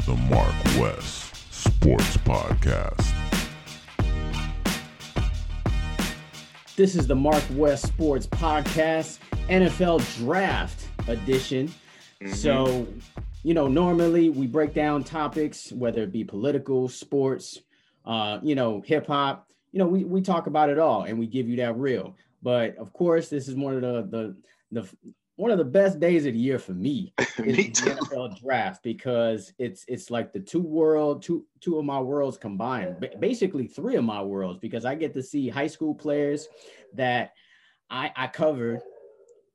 to the Mark West Sports Podcast. This is the Mark West Sports Podcast, NFL Draft Edition. Mm-hmm. So, you know, normally we break down topics, whether it be political, sports, uh, you know, hip hop. You know, we, we talk about it all and we give you that real. But of course, this is one of the the the one of the best days of the year for me is me the NFL draft because it's it's like the two world two two of my worlds combined basically three of my worlds because I get to see high school players that I I covered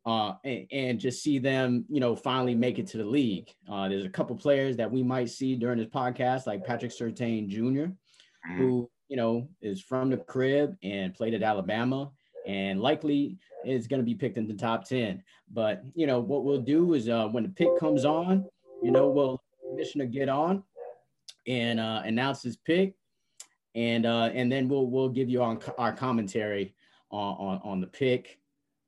uh, and, and, just see them, you know, finally make it to the league. Uh, there's a couple players that we might see during this podcast, like Patrick Surtain Jr., mm-hmm. who you know is from the crib and played at Alabama and likely is going to be picked in the top 10. But, you know, what we'll do is uh, when the pick comes on, you know, we'll commissioner get on and uh, announce his pick. And uh, and then we'll we'll give you on our commentary on, on on the pick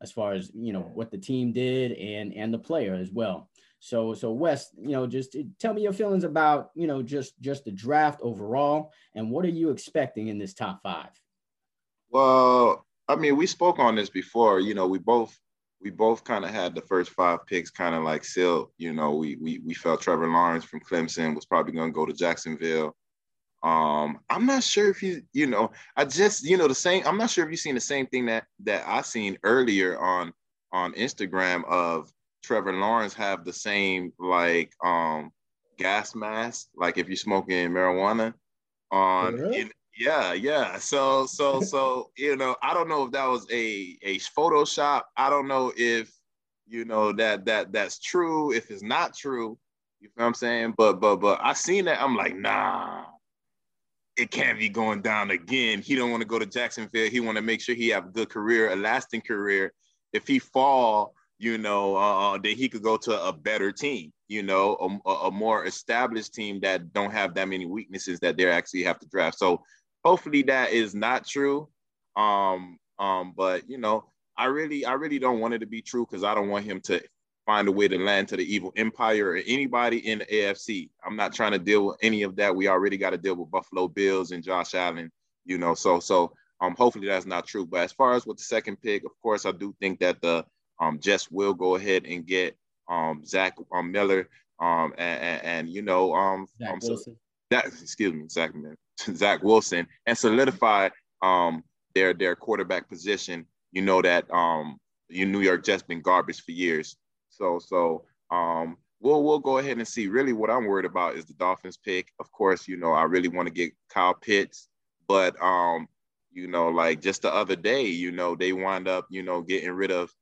as far as you know what the team did and and the player as well. So so Wes, you know, just tell me your feelings about you know just just the draft overall, and what are you expecting in this top five? Well, I mean, we spoke on this before. You know, we both we both kind of had the first five picks kind of like sealed. You know, we we we felt Trevor Lawrence from Clemson was probably going to go to Jacksonville. Um, I'm not sure if you you know, I just you know the same. I'm not sure if you've seen the same thing that that I seen earlier on on Instagram of Trevor Lawrence have the same like um gas mask, like if you're smoking marijuana on really? in, yeah, yeah. So, so, so, you know, I don't know if that was a a Photoshop. I don't know if you know that that that's true. If it's not true, you know what I'm saying? But but but I seen that. I'm like, nah, it can't be going down again. He don't want to go to Jacksonville. He want to make sure he have a good career, a lasting career. If he fall, you know, uh, then he could go to a better team you know, a, a, more established team that don't have that many weaknesses that they actually have to draft. So hopefully that is not true. Um, um, but you know, I really, I really don't want it to be true because I don't want him to find a way to land to the evil empire or anybody in the AFC. I'm not trying to deal with any of that. We already got to deal with Buffalo Bills and Josh Allen, you know. So so um hopefully that's not true. But as far as with the second pick, of course, I do think that the um Jets will go ahead and get um Zach um, Miller um and, and, and you know um, um so that excuse me Zach Miller Zach Wilson and solidify um, their their quarterback position. You know that um, you New York Jets been garbage for years. So so um, we'll we'll go ahead and see. Really, what I'm worried about is the Dolphins pick. Of course, you know I really want to get Kyle Pitts, but um, you know, like just the other day, you know, they wind up, you know, getting rid of,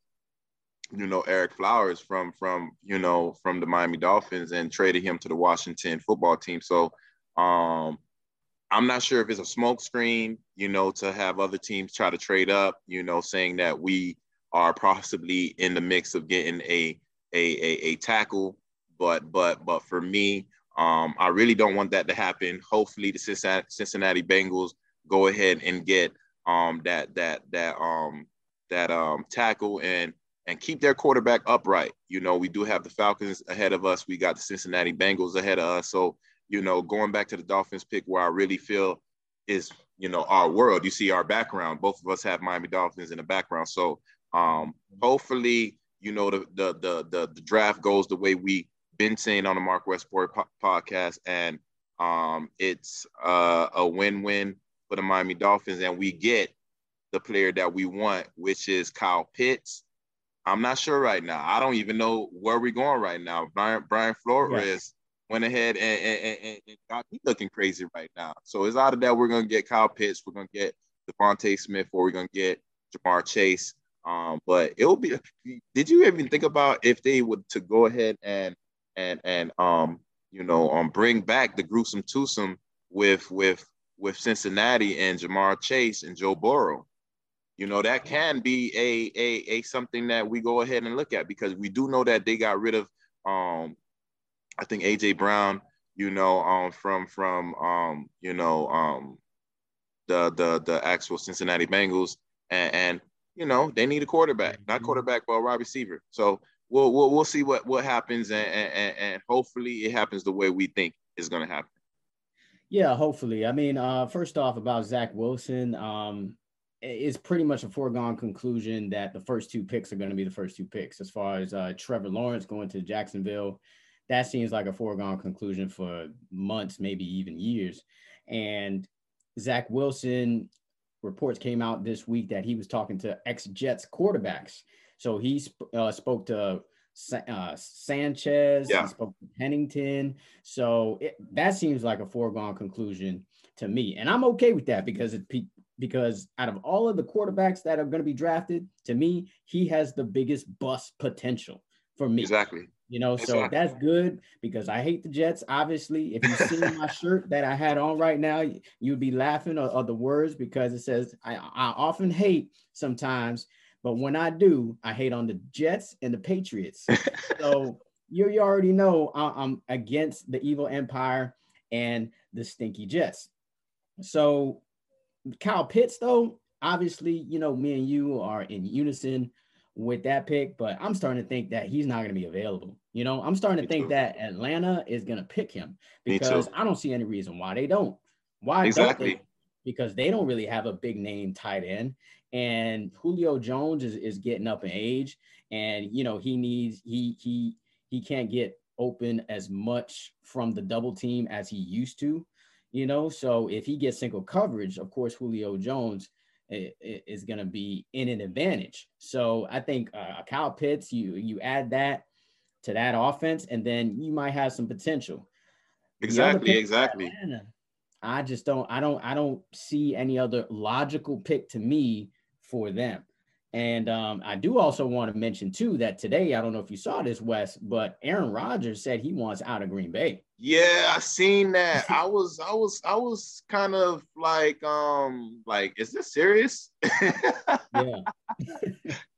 you know, Ereck Flowers from from you know from the Miami Dolphins and traded him to the Washington football team. So um, I'm not sure if it's a smokescreen, you know, to have other teams try to trade up, you know, saying that we are possibly in the mix of getting a a, a, a tackle. But but but for me, um, I really don't want that to happen. Hopefully, the Cincinnati, Cincinnati Bengals go ahead and get um, that that that um, that um, tackle and and keep their quarterback upright. You know, we do have the Falcons ahead of us. We got the Cincinnati Bengals ahead of us. So you know, going back to the Dolphins pick where I really feel is, you know, our world. You see our background. Both of us have Miami Dolphins in the background. So um, hopefully, you know, the, the the the the, draft goes the way we've been saying on the Mark Westport po- podcast, and um, it's uh, a win-win for the Miami Dolphins, and we get the player that we want, which is Kyle Pitts. I'm not sure right now. I don't even know where we're going right now. Brian Brian Flores went ahead and, and, and, and got me looking crazy right now. So it's out of that we're gonna get Kyle Pitts, we're gonna get DeVonta Smith, or we're gonna get Ja'Marr Chase. Um, but it'll be. Did you even think about if they would to go ahead and and and um you know um bring back the gruesome twosome with with with Cincinnati and Ja'Marr Chase and Joe Burrow? You know that can be a a a something that we go ahead and look at because we do know that they got rid of um I think AJ Brown, you know, um, from from um, you know, um, the the the actual Cincinnati Bengals, and, and you know they need a quarterback, not mm-hmm. quarterback, but a wide receiver. So we'll we'll, we'll see what what happens, and, and and hopefully it happens the way we think. is going to happen. Yeah, hopefully. I mean, uh, first off, about Zach Wilson, um, it's pretty much a foregone conclusion that the first two picks are going to be the first two picks. As far as uh, Trevor Lawrence going to Jacksonville, that seems like a foregone conclusion for months, maybe even years. And Zach Wilson reports came out this week that he was talking to ex Jets quarterbacks. So he sp- uh, spoke to uh, Sanchez, yeah. he spoke to Pennington. So it, that seems like a foregone conclusion to me, and I'm okay with that because it because out of all of the quarterbacks that are going to be drafted, to me, he has the biggest bust potential for me. Exactly. You know, exactly. so that's good because I hate the Jets. Obviously, if you see my shirt that I had on right now, you'd be laughing at the words because it says I, I often hate sometimes, but when I do, I hate on the Jets and the Patriots. so you, you already know I'm against the evil empire and the stinky Jets. So Kyle Pitts, though, obviously, you know, me and you are in unison with that pick, but I'm starting to think that he's not going to be available. You know, I'm starting to think that Atlanta is going to pick him because I don't see any reason why they don't. Why exactly? Don't they? Because they don't really have a big name tight end, and Julio Jones is, is getting up in age, and you know he needs he he he can't get open as much from the double team as he used to. You know, so if he gets single coverage, of course Julio Jones is going to be in an advantage. So I think uh, Kyle Pitts, you you add that to that offense, and then you might have some potential. Exactly, exactly. Atlanta, I just don't, I don't, I don't see any other logical pick to me for them. And um, I do also want to mention too that today, I don't know if you saw this, Wes, but Aaron Rodgers said he wants out of Green Bay. Yeah, I seen that. I was, I was, I was kind of like, um, like, is this serious? yeah.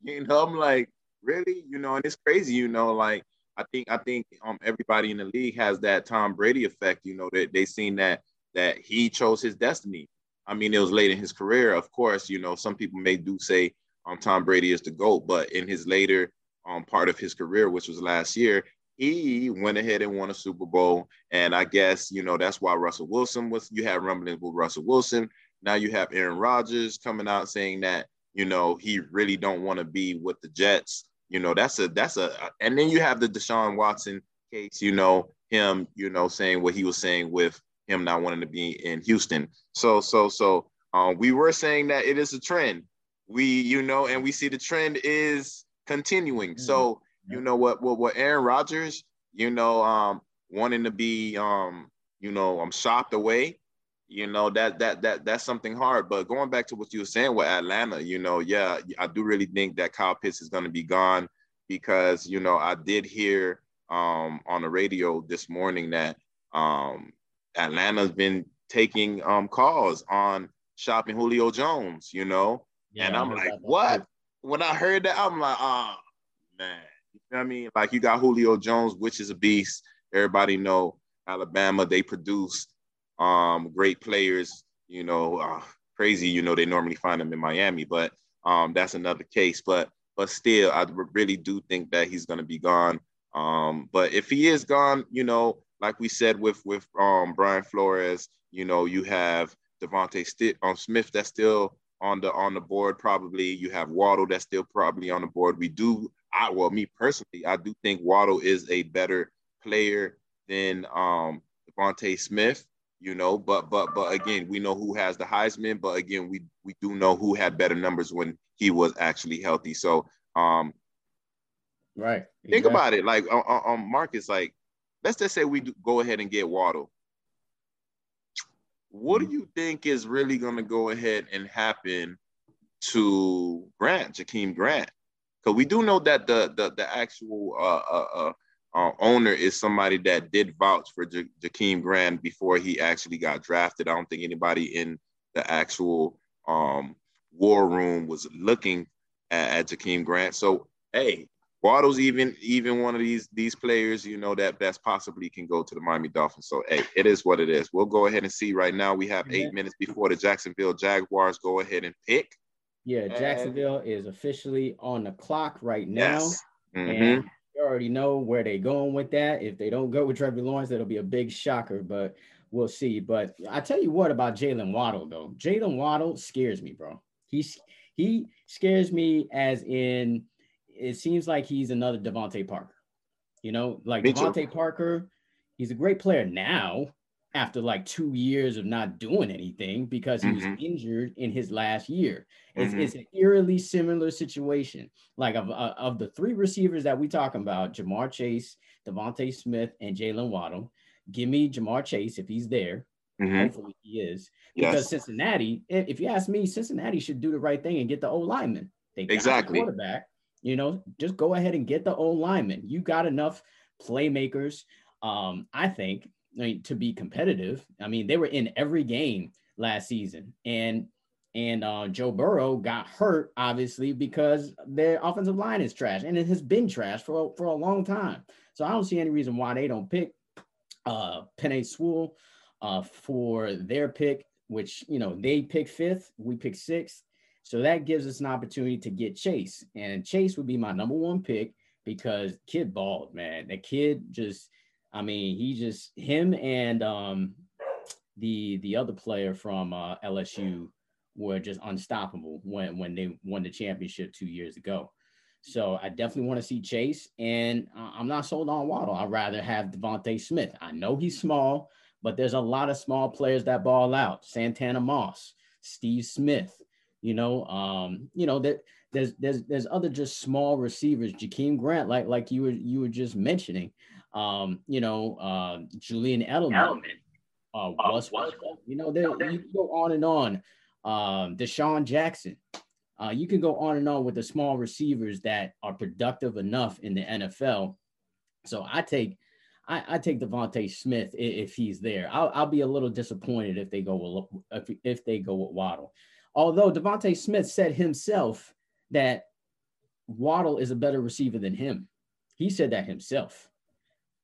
you know, I'm like, really? You know, and it's crazy, you know, like I think I think um everybody in the league has that Tom Brady effect, you know, that they seen that that he chose his destiny. I mean, it was late in his career, of course, you know, some people may do say um Tom Brady is the GOAT, but in his later um part of his career, which was last year, he went ahead and won a Super Bowl. And I guess, you know, that's why Russell Wilson was, you have rumblings with Russell Wilson. Now you have Aaron Rodgers coming out saying that, you know, he really don't want to be with the Jets. You know, that's a, that's a, and then you have the Deshaun Watson case, you know, him, you know, saying what he was saying with him not wanting to be in Houston. So, so, so um, we were saying that it is a trend. We, you know, and we see the trend is continuing. Mm-hmm. So, you know what what what Aaron Rodgers, you know, um, wanting to be um, you know, I'm um, shopped away, you know, that that that that's something hard. But going back to what you were saying with Atlanta, you know, yeah, I do really think that Kyle Pitts is gonna be gone because you know, I did hear um on the radio this morning that um Atlanta's been taking um calls on shopping Julio Jones, you know. Yeah, and I'm like, what? When I heard that, I'm like, oh man, You know what I mean? Like you got Julio Jones, which is a beast. Everybody know Alabama. They produce um, great players. You know, uh, crazy. You know, they normally find them in Miami, but um, that's another case. But but still, I really do think that he's going to be gone. Um, but if he is gone, you know, like we said with with um, Brian Flores, you know, you have DeVonta St- um, Smith that's still on the on the board. Probably you have Waddle that's still probably on the board. We do I well, me personally, I do think Waddle is a better player than um DeVonta Smith, you know, but but but again, we know who has the Heisman, but again, we we do know who had better numbers when he was actually healthy. So um right. Think exactly. about it. Like on, on Marcus, like let's just say we go ahead and get Waddle. What do you think is really gonna go ahead and happen to Grant, Jakeem Grant? because we do know that the the, the actual uh, uh, uh, uh, owner is somebody that did vouch for J- Jakeem Grant before he actually got drafted. I don't think anybody in the actual um, war room was looking at, at Jakeem Grant. So hey, Waddle's even even one of these these players, you know, that that's possibly can go to the Miami Dolphins. So hey, it is what it is. We'll go ahead and see right now. We have eight minutes before the Jacksonville Jaguars go ahead and pick. Yeah, Jacksonville is officially on the clock right now. Yes. Mm-hmm. And we already know where they're going with that. If they don't go with Trevor Lawrence, that'll be a big shocker, but we'll see. But I tell you what about Jalen Waddle, though. Jalen Waddle scares me, bro. He's he scares me as in it seems like he's another DeVante Parker. You know, like DeVante Parker, he's a great player now after like two years of not doing anything because he mm-hmm. was injured in his last year. It's, mm-hmm. it's an eerily similar situation. Like of, uh, of the three receivers that we talking about, Ja'Marr Chase, DeVonta Smith, and Jalen Waddle, give me Ja'Marr Chase if he's there. Mm-hmm. Hopefully he is. Because yes. Cincinnati, if you ask me, Cincinnati should do the right thing and get the old lineman. They got exactly. quarterback. You know, just go ahead and get the old lineman. You got enough playmakers. Um, I think I mean, to be competitive. I mean, they were in every game last season, and and uh, Joe Burrow got hurt obviously because their offensive line is trash, and it has been trash for for a long time. So I don't see any reason why they don't pick uh, Penei Sewell uh, for their pick, which you know they pick fifth, we pick sixth. So that gives us an opportunity to get Chase, and Chase would be my number one pick because kid balled, man. The kid just I mean, he just him and um, the the other player from uh, LSU were just unstoppable when when they won the championship two years ago. So I definitely want to see Chase, and I'm not sold on Waddle. I'd rather have DeVonta Smith. I know he's small, but there's a lot of small players that ball out. Santana Moss, Steve Smith. You know, um, you know that there's there's there's other just small receivers. Jakeem Grant, like like you were you were just mentioning um, you know, uh, Julian Edelman, Edelman. Uh, was, uh, you know, there, you can go on and on. Um, DeSean Jackson. Uh, you can go on and on with the small receivers that are productive enough in the NFL. So I take, I, I take DeVonta Smith if, if he's there. I'll, I'll, be a little disappointed if they go with if, if they go with Waddle. Although DeVonta Smith said himself that Waddle is a better receiver than him. He said that himself.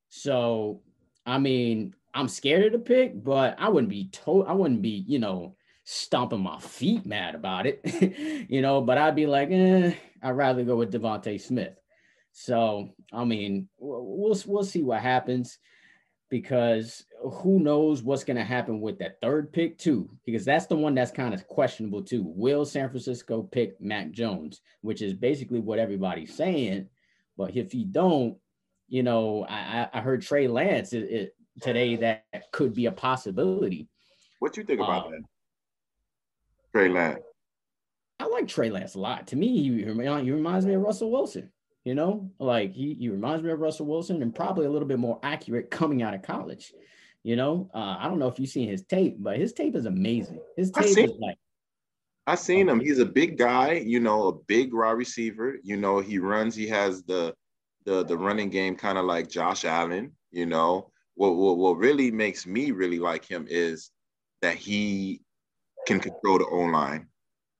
So, I mean, I'm scared of the pick, but I wouldn't be told, I wouldn't be, you know, stomping my feet mad about it, you know, but I'd be like, eh, I'd rather go with DeVonta Smith. So, I mean, we'll, we'll see what happens because who knows what's going to happen with that third pick too because that's the one that's kind of questionable too will san francisco pick mac jones which is basically what everybody's saying but if he don't you know, I, I heard Trey Lance it, it, today that could be a possibility. What you think about um, that? Trey Lance. I like Trey Lance a lot. To me, he, he reminds me of Russell Wilson. You know, like he, he reminds me of Russell Wilson and probably a little bit more accurate coming out of college. You know, uh, I don't know if you've seen his tape, but his tape is amazing. His tape is like I seen him. He's a big guy, you know, a big raw receiver. You know, he runs. He has the the the running game kind of like Josh Allen. You know, what, what what really makes me really like him is that he can control the O line.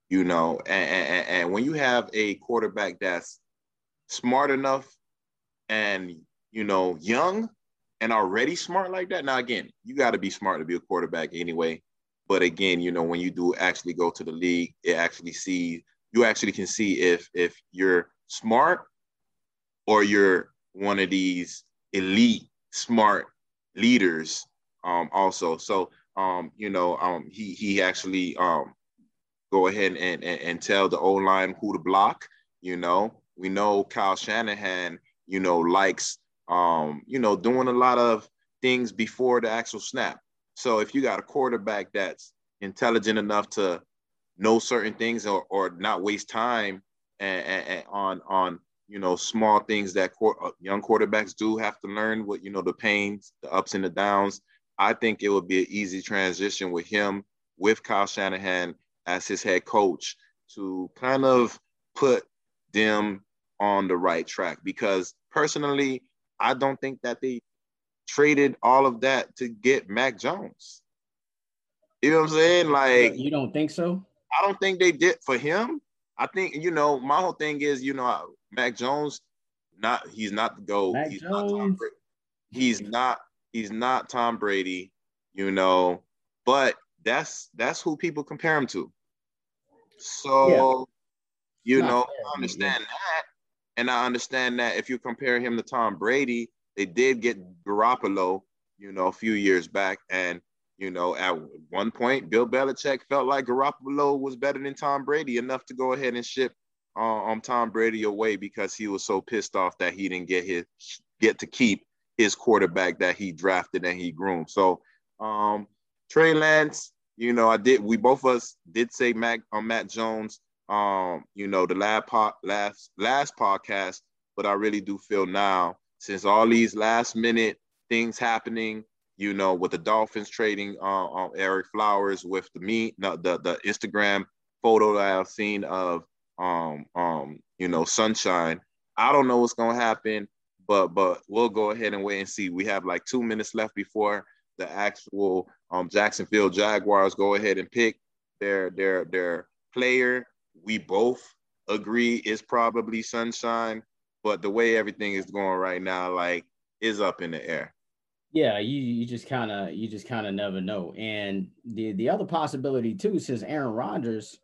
You know, and, and, and when you have a quarterback that's smart enough and you know young and already smart like that. Now again, you got to be smart to be a quarterback anyway. But again, you know, when you do actually go to the league, it actually see you actually can see if if you're smart or you're one of these elite smart leaders um, also. So um, you know, um, he he actually um, go ahead and, and, and tell the O line who to block. You know, we know Kyle Shanahan, you know, likes um, you know, doing a lot of things before the actual snap. So if you got a quarterback that's intelligent enough to know certain things or, or not waste time and, and, and on on you know, small things that uh, young quarterbacks do have to learn what, you know, the pains, the ups and the downs. I think it would be an easy transition with him, with Kyle Shanahan as his head coach to kind of put them on the right track. Because personally, I don't think that they traded all of that to get Mac Jones. You know what I'm saying? Like, you don't think so? I don't think they did for him. I think you know my whole thing is you know Mac Jones, not he's not the goat. Mac he's Jones. not Tom Brady. He's not he's not Tom Brady, you know, but that's that's who people compare him to. So, yeah. you know, fair, I understand man. that. And I understand that if you compare him to Tom Brady, they did get Garoppolo, you know, a few years back. And, you know, at one point, Bill Belichick felt like Garoppolo was better than Tom Brady enough to go ahead and ship uh, um, Tom Brady away because he was so pissed off that he didn't get his get to keep his quarterback that he drafted and he groomed. So um, Trey Lance, you know, I did. We both of us did say Mac on uh, Matt Jones. Um, you know, the last last last podcast, but I really do feel now since all these last minute things happening, you know, with the Dolphins trading uh, uh, Ereck Flowers, with the me no, the the Instagram photo that I've seen of um um you know Sunshine. I don't know what's gonna happen, but but we'll go ahead and wait and see. We have like two minutes left before the actual um, Jacksonville Jaguars go ahead and pick their their their player. We both agree is probably Sunshine, but the way everything is going right now, like, is up in the air. Yeah, you you just kind of you just kind of never know. And the the other possibility too, since Aaron Rodgers,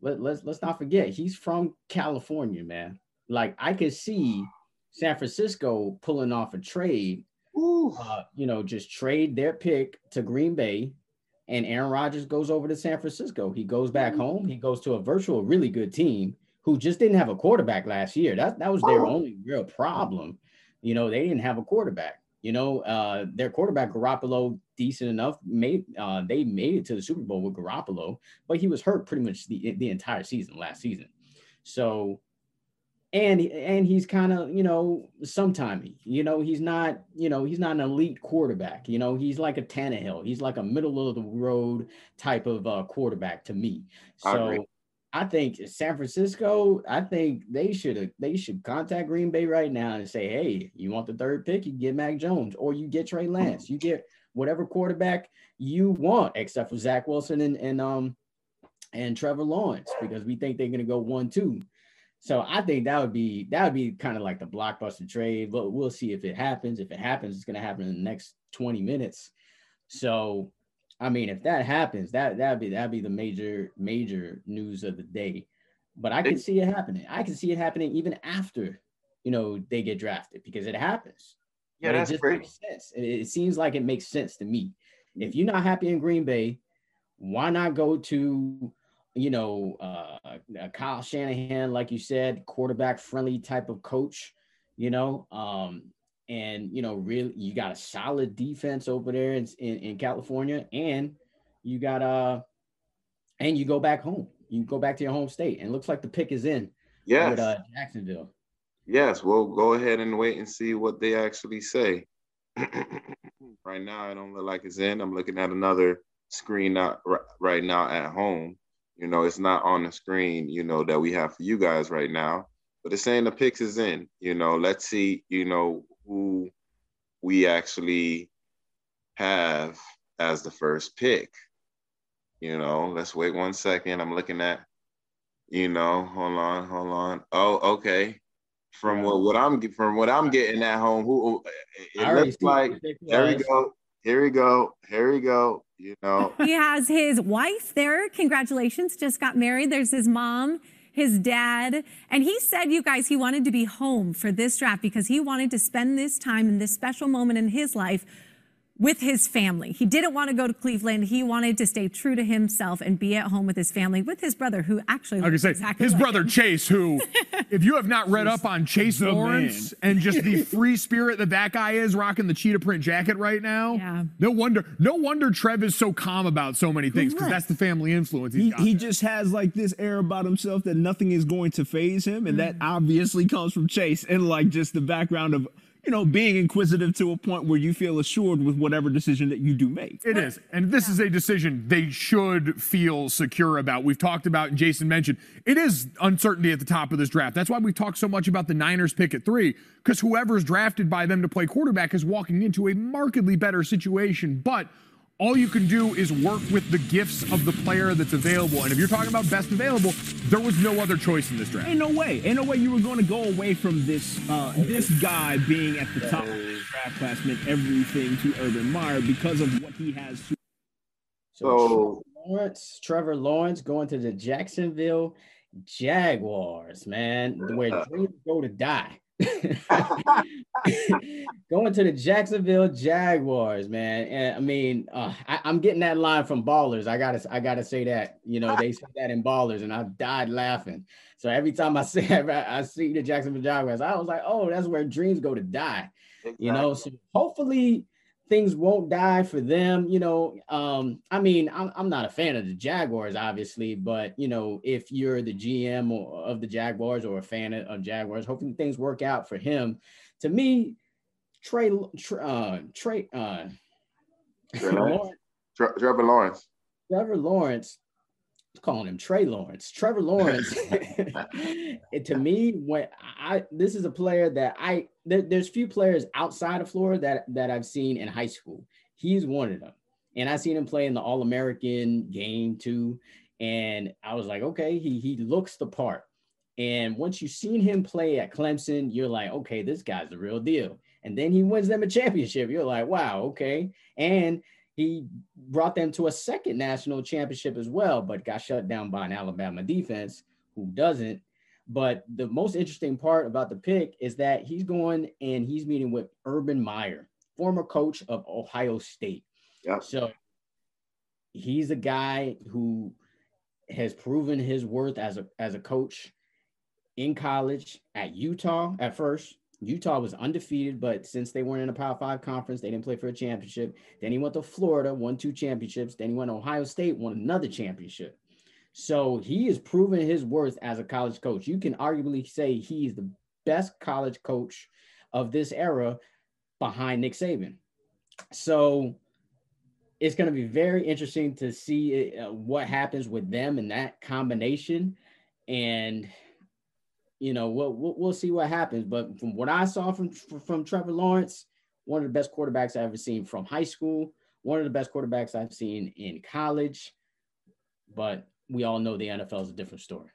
let, let's let's not forget he's from California, man. Like I could see San Francisco pulling off a trade uh, you know, just trade their pick to Green Bay, and Aaron Rodgers goes over to San Francisco. He goes back home. He goes to a virtual really good team who just didn't have a quarterback last year. That that was their only real problem. You know, they didn't have a quarterback. You know, uh, their quarterback Garoppolo decent enough. Made uh, they made it to the Super Bowl with Garoppolo, but he was hurt pretty much the the entire season last season. So and and he's kind of you know sometimey. You know he's not you know he's not an elite quarterback. You know he's like a Tannehill. He's like a middle of the road type of uh, quarterback to me. So I, I think San Francisco. I think they should they should contact Green Bay right now and say, hey, you want the third pick? You get Mac Jones or you get Trey Lance. You get whatever quarterback you want, except for Zach Wilson and and um and Trevor Lawrence because we think they're gonna go one two. So I think that would be that would be kind of like the blockbuster trade, but we'll see if it happens. If it happens, it's going to happen in the next 20 minutes. So, I mean, if that happens, that that'd be that'd be the major major news of the day. But I can see it happening. I can see it happening even after, you know, they get drafted because it happens. Yeah, but that's it just great. Makes sense. It, it seems like it makes sense to me. If you're not happy in Green Bay, why not go to you know, uh, uh, Kyle Shanahan, like you said, quarterback friendly type of coach, you know, um, and you know, really, you got a solid defense over there in, in, in California, and you got uh, and you go back home. You go back to your home state, and looks like the pick is in. Yes. With, uh, Jacksonville. Yes, we'll go ahead and wait and see what they actually say. right now, I don't look like it's in. I'm looking at another screen out right now at home you know, it's not on the screen, you know, that we have for you guys right now, but it's saying the picks is in. You know, let's see, you know, who we actually have as the first pick. You know, let's wait one second. I'm looking at, you know, hold on, hold on. Oh, okay. From what, what I'm from what I'm getting at home, who it looks like there we go. Here we go. Here we go. You know, he has his wife there. Congratulations, just got married. There's his mom, his dad. And he said, you guys, he wanted to be home for this draft because he wanted to spend this time in this special moment in his life with his family. He didn't want to go to Cleveland. He wanted to stay true to himself and be at home with his family, with his brother, who actually I was say exactly his like brother him. Chase, who, if you have not read up on Chase Lawrence man. and just the free spirit that that guy is, rocking the cheetah print jacket right now. Yeah. No wonder, no wonder Trev is so calm about so many things because that's the family influence. he he just has like this air about himself that nothing is going to faze him, and mm. that obviously comes from Chase and like just the background of you know, being inquisitive to a point where you feel assured with whatever decision that you do make. It is. And this is a decision they should feel secure about. We've talked about, and Jason mentioned, it is uncertainty at the top of this draft. That's why we talk so much about the Niners pick at three, because whoever's drafted by them to play quarterback is walking into a markedly better situation. But all you can do is work with the gifts of the player that's available. And if you're talking about best available, there was no other choice in this draft. Ain't no way. Ain't no way you were going to go away from this uh, this guy being at the top of the draft class meant everything to Urban Meyer because of what he has. To- so, so Trevor Lawrence, Trevor Lawrence going to the Jacksonville Jaguars, man, where dreams go to die. Going to the Jacksonville Jaguars, man. And I mean, uh, I, am getting that line from Ballers. I gotta, I gotta say that. You know, they said that in Ballers, and I died laughing. So every time I say, I see the Jacksonville Jaguars, I was like, oh, that's where dreams go to die. Exactly. You know, so hopefully things won't die for them. You know, um, I mean, I'm, I'm not a fan of the Jaguars, obviously, but you know, if you're the GM of the Jaguars or a fan of Jaguars, hopefully things work out for him. To me, Trey, uh, Trey, uh, Lawrence, Trevor Lawrence, Trevor Lawrence calling him Trey Lawrence. Trevor Lawrence, to me, when I this is a player that I there, there's few players outside of Florida that that I've seen in high school. He's one of them, and I seen him play in the All American game too. And I was like, okay, he he looks the part. And once you've seen him play at Clemson, you're like, okay, this guy's the real deal. And then he wins them a championship. You're like, wow, okay. And he brought them to a second national championship as well, but got shut down by an Alabama defense who doesn't. But the most interesting part about the pick is that he's going and he's meeting with Urban Meyer, former coach of Ohio State. Yeah. So he's a guy who has proven his worth as a as a coach in college at Utah at first, Utah was undefeated, but since they weren't in a Power Five conference, they didn't play for a championship. Then he went to Florida, won two championships. Then he went to Ohio State, won another championship. So he has proven his worth as a college coach. You can arguably say he's the best college coach of this era behind Nick Saban. So it's going to be very interesting to see uh, what happens with them and that combination. And you know, we'll, we'll, we'll see what happens. But from what I saw from from Trevor Lawrence, one of the best quarterbacks I've ever seen from high school, one of the best quarterbacks I've seen in college. But we all know the NFL is a different story.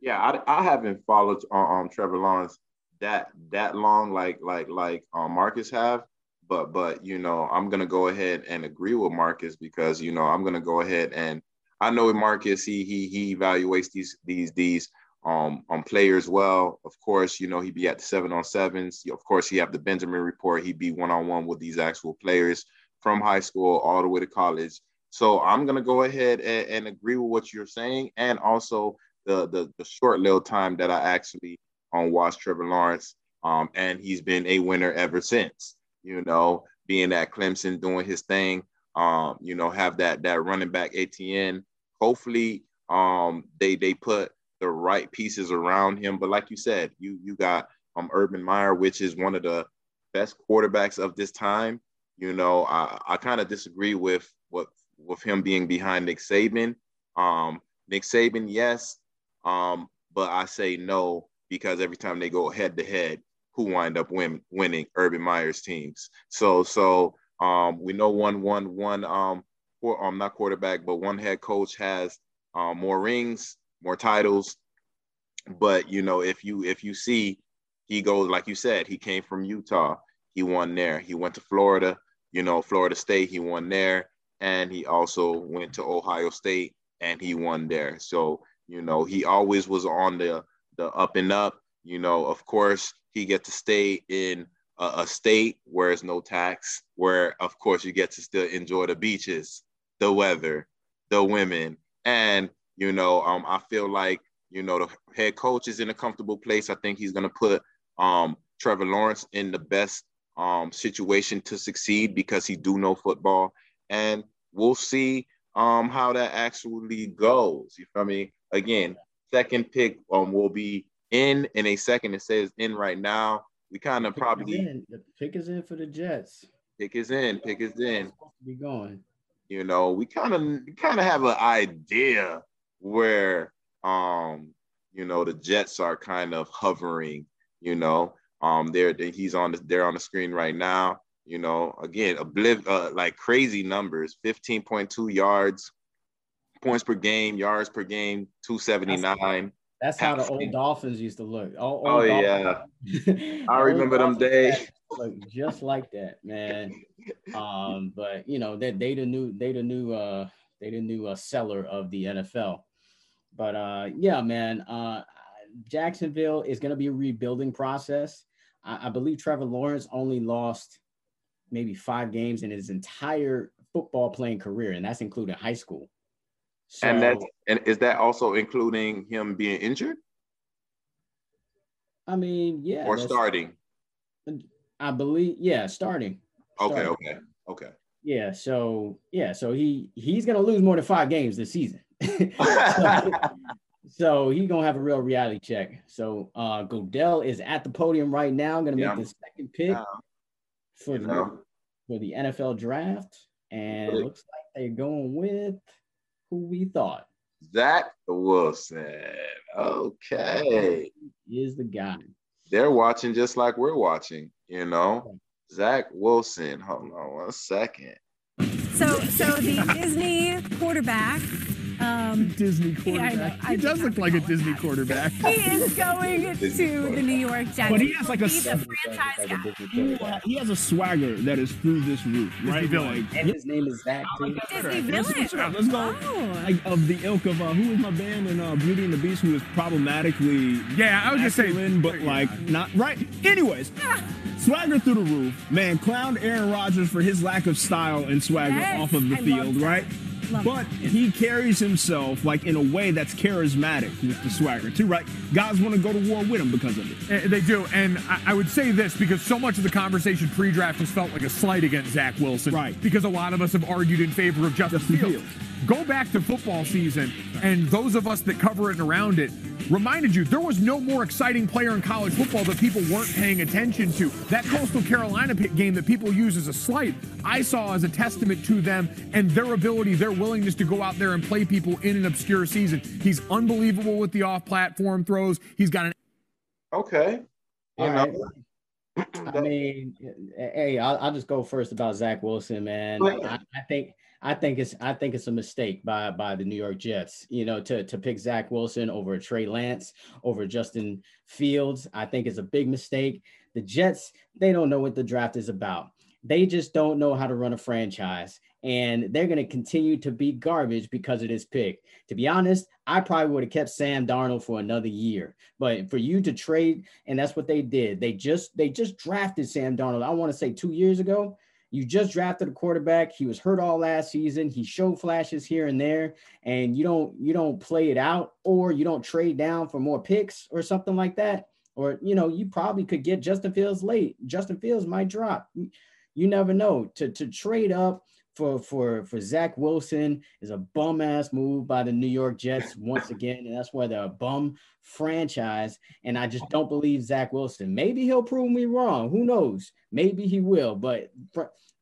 Yeah, I, I haven't followed um, um Trevor Lawrence that that long like like like um, Marcus have, but but you know I'm gonna go ahead and agree with Marcus because you know I'm gonna go ahead and I know Marcus he he he evaluates these these these um, on players well. Of course, you know, he'd be at the seven on sevens. Of course, he have the Benjamin report. He'd be one on one with these actual players from high school all the way to college. So I'm gonna go ahead and, and agree with what you're saying, and also the the, the short little time that I actually um, watched Trevor Lawrence, um, and he's been a winner ever since. You know, being at Clemson, doing his thing. Um, you know, have that that running back Etienne. Hopefully, um, they they put the right pieces around him. But like you said, you you got um Urban Meyer, which is one of the best quarterbacks of this time. You know, I, I kind of disagree with what with him being behind Nick Saban. Um, Nick Saban, yes, um, but I say no because every time they go head to head, who wind up win, winning Urban Meyer's teams. So so um, we know one one one um, or, um not quarterback, but one head coach has um, more rings more titles. But you know, if you if you see he goes like you said, he came from Utah, he won there. He went to Florida, you know, Florida State, he won there, and he also went to Ohio State and he won there. So, you know, he always was on the the up and up. You know, of course, he get to stay in a, a state where it's no tax, where of course you get to still enjoy the beaches, the weather, the women, and you know, um, I feel like you know the head coach is in a comfortable place. I think he's going to put um, Trevor Lawrence in the best um, situation to succeed because he do know football, and we'll see um, how that actually goes. You feel me? Again, second pick um, will be in in a second. It says in right now. We kind of probably the pick is in for the Jets. Pick is in. Pick is in. Be going. You know, we kind of kind of have an idea where um you know the Jets are kind of hovering. You know, um they're he's on the they're on the screen right now. You know, again, obliv- uh, like crazy numbers: fifteen point two yards, points per game, yards per game, two seventy nine. That's how the old Dolphins used to look. Old, old oh yeah, I remember them days. Look just like that, man. Um, but you know, they they the new they the new uh they the new uh, cellar of the NFL. But uh, yeah, man, uh, Jacksonville is going to be a rebuilding process. I, I believe Trevor Lawrence only lost maybe five games in his entire football playing career, and that's including high school. So, and that and is that also including him being injured? I mean, yeah. Or starting. I believe, yeah, starting. Okay, starting. okay, okay. Yeah, so yeah, so he he's gonna lose more than five games this season. so, so he's gonna have a real reality check. So uh Goodell is at the podium right now, gonna make the second pick yeah. for the know. for the NFL draft. And it looks like they're going with who we thought. Zach Wilson. Okay. He is the guy. They're watching just like we're watching, you know. Zach Wilson. Hold on one second. So so the Disney quarterback um, Disney quarterback. Yeah, I know. he does look like a Disney quarterback. he is going to the New York Jets. But he has like a, franchise guy. He has a swagger that is through this roof, right? Villain. and his name is Zach too. Disney villain. Let's go. Oh. Like of the ilk of uh, who was my band in uh, Beauty and the Beast, who was problematically yeah, I was just saying, but like not right. Anyways. swagger through the roof, man. Clown Aaron Rodgers for his lack of style and swagger yes, off of the I field, right? But he carries himself like in a way that's charismatic with the swagger too, right? Guys want to go to war with him because of it. Eh, they do, and I would say this because so much of the conversation pre-draft has felt like a slight against Zach Wilson, right? Because a lot of us have argued in favor of Justin, Justin Fields. Fields. Go back to football season, and those of us that cover it and around it reminded you there was no more exciting player in college football that people weren't paying attention to. That Coastal Carolina game that people use as a slight, I saw as a testament to them and their ability, their willingness to go out there and play people in an obscure season. He's unbelievable with the off platform throws. He's got an. Okay. You know. I mean, hey, I'll, I'll, just go first about Zach Wilson, man. I, I think I think it's I think it's a mistake by by the New York Jets, you know, to to pick Zach Wilson over Trey Lance, over Justin Fields. I think it's a big mistake. The Jets, they don't know what the draft is about. They just don't know how to run a franchise. And they're going to continue to be garbage because of this pick. To be honest, I probably would have kept Sam Darnold for another year. But for you to trade, and that's what they did. They just they just drafted Sam Darnold. I want to say two years ago. You just drafted a quarterback. He was hurt all last season. He showed flashes here and there, and you don't you don't play it out, or you don't trade down for more picks or something like that. Or you know, you probably could get Justin Fields late. Justin Fields might drop. You never know. To to trade up for for for Zach Wilson is a bum ass move by the New York Jets once again, and that's why they're a bum franchise. And I just don't believe Zach Wilson. Maybe he'll prove me wrong. Who knows? Maybe he will. But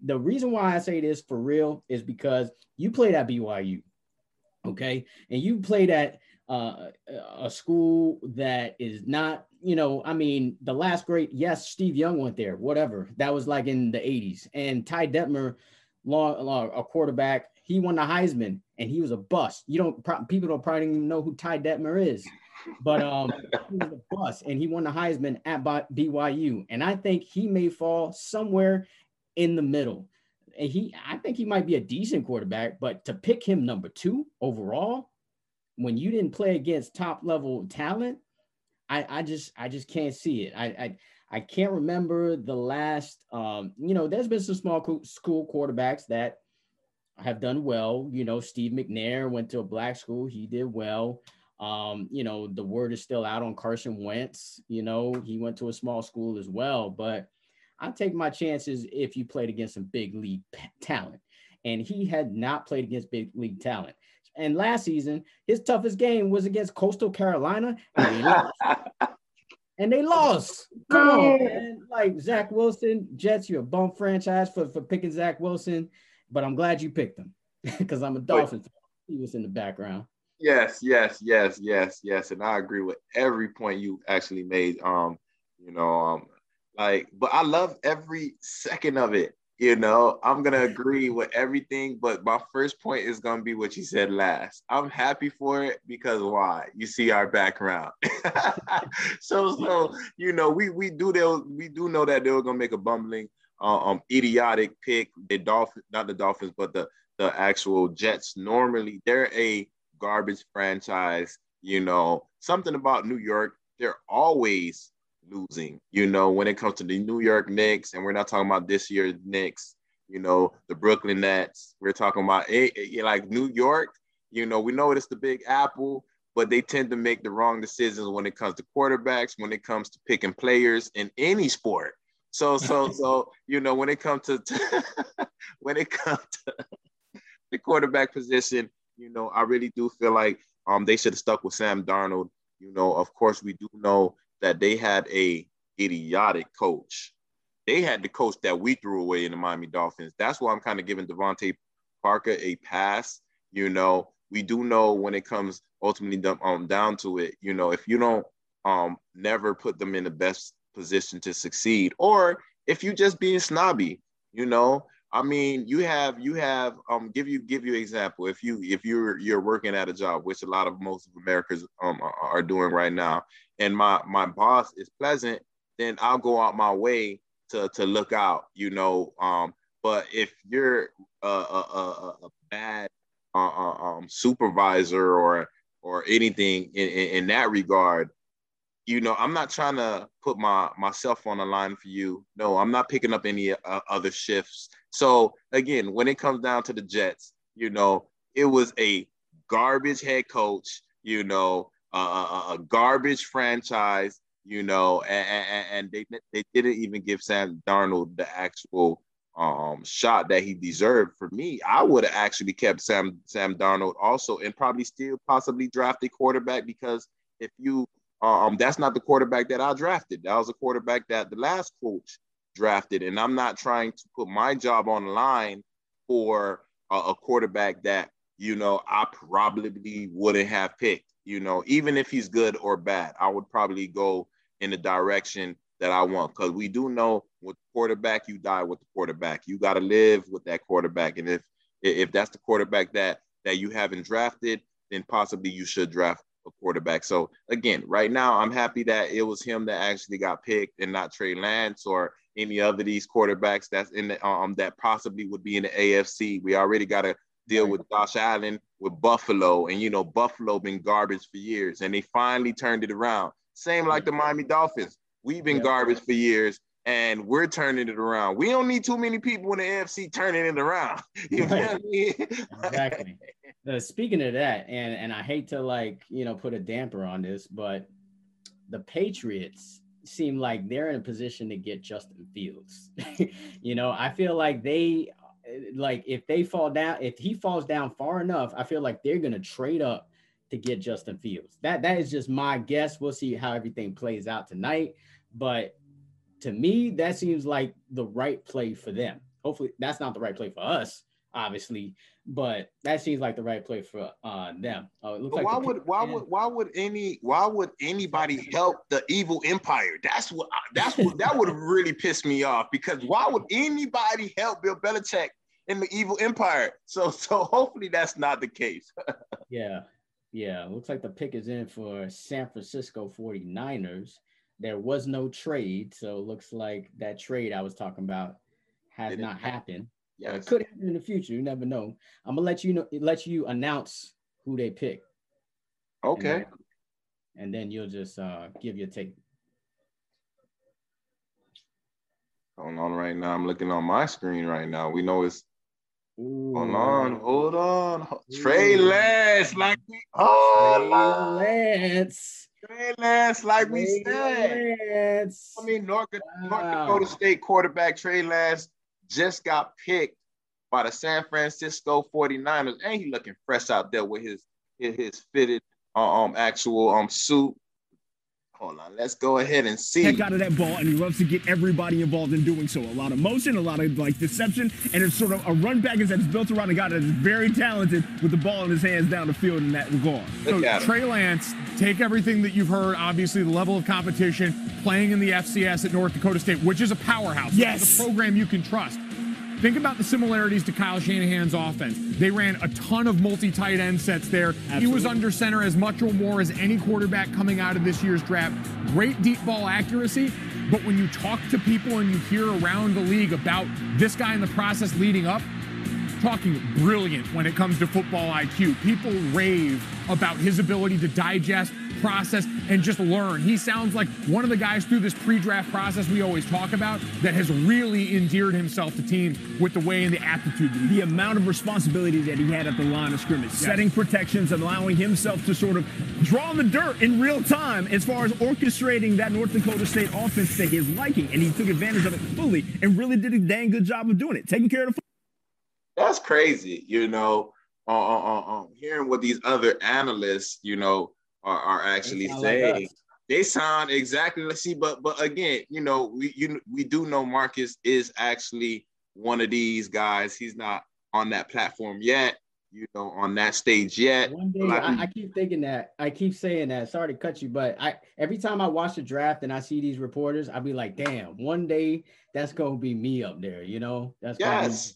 the reason why I say this for real is because you played at BYU, okay, and you played at uh, a school that is not, you know, I mean, the last great, yes, Steve Young went there, whatever. That was like in the 80s. And Ty Detmer, long, long, a quarterback, he won the Heisman and he was a bust. You don't, people don't probably even know who Ty Detmer is, but um, he was a bust and he won the Heisman at BYU. And I think he may fall somewhere in the middle. And he, I think he might be a decent quarterback, but to pick him number two overall, when you didn't play against top level talent, I, I just, I just can't see it. I, I, I can't remember the last, um, you know, there's been some small school quarterbacks that have done well. You know, Steve McNair went to a black school, he did well. Um, you know, the word is still out on Carson Wentz. You know, he went to a small school as well, but I take my chances if you played against some big league talent. And he had not played against big league talent. And last season, his toughest game was against Coastal Carolina. And they lost. and they lost. Come on, man. Like Zach Wilson, Jets, you're a bum franchise for, for picking Zach Wilson. But I'm glad you picked him because I'm a Dolphins. He was in the background. Yes, yes, yes, yes, yes. And I agree with every point you actually made. Um, you know, um, like, but I love every second of it. You know, I'm gonna agree with everything, but my first point is gonna be what you said last. I'm happy for it because why? You see our background. so, so you know, we we do they we do know that they were gonna make a bumbling, uh, um, idiotic pick. The Dolphins, not the Dolphins, but the the actual Jets. Normally, they're a garbage franchise. You know, something about New York, they're always losing. You know, when it comes to the New York Knicks, and we're not talking about this year's Knicks, you know, the Brooklyn Nets. We're talking about it, eh, it, eh, like New York. You know, we know it's the Big Apple, but they tend to make the wrong decisions when it comes to quarterbacks, when it comes to picking players in any sport. So, so, so, you know, when it comes to, to when it comes to the quarterback position, you know, I really do feel like um they should have stuck with Sam Darnold. You know, of course, we do know that they had a idiotic coach. They had the coach that we threw away in the Miami Dolphins. That's why I'm kind of giving DeVante Parker a pass. You know, we do know when it comes ultimately um, down to it, you know, if you don't um, never put them in the best position to succeed, or if you just being snobby, you know, I mean, you have you have um give you give you example. If you if you're you're working at a job, which a lot of most of Americans um are doing right now, and my my boss is pleasant, then I'll go out my way to to look out, you know. Um, but if you're a a, a, a bad uh, uh, um, supervisor or or anything in, in, in that regard, you know, I'm not trying to put my myself on the line for you. No, I'm not picking up any uh, other shifts. So again, when it comes down to the Jets, you know, it was a garbage head coach, you know, uh, a, garbage franchise, you know, and, and, and, they they didn't even give Sam Darnold the actual um, shot that he deserved. For me, I would have actually kept Sam Sam Darnold also, and probably still possibly drafted quarterback because if you um, that's not the quarterback that I drafted. That was a quarterback that the last coach drafted, and I'm not trying to put my job on the line for a, a quarterback that you know I probably wouldn't have picked. You know, even if he's good or bad, I would probably go in the direction that I want because we do know with quarterback, you die with the quarterback. You got to live with that quarterback, and if if that's the quarterback that that you haven't drafted, then possibly you should draft a quarterback. So again, right now, I'm happy that it was him that actually got picked and not Trey Lance or any other of these quarterbacks that's in the um that possibly would be in the AFC. We already got to deal with Josh Allen with Buffalo, and you know Buffalo been garbage for years, and they finally turned it around. Same like the Miami Dolphins. We've been yeah. garbage for years, and we're turning it around. We don't need too many people in the AFC turning it around. You know what I mean? exactly. Uh, speaking of that, and and I hate to like you know put a damper on this, but the Patriots seem like they're in a position to get Justin Fields. you know, I feel like they like if they fall down, if he falls down far enough, I feel like they're gonna trade up to get Justin Fields. That that is just my guess. We'll see how everything plays out tonight, but to me, that seems like the right play for them. Hopefully, that's not the right play for us, obviously, but that seems like the right play for uh, them. Uh, like why would why would why would any why would anybody help the evil empire? That's what that's what that would really piss me off because why would anybody help Bill Belichick in the evil empire? So so hopefully that's not the case. yeah. Yeah, looks like the pick is in for San Francisco 49ers there was no trade, so it looks like that trade I was talking about has not happened. Yeah, it could happen in the future. You never know. I'm gonna let you know, let you announce who they pick. Okay. And then, and then you'll just uh, give your take. Going on right now. I'm looking on my screen right now. We know it's Ooh. Hold on, hold on. Trey Lance, like we oh Trey Lance. Trey Lance, like Trey we said. Lance. I mean, North, wow. North Dakota State quarterback Trey Lance just got picked by the San Francisco 49ers, and he looking fresh out there with his his, his fitted uh, um actual um suit Hold on, let's go ahead and see. Heck out of that ball, and he loves to get everybody involved in doing so. A lot of motion, a lot of like deception, and it's sort of a run back that's built around a guy that is very talented with the ball in his hands down the field in that regard. So Trey Lance, take everything that you've heard, obviously the level of competition, playing in the FCS at North Dakota State, which is a powerhouse. Yes. a program you can trust. Think about the similarities to Kyle Shanahan's offense. They ran a ton of multi tight end sets there. Absolutely. He was under center as much or more as any quarterback coming out of this year's draft. Great deep ball accuracy. But when you talk to people and you hear around the league about this guy in the process leading up, talking brilliant when it comes to football IQ. People rave about his ability to digest, process, and just learn. He sounds like one of the guys through this pre draft process we always talk about that has really endeared himself to teams with the way and the aptitude. The amount of responsibility that he had at the line of scrimmage, yes. setting protections, and allowing himself to sort of draw in the dirt in real time as far as orchestrating that North Dakota State offense to his liking. And he took advantage of it fully and really did a dang good job of doing it, taking care of the that's crazy, you know, uh, uh, uh, hearing what these other analysts, you know, are, are actually saying. Like they sound exactly let's see, but but again, you know, we you we do know Marcus is actually one of these guys. He's not on that platform yet, you know, on that stage yet. One day, I, I, keep thinking that. I keep saying that. Sorry to cut you, but I every time I watch the draft and I see these reporters, I'll be like, damn, one day that's gonna be me up there. You know, that's yes.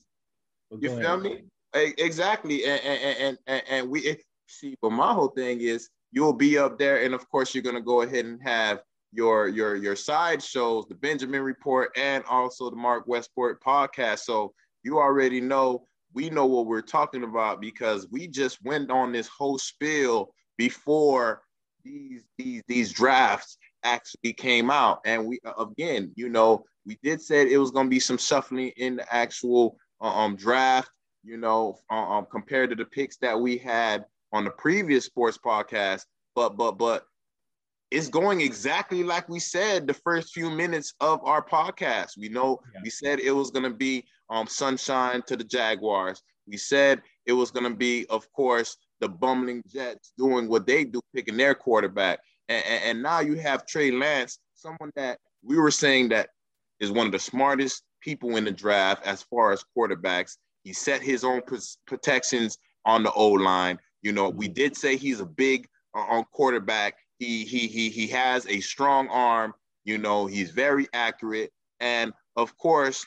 You feel ahead. me? Exactly. And and, and and we see, but my whole thing is you'll be up there, and of course you're gonna go ahead and have your your your side shows, the Benjamin Report, and also the Mark Westport podcast. So you already know we know what we're talking about because we just went on this whole spiel before these these these drafts actually came out and we again you know we did say it was going to be some shuffling in the actual um, draft, you know, um, compared to the picks that we had on the previous sports podcast. But but but it's going exactly like we said the first few minutes of our podcast. We know yeah. we said it was going to be um, sunshine to the Jaguars. We said it was going to be, of course, the bumbling Jets doing what they do, picking their quarterback. And, and, and now you have Trey Lance, someone that we were saying that is one of the smartest people in the draft as far as quarterbacks. He set his own protections on the O line. You know, we did say he's a big uh, on quarterback. He he he he has a strong arm. You know, he's very accurate, and of course,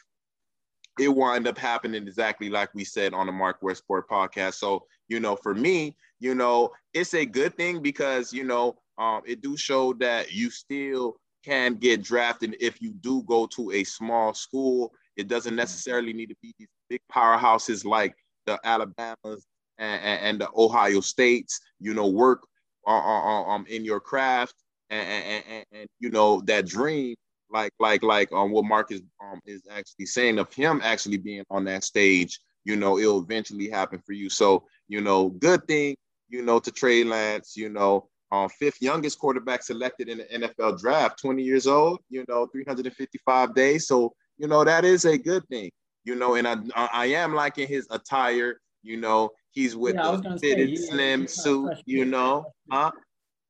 it wind up happening exactly like we said on the Mark Westport podcast. So, you know, for me, you know, it's a good thing because you know, um, it do show that you still can get drafted if you do go to a small school. It doesn't mm-hmm. necessarily need to be these big powerhouses like the Alabamas and, and, and the Ohio States. You know, work um, in your craft and, and, and, you know that dream, like like like um what Mark is um is actually saying of him actually being on that stage. You know, it'll eventually happen for you. So you know, good thing. You know, to Trey Lance. You know, um, fifth youngest quarterback selected in the NFL draft, 20 years old, you know, 355 days. So, you know, that is a good thing, you know, and I, I am liking his attire, you know, he's with yeah, the fitted say, slim suit, you know, huh?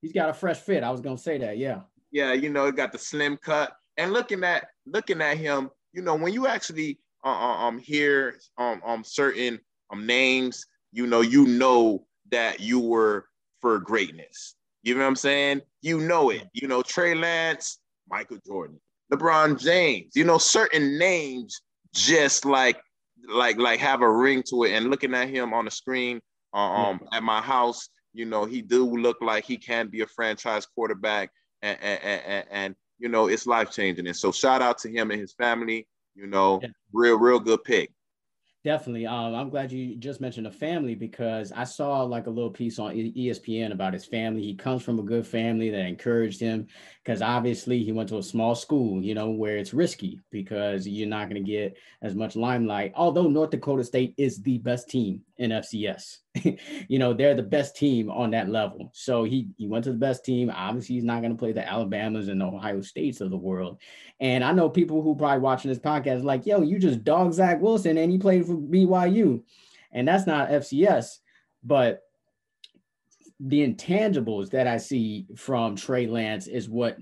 He's got a fresh fit. I was going to say that. Yeah. Yeah. You know, he got the slim cut and looking at, looking at him, you know, when you actually uh, uh um, hear um, um, certain um, names, you know, you know that you were for greatness you know what I'm saying? You know it. You know, Trey Lance, Michael Jordan, LeBron James, you know, certain names just like like like have a ring to it. And looking at him on the screen uh, um at my house, you know, he do look like he can be a franchise quarterback and and, and, and you know, it's life changing. And so shout out to him and his family, you know, real, real good pick. Definitely. Um, I'm glad you just mentioned a family because I saw like a little piece on ESPN about his family. He comes from a good family that encouraged him because obviously he went to a small school, you know, where it's risky because you're not going to get as much limelight. Although North Dakota State is the best team in FCS, you know, they're the best team on that level. So he he went to the best team. Obviously, he's not going to play the Alabamas and the Ohio States of the world. And I know people who probably watching this podcast like, yo, you just dog Zach Wilson and he played for BYU, and that's not FCS, but the intangibles that I see from Trey Lance is what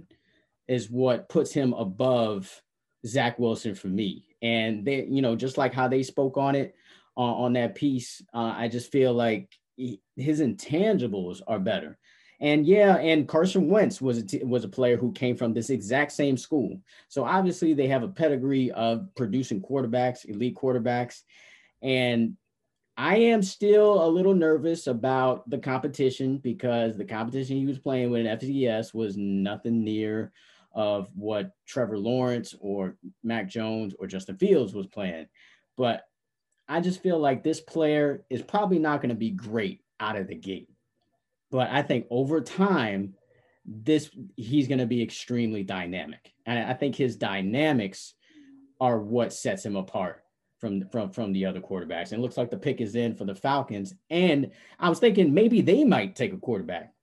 is what puts him above Zach Wilson for me. And they, you know, just like how they spoke on it uh, on that piece, uh, I just feel like he, his intangibles are better. And yeah, and Carson Wentz was a t- was a player who came from this exact same school. So obviously they have a pedigree of producing quarterbacks, elite quarterbacks, and I am still a little nervous about the competition because the competition he was playing with in FCS was nothing near of what Trevor Lawrence or Mac Jones or Justin Fields was playing. But I just feel like this player is probably not going to be great out of the gate. But I think over time, this he's going to be extremely dynamic. And I think his dynamics are what sets him apart from from from the other quarterbacks. And looks like the pick is in for the Falcons. And I was thinking maybe they might take a quarterback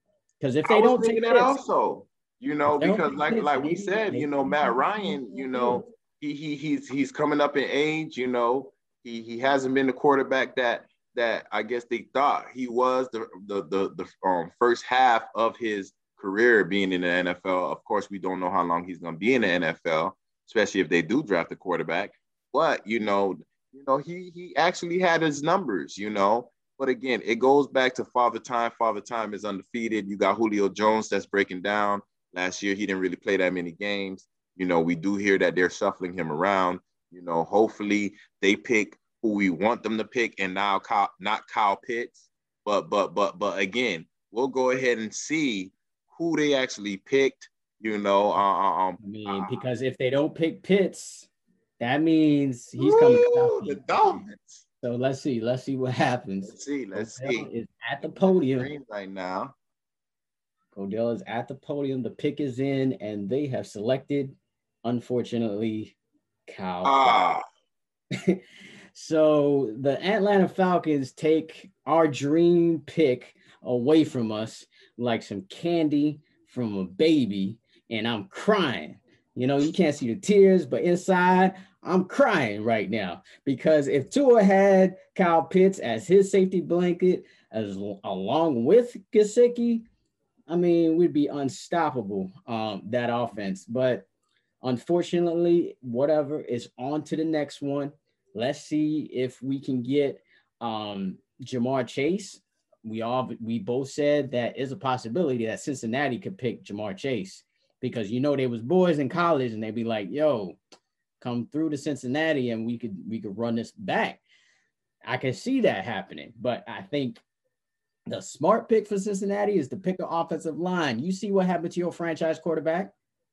because if they don't take that also, you know, because like like we said, you know, Matt Ryan, you know, he he he's he's coming up in age, you know, he he hasn't been the quarterback that that I guess they thought he was the the the, the um, first half of his career being in the NFL. Of course, we don't know how long he's going to be in the NFL, especially if they do draft a quarterback. But you know, you know, he he actually had his numbers, you know. But again, it goes back to Father Time. Father Time is undefeated. You got Julio Jones that's breaking down. Last year, he didn't really play that many games. You know, we do hear that they're shuffling him around. You know, hopefully they pick who we want them to pick, and now Kyle, not Kyle Pitts. But but but but again, we'll go ahead and see who they actually picked. You know, uh, uh um, I mean, uh, because if they don't pick Pitts, that means he's coming. Ooh, the Dolphins. So let's see. Let's see what happens. Let's see. Let's Odell see. Is at the podium right now. Odell is at the podium. The pick is in, and they have selected, unfortunately, Cal. Ah. so the Atlanta Falcons take our dream pick away from us like some candy from a baby, and I'm crying. You know, you can't see the tears, but inside, I'm crying right now because if Tua had Kyle Pitts as his safety blanket, as along with Gesicki, I mean, we'd be unstoppable. Um, that offense, but unfortunately, whatever is on to the next one. Let's see if we can get um, Ja'Marr Chase we all we both said that is a possibility that Cincinnati could pick Ja'Marr Chase because you know they was boys in college and they'd be like, "Yo, come through to Cincinnati and we could we could run this back." I can see that happening, but I think the smart pick for Cincinnati is to pick an offensive line. You see what happened to your franchise quarterback.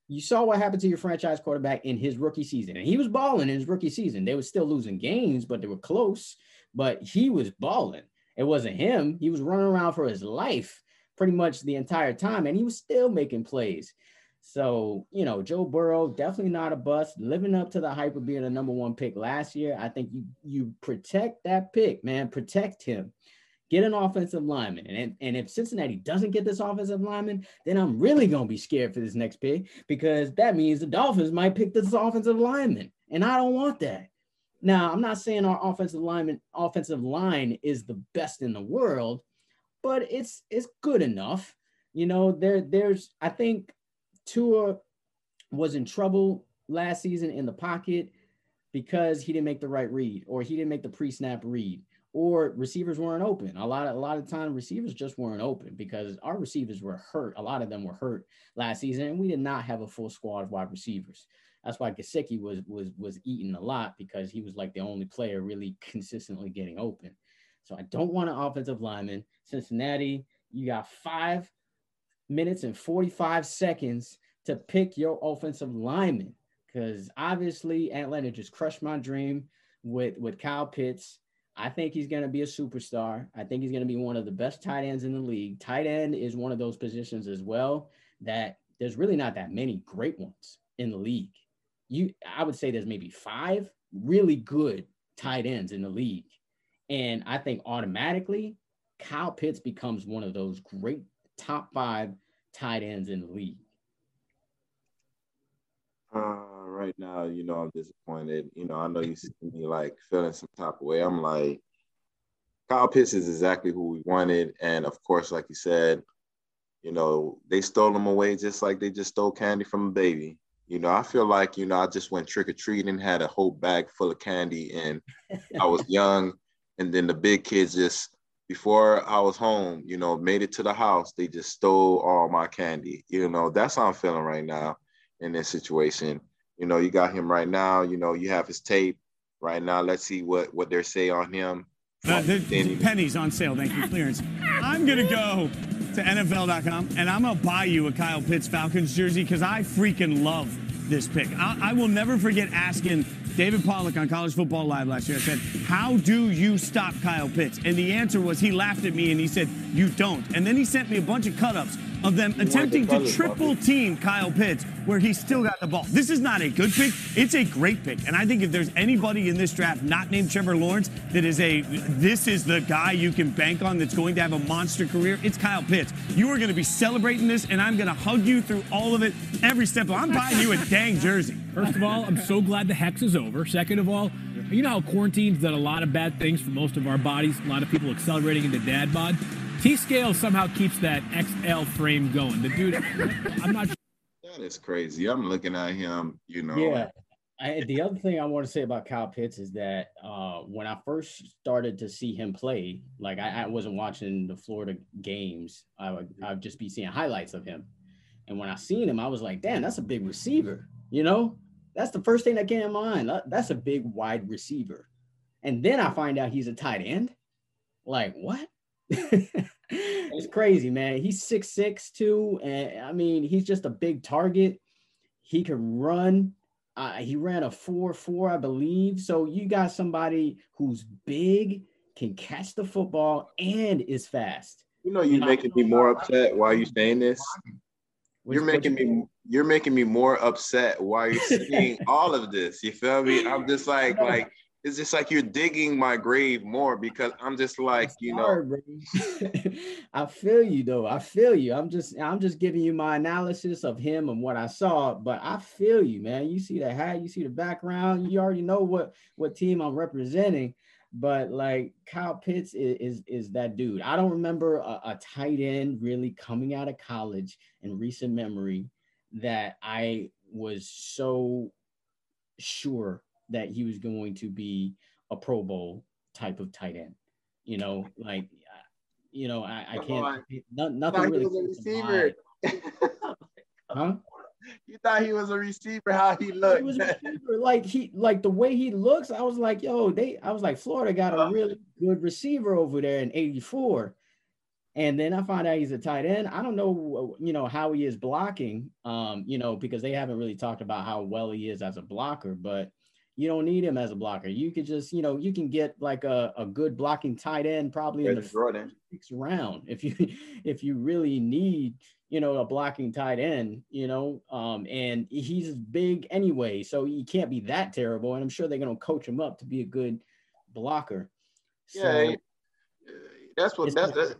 You saw what happened to your franchise quarterback in his rookie season, and he was balling in his rookie season. They were still losing games, but they were close. But he was balling. It wasn't him. He was running around for his life pretty much the entire time, and he was still making plays. So, you know, Joe Burrow definitely not a bust, living up to the hype of being a number one pick last year. I think you you protect that pick, man. Protect him. Get an offensive lineman. And, and if Cincinnati doesn't get this offensive lineman, then I'm really gonna be scared for this next pick because that means the Dolphins might pick this offensive lineman. And I don't want that. Now, I'm not saying our offensive lineman offensive line is the best in the world, but it's it's good enough. You know, there there's I think Tua was in trouble last season in the pocket because he didn't make the right read or he didn't make the pre-snap read or receivers weren't open. A lot of a lot of time receivers just weren't open because our receivers were hurt. A lot of them were hurt last season, and we did not have a full squad of wide receivers. That's why Gesicki was was was eating a lot because he was like the only player really consistently getting open. So I don't want an offensive lineman. Cincinnati, you got five minutes and 45 seconds to pick your offensive lineman because obviously Atlanta just crushed my dream with with Kyle Pitts. I think he's going to be a superstar. I think he's going to be one of the best tight ends in the league. Tight end is one of those positions as well that there's really not that many great ones in the league you I would say there's maybe five really good tight ends in the league. And I think automatically Kyle Pitts becomes one of those great top five tight ends in the league. Uh, right now, you know, I'm disappointed. You know, I know you see me like feeling some type of way. I'm like, Kyle Pitts is exactly who we wanted. And of course, like you said, you know, they stole him away just like they just stole candy from a baby. You know, I feel like, you know, I just went trick or treating, had a whole bag full of candy, and I was young. And then the big kids just, before I was home, you know, made it to the house, they just stole all my candy. You know, that's how I'm feeling right now in this situation. You know, you got him right now, you know, you have his tape right now. Let's see what what they say on him. Uh, pennies on sale. Thank you, clearance. I'm gonna go to NFL.com and I'm gonna buy you a Kyle Pitts Falcons jersey because I freaking love this pick. I, I, will never forget asking David Pollack on College Football Live last year. I said, How do you stop Kyle Pitts? And the answer was he laughed at me and he said, You don't. And then he sent me a bunch of cut ups of them attempting to triple team Kyle Pitts where he still got the ball. This is not a good pick. It's a great pick. And I think if there's anybody in this draft not named Trevor Lawrence that is a this is the guy you can bank on that's going to have a monster career, it's Kyle Pitts. You are going to be celebrating this and I'm going to hug you through all of it every step. Of, I'm buying you a dang jersey. First of all, I'm so glad the hex is over. Second of all, you know how quarantine's done a lot of bad things for most of our bodies. A lot of people accelerating into dad bod. T scale somehow keeps that XL frame going. The dude, I'm not. That is crazy. I'm looking at him, you know. Yeah. I, the other thing I want to say about Kyle Pitts is that uh, when I first started to see him play, like I, I wasn't watching the Florida games, I would I'd just be seeing highlights of him. And when I seen him, I was like, damn, that's a big receiver. You know, that's the first thing that came to mind. That's a big wide receiver. And then I find out he's a tight end. Like, what? it's crazy, man. He's six six too, and I mean, he's just a big target. He can run. Uh, he ran a four four, I believe. So you got somebody who's big, can catch the football, and is fast. You know, you're making me more upset while you're saying this. You're making me you're making me more upset while you're seeing all of this. You feel me? I'm just like like it's just like you're digging my grave more because I'm just like, you know. I feel you though. I feel you. I'm just I'm just giving you my analysis of him and what I saw, but I feel you, man. You see the hat, you see the background, you already know what what team I'm representing. But like Kyle Pitts is is, is that dude. I don't remember a, a tight end really coming out of college in recent memory that I was so sure that he was going to be a Pro Bowl type of tight end. You know, like, you know, I, I can't, no, nothing really. receiver. huh? You thought he was a receiver, how he looked. He was a receiver. Like he like the way he looks, I was like, yo, they I was like, Florida got a uh-huh. really good receiver over there in 84. And then I find out he's a tight end. I don't know, you know, how he is blocking, um, you know, because they haven't really talked about how well he is as a blocker, but you don't need him as a blocker. You could just, you know, you can get like a, a good blocking tight end probably in the sixth round if you if you really need, you know, a blocking tight end, you know, um, and he's big anyway, so he can't be that terrible. And I'm sure they're gonna coach him up to be a good blocker. So, yeah, that's what that's that's,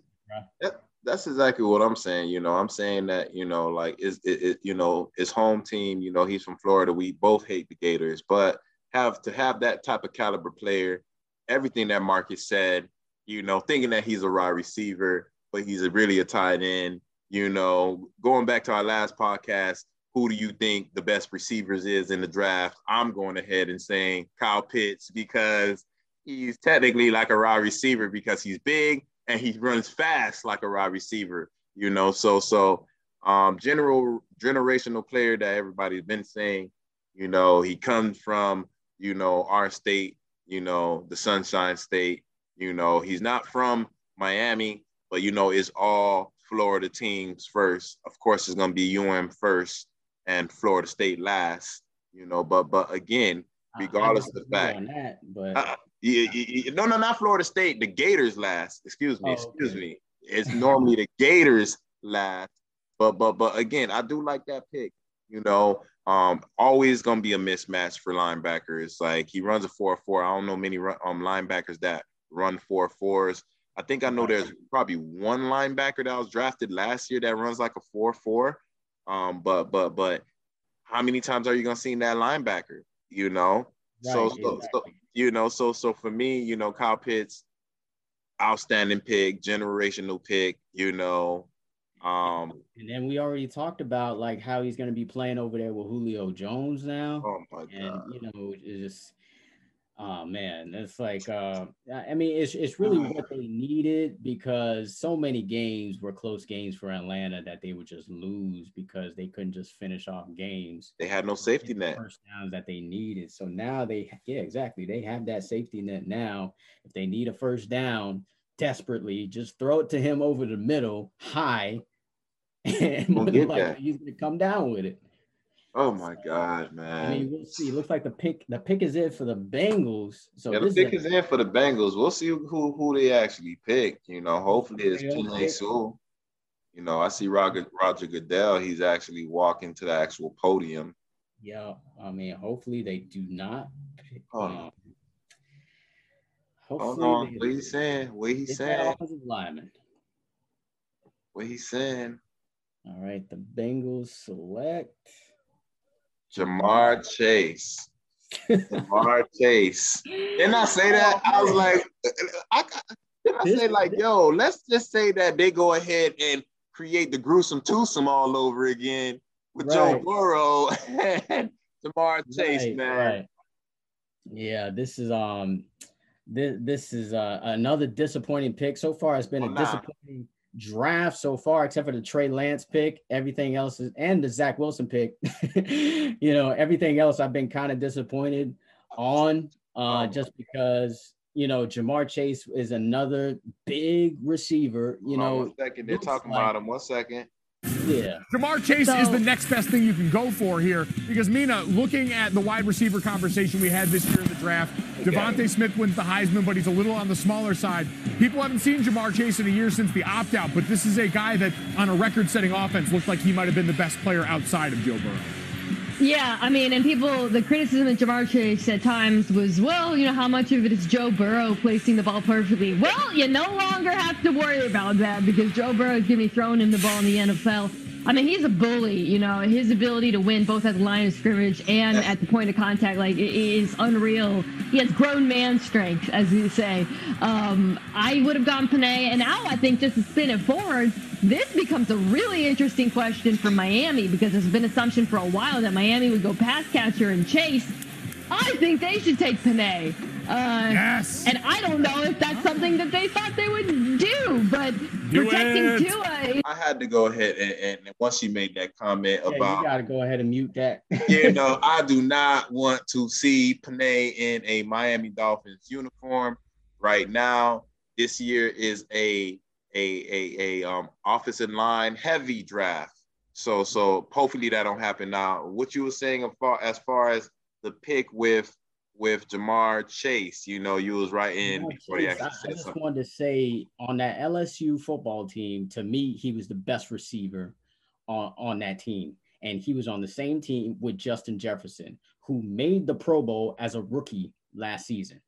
that, that's exactly what I'm saying. You know, I'm saying that you know, like is it, it, you know his home team. You know, he's from Florida. We both hate the Gators, but have to have that type of caliber player, everything that Marcus said, you know, thinking that he's a wide receiver, but he's a really a tight end. You know, going back to our last podcast, who do you think the best receivers is in the draft? I'm going ahead and saying Kyle Pitts because he's technically like a raw receiver because he's big and he runs fast like a wide receiver. You know, so so um, general generational player that everybody's been saying. You know, he comes from you know, our state, you know, the Sunshine State. You know, he's not from Miami, but you know, it's all Florida teams first. Of course, it's gonna be UM first and Florida State last. You know, but but again, regardless of the fact, that, but uh, no, no, not Florida State. The Gators last. Excuse me, oh, excuse okay. me. It's normally the Gators last. But but but again, I do like that pick. You know, um, always gonna be a mismatch for linebackers. Like he runs a four four. I don't know many um linebackers that run four fours. I think I know there's probably one linebacker that was drafted last year that runs like a four four. Um, but but but how many times are you gonna see that linebacker? You know, right, so, so, exactly. so you know, so so for me, you know, Kyle Pitts, outstanding pick, generational pick. You know, um, and then we already talked about like how he's going to be playing over there with Julio Jones now. Oh my god! And you know, it's just, oh man, it's like, uh, I mean, it's it's really what they needed because so many games were close games for Atlanta that they would just lose because they couldn't just finish off games. They had no safety net. First downs that they needed. So now they, yeah, exactly. They have that safety net now. If they need a first down desperately, just throw it to him over the middle, high, and he's gonna come down with it. Oh my God, man! I mean, we'll see. It looks like the pick the pick is in for the Bengals. So yeah, the pick is is in for the Bengals. We'll see who who they actually pick. You know, hopefully it's Penei. Sewell. You know, I see Roger Roger Goodell. He's actually walking to the actual podium. yeah. I mean, hopefully they do not. Pick, Hold um, on. hopefully Hold on, they- what he saying? What he saying? offensive lineman. What he saying? All right, the Bengals select. Ja'Marr Chase. Ja'Marr Chase. Didn't I say that? I was like, I, I say like, yo, let's just say that they go ahead and create the gruesome twosome all over again with Joe Burrow and Ja'Marr Chase, Right, man. right. Yeah, this is um this this is uh, another disappointing pick. So far, it's been Oh, a nah. Draft so far, except for the Trey Lance pick. Everything else is and the Zach Wilson pick. you know, everything else I've been kind of disappointed on uh Oh. just because you know Ja'Marr Chase is another big receiver, you Hold on know. one second. They're talking like- about him. One second. Yeah. Ja'Marr Chase So- is the next best thing you can go for here because Mina, looking at the wide receiver conversation we had this year in the draft, DeVonta Smith wins the Heisman, but he's a little on the smaller side. People haven't seen Ja'Marr Chase in a year since the opt out, but this is a guy that on a record setting offense looked like he might have been the best player outside of Joe Burrow. Yeah, I mean, and people, the criticism of Ja'Marr Chase at times was, well, you know, how much of it is Joe Burrow placing the ball perfectly? Well, you no longer have to worry about that because Joe Burrow is going to be throwing him the ball in the NFL. I mean, he's a bully. You know, his ability to win both at the line of scrimmage and at the point of contact, like, is unreal. He has grown man strength, as you say. Um, I would have gone Penei, and now I think just to spin it forward, this becomes a really interesting question for Miami because there's been assumption for a while that Miami would go pass catcher and chase. I think they should take Penei. Uh, Yes. And I don't know if that's something that they thought they would do, but Do protecting it. Tua I had to go ahead and, and once she made that comment Yeah, you about gotta go ahead and mute that. you know, I do not want to see Penei in a Miami Dolphins uniform right now. This year is a a a, a um offensive line heavy draft. So so hopefully that don't happen now. What you were saying as far as far as the pick with with Ja'Marr Chase, you know, you was right in Ja'Marr before Chase, I, I just something. wanted to say on that LSU football team, to me, he was the best receiver on, on that team. And he was on the same team with Justin Jefferson, who made the Pro Bowl as a rookie last season.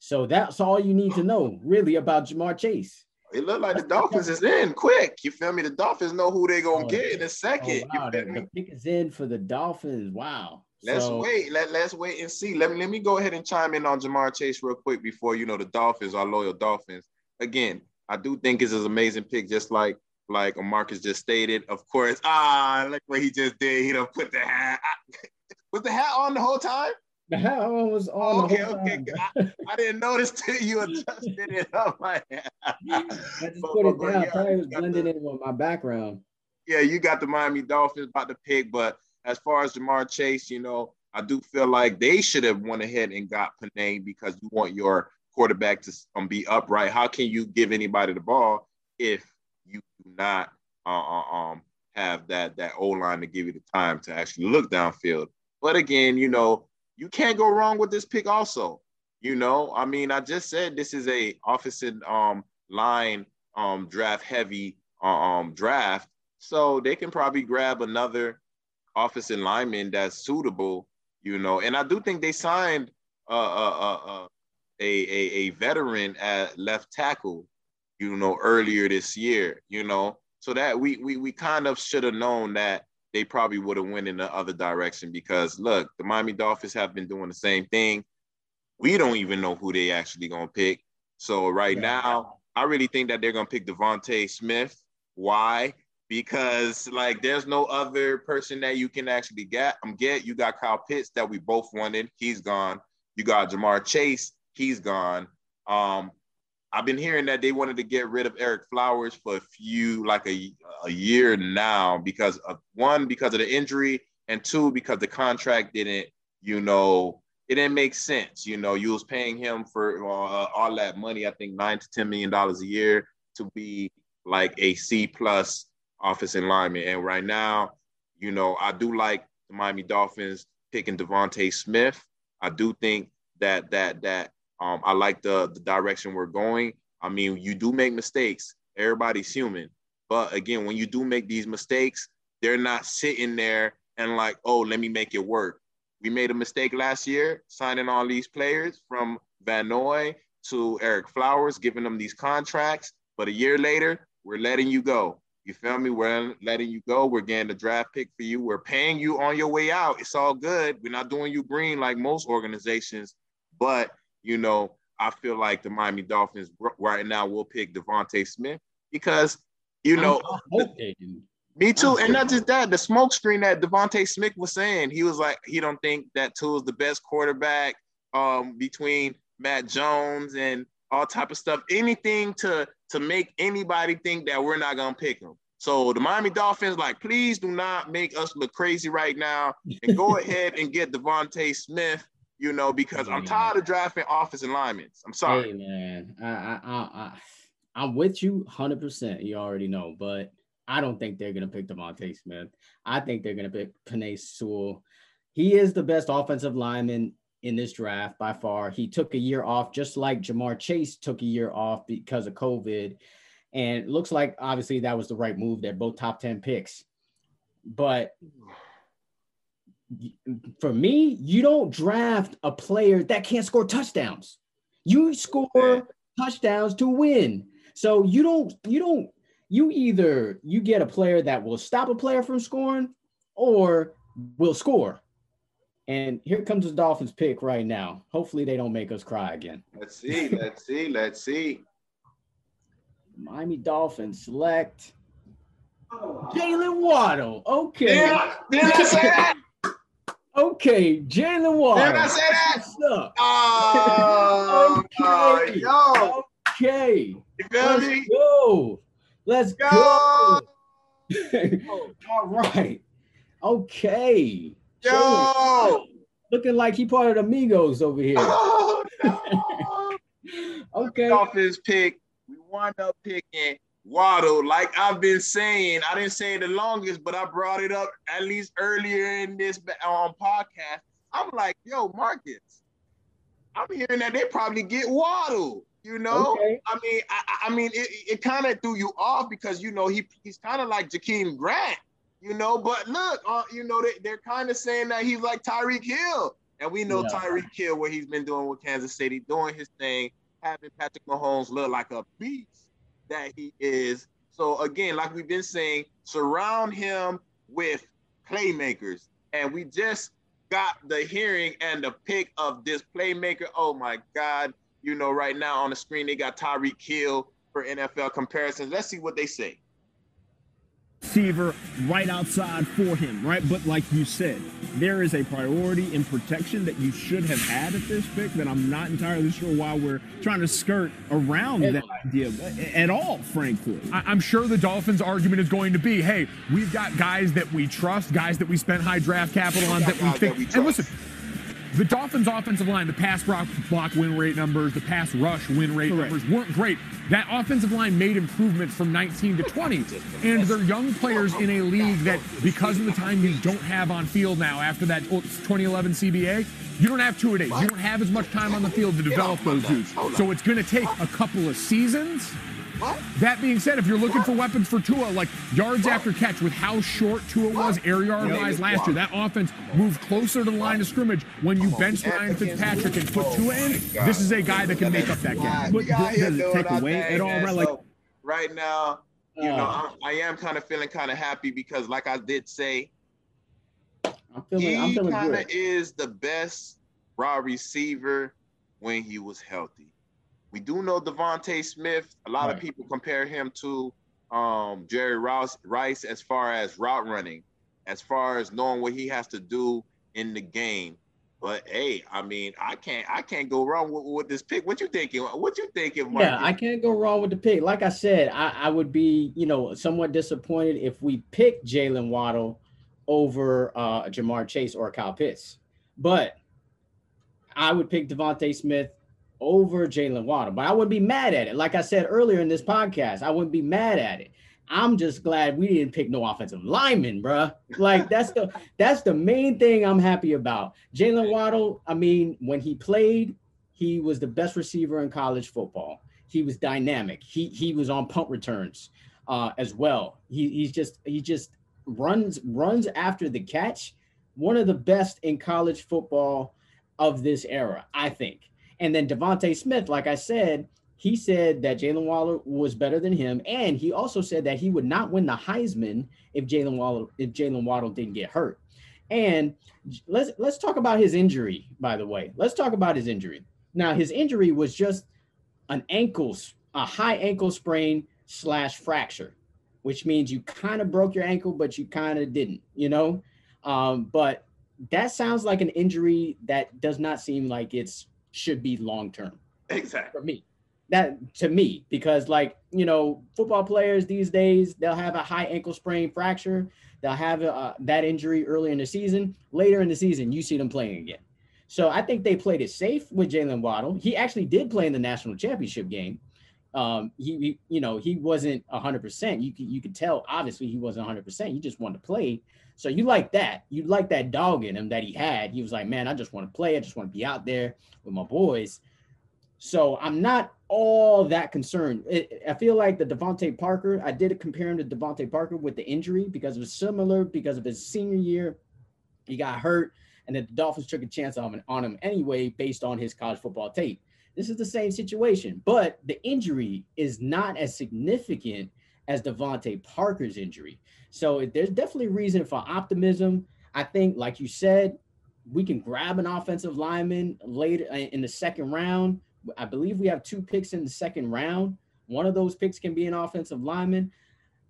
So that's all you need to know, really, about Ja'Marr Chase. It looked like the Dolphins is in quick. You feel me? The Dolphins know who they gonna Oh, get in a Oh, second. wow, you the, feel me? the pick is in for the Dolphins. Wow. Let's So- wait. Let, let's wait and see. Let me let me go ahead and chime in on Ja'Marr Chase real quick before you know the Dolphins, our loyal Dolphins. Again, I do think it's an amazing pick, just like like Marcus just stated. Of course, ah, look what he just did. He done put the hat. was the hat on the whole time? The hell was on okay, okay. I, I didn't notice till you adjusted it up. Like, I just But- put it but down. yeah, Probably was blending the- in with my background. yeah, you got the Miami Dolphins about to pick, but as far as Ja'Marr Chase, you know, I do feel like they should have went ahead and got Penei because you want your quarterback to um, be upright. How can you give anybody the ball if you do not uh, uh, um have that that O line to give you the time to actually look downfield? But again, you know, you can't go wrong with this pick. Also, you know, I mean, I just said this is a offensive um line um draft heavy uh, um draft, so they can probably grab another offensive lineman that's suitable, you know. And I do think they signed uh, uh, uh, uh, a, a a veteran at left tackle, you know, earlier this year, you know. So that we we we kind of should have known that they probably would have went in the other direction because look, the Miami Dolphins have been doing the same thing. We don't even know who they actually gonna pick. So right Yeah. now, I really think that they're gonna pick DeVonta Smith. Why? Because like there's no other person that you can actually get. Um, get you got Kyle Pitts that we both wanted. He's gone. You got Ja'Marr Chase. He's gone. Um, I've been hearing that they wanted to get rid of Ereck Flowers for a few, like a, a year now, because of one, because of the injury, and two, because the contract didn't, you know, it didn't make sense. You know, you was paying him for uh, all that money, I think nine to ten million dollars a year to be like a C plus offensive lineman. And right now, you know, I do like the Miami Dolphins picking DeVonta Smith. I do think that that that um, I like the the direction we're going. I mean, you do make mistakes. Everybody's human, but again, when you do make these mistakes, they're not sitting there and like, oh, let me make it work. We made a mistake last year signing all these players from Van Noy to Ereck Flowers, giving them these contracts. But a year later, we're letting you go. You feel me? We're letting you go. We're getting the draft pick for you. We're paying you on your way out. It's all good. We're not doing you green like most organizations. But, you know, I feel like the Miami Dolphins right now will pick DeVonta Smith because, you know, me too. And not just that, the smoke screen that DeVonta Smith was saying, he was like, he don't think that is the best quarterback um, between Matt Jones and all type of stuff. Anything to to make anybody think that we're not gonna pick him. So the Miami Dolphins, like, please do not make us look crazy right now, and go ahead and get DeVonta Smith. You know, because I'm tired of drafting offensive linemen. I'm sorry. Hey man, I I I, I am with you 100. percent You already know, but I don't think they're gonna pick DeVonta Smith. I think they're gonna pick Penei Sewell. He is the best offensive lineman in this draft by far. He took a year off, just like Ja'Marr Chase took a year off because of COVID. And it looks like obviously that was the right move. They're both top 10 picks. But hmm. For me, you don't draft a player that can't score touchdowns. You score touchdowns to win. So you don't, you don't, you either you get a player that will stop a player from scoring or will score. And here comes the Dolphins pick right now. Hopefully they don't make us cry again. Let's see. Let's see. Let's see. Miami Dolphins select oh, Jaylen Waddle. Okay. Did I, did I say that? okay, Jaylen Waddle. Did I say that? What's Oh, okay. Oh, yo. Okay. You feel Let's me? go. Let's go. go. All right. Okay. Yo, looking like he part of the Amigos over here. Oh, okay. Off his pick, we wind up picking Waddle. Like I've been saying, I didn't say it the longest, but I brought it up at least earlier in this um, podcast. I'm like, yo, Marcus, I'm hearing that they probably get Waddle. You know, okay. I mean, I, I mean, it, it kind of threw you off because you know he he's kind of like Jakeem Grant you know. But look, uh, you know, they, they're kind of saying that he's like Tyreek Hill. And we know yeah. Tyreek Hill, what he's been doing with Kansas City, doing his thing, having Patrick Mahomes look like a beast that he is. So again, like we've been saying, surround him with playmakers. And we just got the hearing and the pick of this playmaker. Oh my God. You know, right now on the screen, they got Tyreek Hill for NFL comparisons. Let's see what they say receiver right outside for him, right? But like you said, there is a priority in protection that you should have had at this pick that I'm not entirely sure why we're trying to skirt around that idea at all, frankly. I'm sure the Dolphins' argument is going to be, hey, we've got guys that we trust, guys that we spent high draft capital on that we think. And listen, the Dolphins' offensive line, the pass block, block win rate numbers, the pass rush win rate Correct. numbers weren't great. That offensive line made improvements from 19 to 20. And they're young players in a league that, because of the time you don't have on field now after that 2011 CBA, you don't have two a days. You don't have as much time on the field to develop those dudes. So it's going to take a couple of seasons what? That being said, if you're looking for weapons for Tua, like yards what? after catch, with how short Tua was air yard wise last year, that offense moved closer to the line of scrimmage. When you bench Ryan Fitzpatrick and put Tua in, this is a guy that can make up that gap. But does it take away at all? Right, like right now, you know, uh. I'm, I am kind of feeling kind of happy because, like I did say, I'm feeling, he kind of is the best raw receiver when he was healthy. We do know DeVonta Smith. A lot right. of people compare him to um, Jerry Rouse, Rice as far as route running, as far as knowing what he has to do in the game. But hey, I mean, I can't I can't go wrong with, with this pick. What you thinking? What you thinking, Mark? Yeah, I can't go wrong with the pick. Like I said, I, I would be, you know, somewhat disappointed if we pick Jaylen Waddle over uh Ja'Marr Chase or Kyle Pitts. But I would pick DeVonta Smith over Jaylen Waddle, but I wouldn't be mad at it. Like I said earlier in this podcast, I wouldn't be mad at it I'm just glad we didn't pick no offensive lineman, bruh. Like that's the that's the main thing I'm happy about. Jaylen Waddle, I mean, when he played, he was the best receiver in college football. He was dynamic. He he was on punt returns uh, as well. He he's just he just runs runs after the catch. One of the best in college football of this era, I think. And then DeVonta Smith, like I said, he said that Jalen Waller was better than him, and he also said that he would not win the Heisman if Jalen Waller if Jaylen Waddle didn't get hurt. And let's let's talk about his injury. By the way, let's talk about his injury. Now, his injury was just an ankle, a high ankle sprain slash fracture, which means you kind of broke your ankle, but you kind of didn't. You know, um, but that sounds like an injury that does not seem like it's should be long term. Exactly. For me. That to me because like you know football players these days they'll have a high ankle sprain fracture they'll have uh, that injury early in the season later in the season you see them playing again. So i think they played it safe with jaylen waddle. He actually did play in the national championship game. Um he, he you know he wasn't 100% you could you could tell obviously he wasn't 100% he just wanted to play so you like that you like that dog in him that he had he was like man i just want to play i just want to be out there with my boys so I'm not all that concerned. It, I feel like the DeVante Parker, I did compare him to DeVante Parker with the injury because it was similar because of his senior year. He got hurt, and then the Dolphins took a chance on him, on him anyway based on his college football tape. This is the same situation, but the injury is not as significant as DeVante Parker's injury. So there's definitely reason for optimism. I think, like you said, we can grab an offensive lineman later in the second round I believe we have two picks in the second round. One of those picks can be an offensive lineman.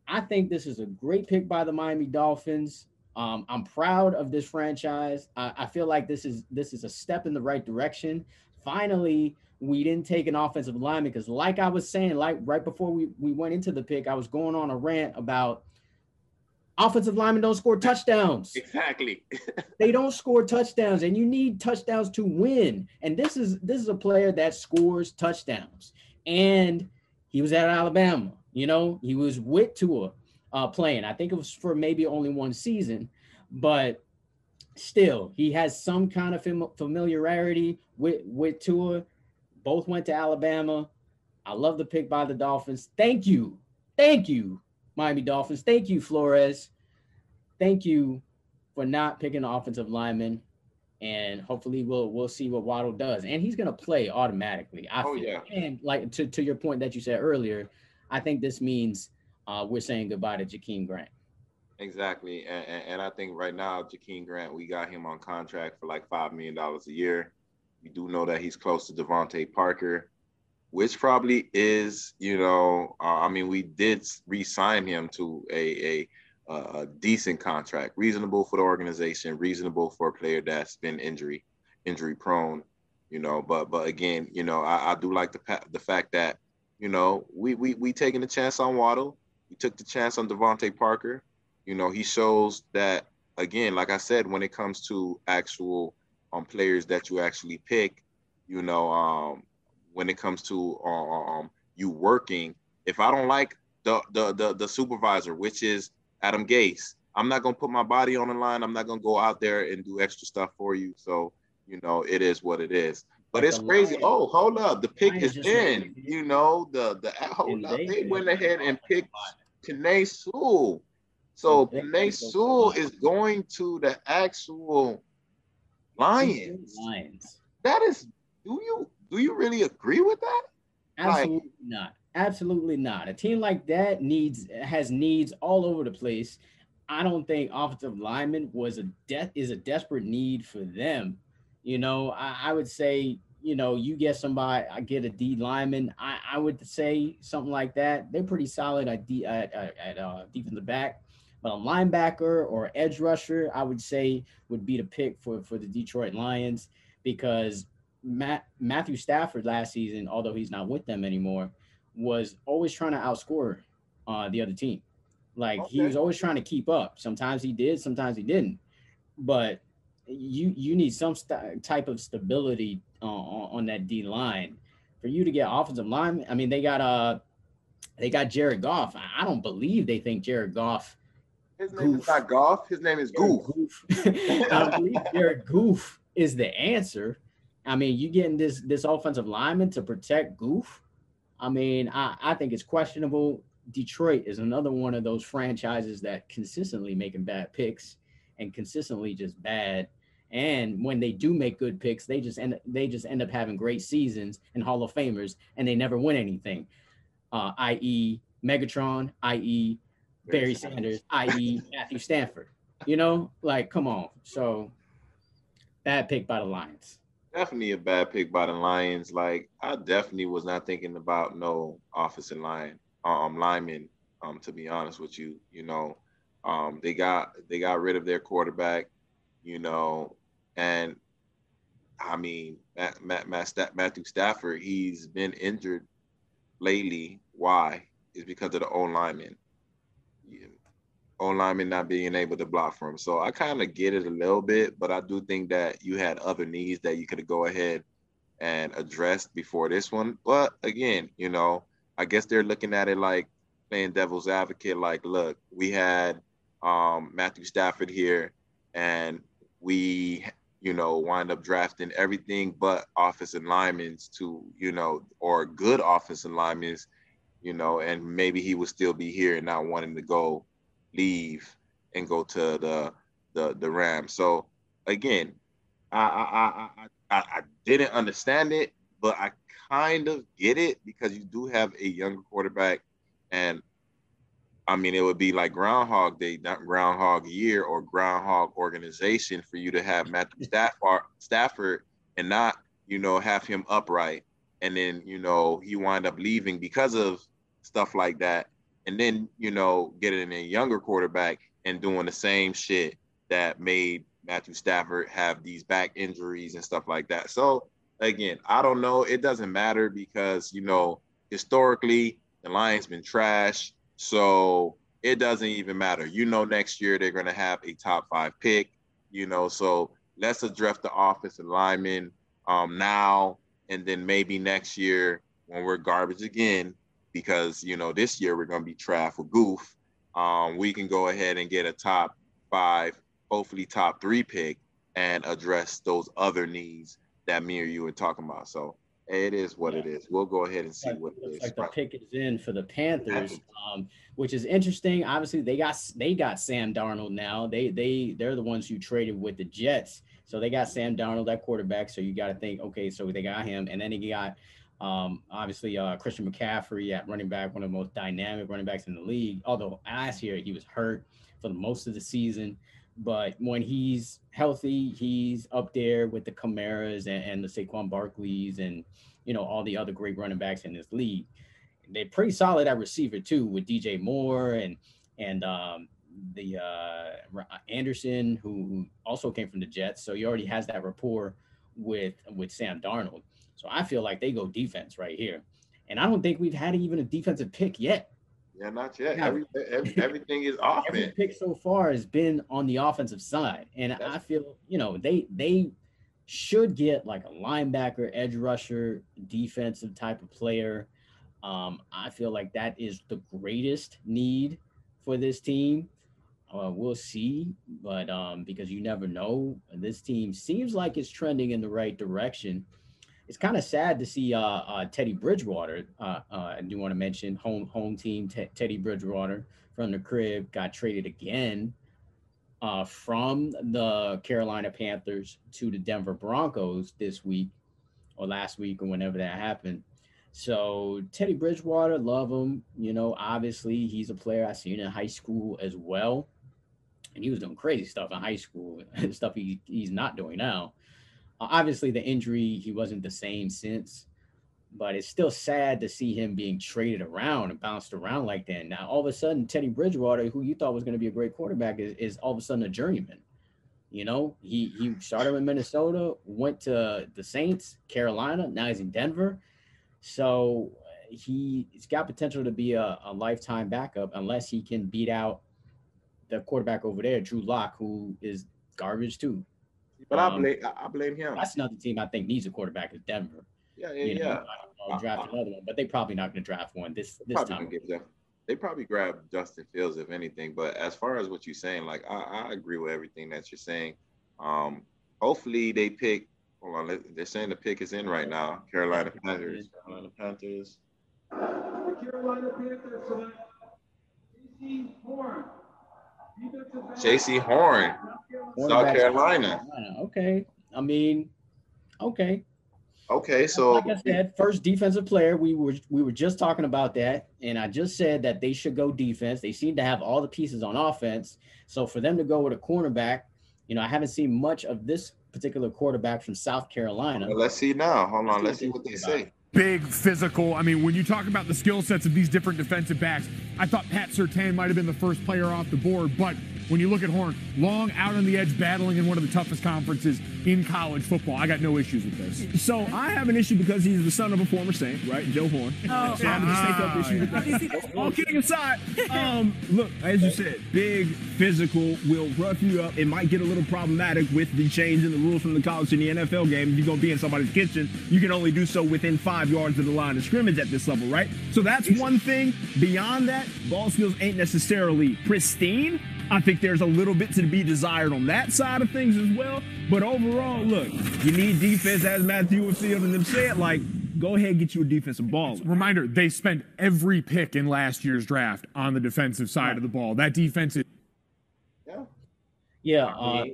I think this is a great pick by the Miami Dolphins. Um, I'm proud of this franchise. I, I feel like this is this is a step in the right direction. Finally, we didn't take an offensive lineman because, like I was saying, like right before we, we went into the pick, I was going on a rant about offensive linemen don't score touchdowns. Exactly. they don't score touchdowns, and you need touchdowns to win. And this is this is a player that scores touchdowns. And he was at Alabama. You know, he was with Tua uh, playing. I think it was for maybe only one season, but still, he has some kind of fam- familiarity with with Tua. Both went to Alabama. I love the pick by the Dolphins. Thank you, thank you Miami Dolphins. Thank you, Flores. Thank you for not picking the offensive lineman. And hopefully we'll we'll see what Waddle does. And he's gonna play automatically. I oh, feel. yeah. And like to, to your point that you said earlier, I think this means uh, we're saying goodbye to Jakeem Grant. Exactly. And, and, and I think right now, Jakeem Grant, we got him on contract for like $5 million a year. We do know that he's close to DeVante Parker which probably is, you know, uh, I mean, we did re-sign him to a, a, a decent contract, reasonable for the organization, reasonable for a player that's been injury injury prone, you know. But but again, you know, I, I do like the the fact that you know we we we taking a chance on Waddle, we took the chance on DeVante Parker. You know, he shows that again, like I said, when it comes to actual um players that you actually pick, you know, um, when it comes to um, you working. If I don't like the, the the the supervisor, which is Adam Gase, I'm not gonna put my body on the line. I'm not gonna go out there and do extra stuff for you. So you know, it is what it is. But it's crazy. Oh, hold up, the pick is in. You know, the the hold up. They went ahead and picked Penei Sewell. So Penei Sewell is going to the actual Lions. Lions. That is. Do you do you really agree with that? Absolutely like, not. Absolutely not. A team like that needs has needs all over the place. I don't think offensive lineman was a death is a desperate need for them. You know, I, I, would say, you know, you get somebody, I get a D lineman. I, I would say something like that. They're pretty solid at D at, at, at uh, defensive back, but a linebacker or edge rusher, I would say would be the pick for for the Detroit Lions because Matt, Matthew Stafford last season, although he's not with them anymore, was always trying to outscore uh, the other team. Like okay. he was always trying to keep up. Sometimes he did, sometimes he didn't. But you you need some st- type of stability uh, on, on that D line for you to get offensive line. I mean, they got uh they got Jared Goff. I don't believe they think Jared Goff. His name is not Goff. His name is Goof. Goof. I believe Jared Goof is the answer. I mean, you getting this this offensive lineman to protect Goof. I mean, I, I think it's questionable. Detroit is another one of those franchises that consistently making bad picks and consistently just bad. And when they do make good picks, they just end they just end up having great seasons and Hall of Famers, and they never win anything. Uh, i.e., Megatron, i.e., Barry Sanders, i.e., Matthew Stafford. You know, like come on. So bad pick by the Lions. Definitely a bad pick by the Lions. Like I definitely was not thinking about no offensive line, um, lineman. Um, to be honest with you, you know, um, they got they got rid of their quarterback, you know, and I mean, Matt, Matt, Matt, Matthew Stafford, he's been injured lately. Why? Is because of the O lineman. O lineman not being able to block for him. So I kind of get it a little bit, but I do think that you had other needs that you could go ahead and address before this one. But again, you know, I guess they're looking at it like playing devil's advocate. Like, look, we had um, Matthew Stafford here, and we, you know, wind up drafting everything but offensive linemen to, you know, or good offensive linemen, you know, and maybe he would still be here and not wanting to go leave and go to the the the Rams. So again, I I I I, I didn't understand it, but I kind of get it because you do have a younger quarterback, and I mean it would be like Groundhog Day, not Groundhog Year or Groundhog Organization for you to have Matthew Stafford Stafford and not you know have him upright, and then you know he wind up leaving because of stuff like that and then you know getting a younger quarterback and doing the same shit that made Matthew Stafford have these back injuries and stuff like that. So again, I don't know. It doesn't matter because you know historically the Lions been trash, so it doesn't even matter. You know, next year they're gonna have a top five pick. You know, so let's address the offensive lineman um, now, and then maybe next year when we're garbage again, because you know this year we're going to be trapped for goof. Um, we can go ahead and get a top five, hopefully top three pick, and address those other needs that me or you were talking about. So it is what yeah. it is. We'll go ahead and see like, what it is. Like the pick is in for the Panthers, um, which is interesting. Obviously, they got they got Sam Darnold now. They they they're the ones who traded with the Jets, so they got Sam Darnold, that quarterback. So you got to think, okay, so they got him, and then he got um, obviously, uh, Christian McCaffrey at running back, one of the most dynamic running backs in the league. Although last year he was hurt for the most of the season, but when he's healthy, he's up there with the Kamaras and, and the Saquon Barkleys and you know all the other great running backs in this league. They're pretty solid at receiver too, with DJ Moore and and um, the uh, Anderson, who also came from the Jets. So he already has that rapport with with Sam Darnold. So I feel like they go defense right here. And I don't think we've had even a defensive pick yet. Yeah, not yet. Every, every, everything is offense. Every pick so far has been on the offensive side. And That's I feel, you know, they they should get like a linebacker, edge rusher, defensive type of player. Um, I feel like that is the greatest need for this team. Uh, we'll see, but um, because you never know, this team seems like it's trending in the right direction it's kind of sad to see uh, uh, Teddy Bridgewater. Uh, uh I do want to mention home home team T- Teddy Bridgewater from the crib got traded again uh, from the Carolina Panthers to the Denver Broncos this week or last week or whenever that happened. So Teddy Bridgewater, love him. You know, obviously he's a player I seen in high school as well, and he was doing crazy stuff in high school, stuff he, he's not doing now Uh, obviously, the injury, he wasn't the same since, but it's still sad to see him being traded around and bounced around like that. Now, all of a sudden, Teddy Bridgewater, who you thought was going to be a great quarterback, is, is all of a sudden a journeyman. You know, he he started in Minnesota, went to the Saints, Carolina. Now he's in Denver. So he, he's got potential to be a, a lifetime backup unless he can beat out the quarterback over there, Drew Lock, who is garbage too. But um, I blame I blame him. That's another team I think needs a quarterback is Denver. Yeah, yeah, you know, yeah. uh, draft another one, but they probably not going to draft one this this time. gonna get Jeff. They probably grab Justin Fields if anything. But as far as what you're saying, like I, I agree with everything that you're saying. Um, hopefully they pick. Hold on, they- they're saying the pick is in right now. Carolina Panthers. Carolina Panthers. Carolina Panthers select Jaycee Horn. Jaycee Horn, South Cornerback, Carolina. Okay, I mean, okay. Okay, so like I said, first defensive player. We were we were just talking about that, and I just said that they should go defense. They seem to have all the pieces on offense. So for them to go with a cornerback, you know, I haven't seen much of this particular quarterback from South Carolina. well, let's see now. Hold on, let's see what they say. Big physical. I mean, when you talk about the skill sets of these different defensive backs, I thought Pat Surtain might have been the first player off the board, but when you look at Horn, long out on the edge, battling in one of the toughest conferences in college football, I got no issues with this. So I have an issue because he's the son of a former Saint, right? Joe Horn. Oh, so I have a distinct up issue with that. All kidding aside, um, look, as you said, big, physical, will rough you up. It might get a little problematic with the change in the rules from the college to the NFL game. If you're gonna be in somebody's kitchen, you can only do so within five yards of the line of scrimmage at this level, right? So that's one thing. Beyond that, ball skills ain't necessarily pristine. I think there's a little bit to be desired on that side of things as well. But overall, look, you need defense, as Matthew Field and them said. Like, go ahead and get you a defensive ball. Reminder, they spent every pick in last year's draft on the defensive side of the ball. That defense is Yeah, uh,